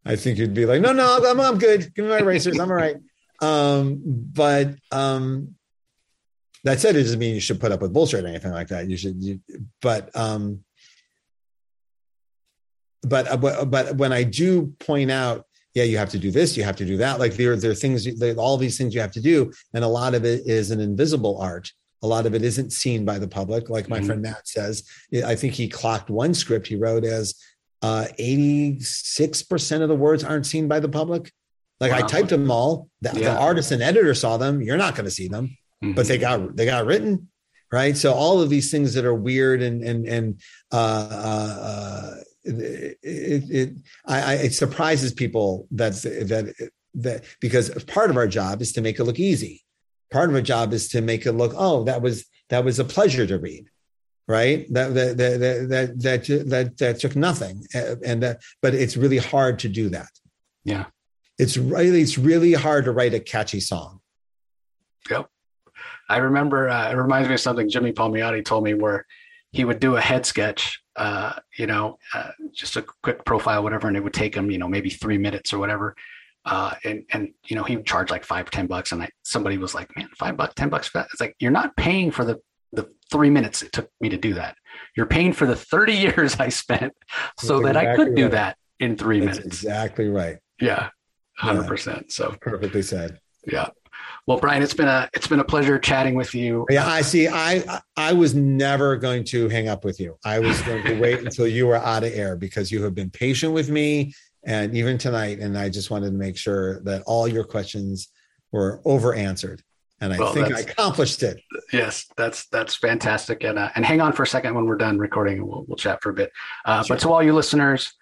I think you'd be like, no, no, I'm, I'm good. Give me my racers. I'm all right. Um, but um, that said, it doesn't mean you should put up with bullshit or anything like that. You should, you, but um, but uh, but but when I do point out, yeah, you have to do this, you have to do that. Like there, there are things, there, all these things you have to do, and a lot of it is an invisible art. A lot of it isn't seen by the public. Like my mm-hmm. friend Matt says, I think he clocked one script he wrote as uh, 86% of the words aren't seen by the public. Like wow. I typed them all. The, yeah. the, artist and editor saw them. You're not going to see them, mm-hmm. but they got they got written, right? So all of these things that are weird and and and uh, uh, uh it, it, it I, I, it surprises people that's that that because part of our job is to make it look easy. Part of our job is to make it look oh that was that was a pleasure to read right that that that that that that, that took nothing and that but it's really hard to do that yeah it's really it's really hard to write a catchy song yep i remember uh, it reminds me of something jimmy palmiotti told me where he would do a head sketch uh, you know uh, just a quick profile whatever and it would take him you know maybe three minutes or whatever uh, and and you know he would charge like five ten bucks and I, somebody was like man five bucks ten bucks for that it's like you're not paying for the the three minutes it took me to do that. You're paying for the 30 years I spent so That's that exactly I could do right. that in three That's minutes. Exactly right. Yeah. hundred percent. So perfectly said. Yeah. Well, Brian, it's been a it's been a pleasure chatting with you. Yeah, I see. I I was never going to hang up with you. I was going to wait until you were out of air because you have been patient with me, and even tonight. And I just wanted to make sure that all your questions were over answered and I well, think I accomplished it. Yes, that's that's fantastic. And uh, and hang on for a second when we're done recording, we'll we'll chat for a bit. Uh, sure. But to all you listeners,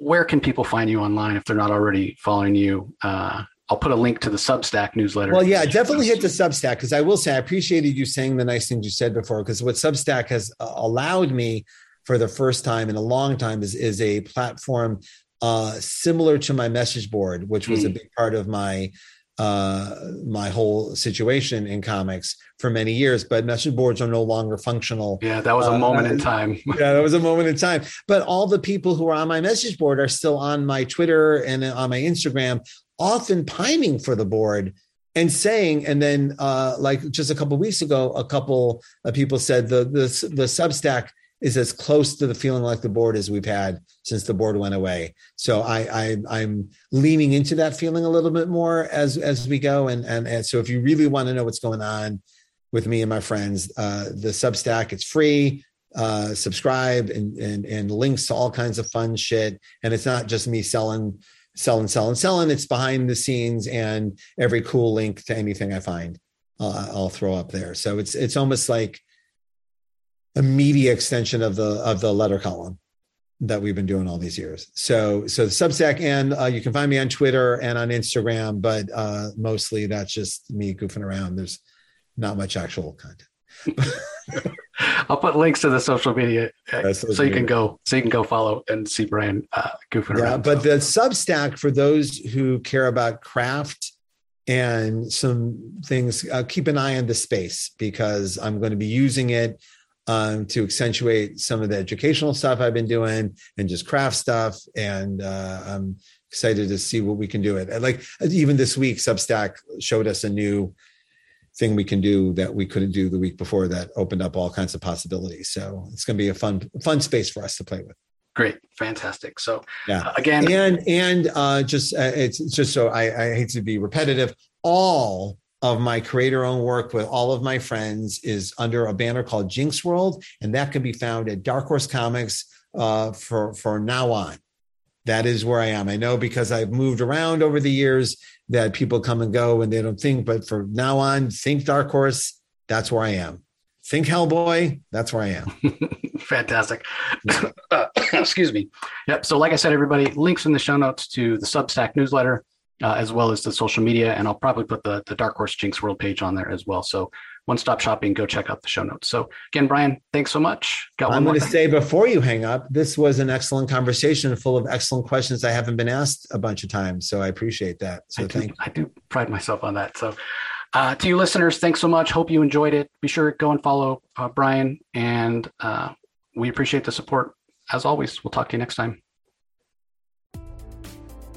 where can people find you online if they're not already following you? Uh, I'll put a link to the Substack newsletter. Well, yeah, definitely hit the Substack because I will say I appreciated you saying the nice things you said before because what Substack has uh, allowed me for the first time in a long time is is a platform uh, similar to my message board, which was mm. a big part of my uh, my whole situation in comics for many years. But message boards are no longer functional. Yeah, that was a moment uh, in time. yeah, that was a moment in time. But all the people who are on my message board are still on my Twitter and on my Instagram, often pining for the board and saying, and then uh, like just a couple weeks ago, a couple of people said the the the Substack is as close to the feeling like the board as we've had since the board went away. So I, I am leaning into that feeling a little bit more as as we go. And and, and so if you really want to know what's going on with me and my friends, uh, the Substack it's free. Uh, subscribe and, and and links to all kinds of fun shit. And it's not just me selling, selling, selling, selling. It's behind the scenes and every cool link to anything I find, uh, I'll throw up there. So it's it's almost like a media extension of the of the letter column that we've been doing all these years. So so the Substack and uh, you can find me on Twitter and on Instagram, but uh, mostly that's just me goofing around. There's not much actual content. I'll put links to the social media uh, so you can go so you can go follow and see Brian uh, goofing yeah, around. But so. the Substack for those who care about craft and some things, uh, keep an eye on the space because I'm going to be using it um, to accentuate some of the educational stuff I've been doing and just craft stuff. And uh, I'm excited to see what we can do. It like even this week, Substack showed us a new thing we can do that we couldn't do the week before that opened up all kinds of possibilities. So it's going to be a fun, fun space for us to play with. Great, fantastic. So yeah, uh, again, and and uh, just uh, it's just so I, I hate to be repetitive. All of my creator owned work with all of my friends is under a banner called Jinx World, and that can be found at Dark Horse Comics uh, for for now on. That is where I am. I know because I've moved around over the years that people come and go and they don't think, but for now on, think Dark Horse. That's where I am. Think Hellboy. That's where I am. Fantastic. uh, excuse me. Yep. So, like I said, everybody, links in the show notes to the Substack newsletter uh, as well as the social media. And I'll probably put the, the Dark Horse Jinx World page on there as well. So one stop shopping, go check out the show notes. So again, Brian, thanks so much. Got I'm going to say before you hang up, this was an excellent conversation full of excellent questions I haven't been asked a bunch of times. So I appreciate that. So I thank do, I do pride myself on that. So uh, to you listeners, thanks so much. Hope you enjoyed it. Be sure to go and follow uh, Brian and uh, we appreciate the support as always. We'll talk to you next time.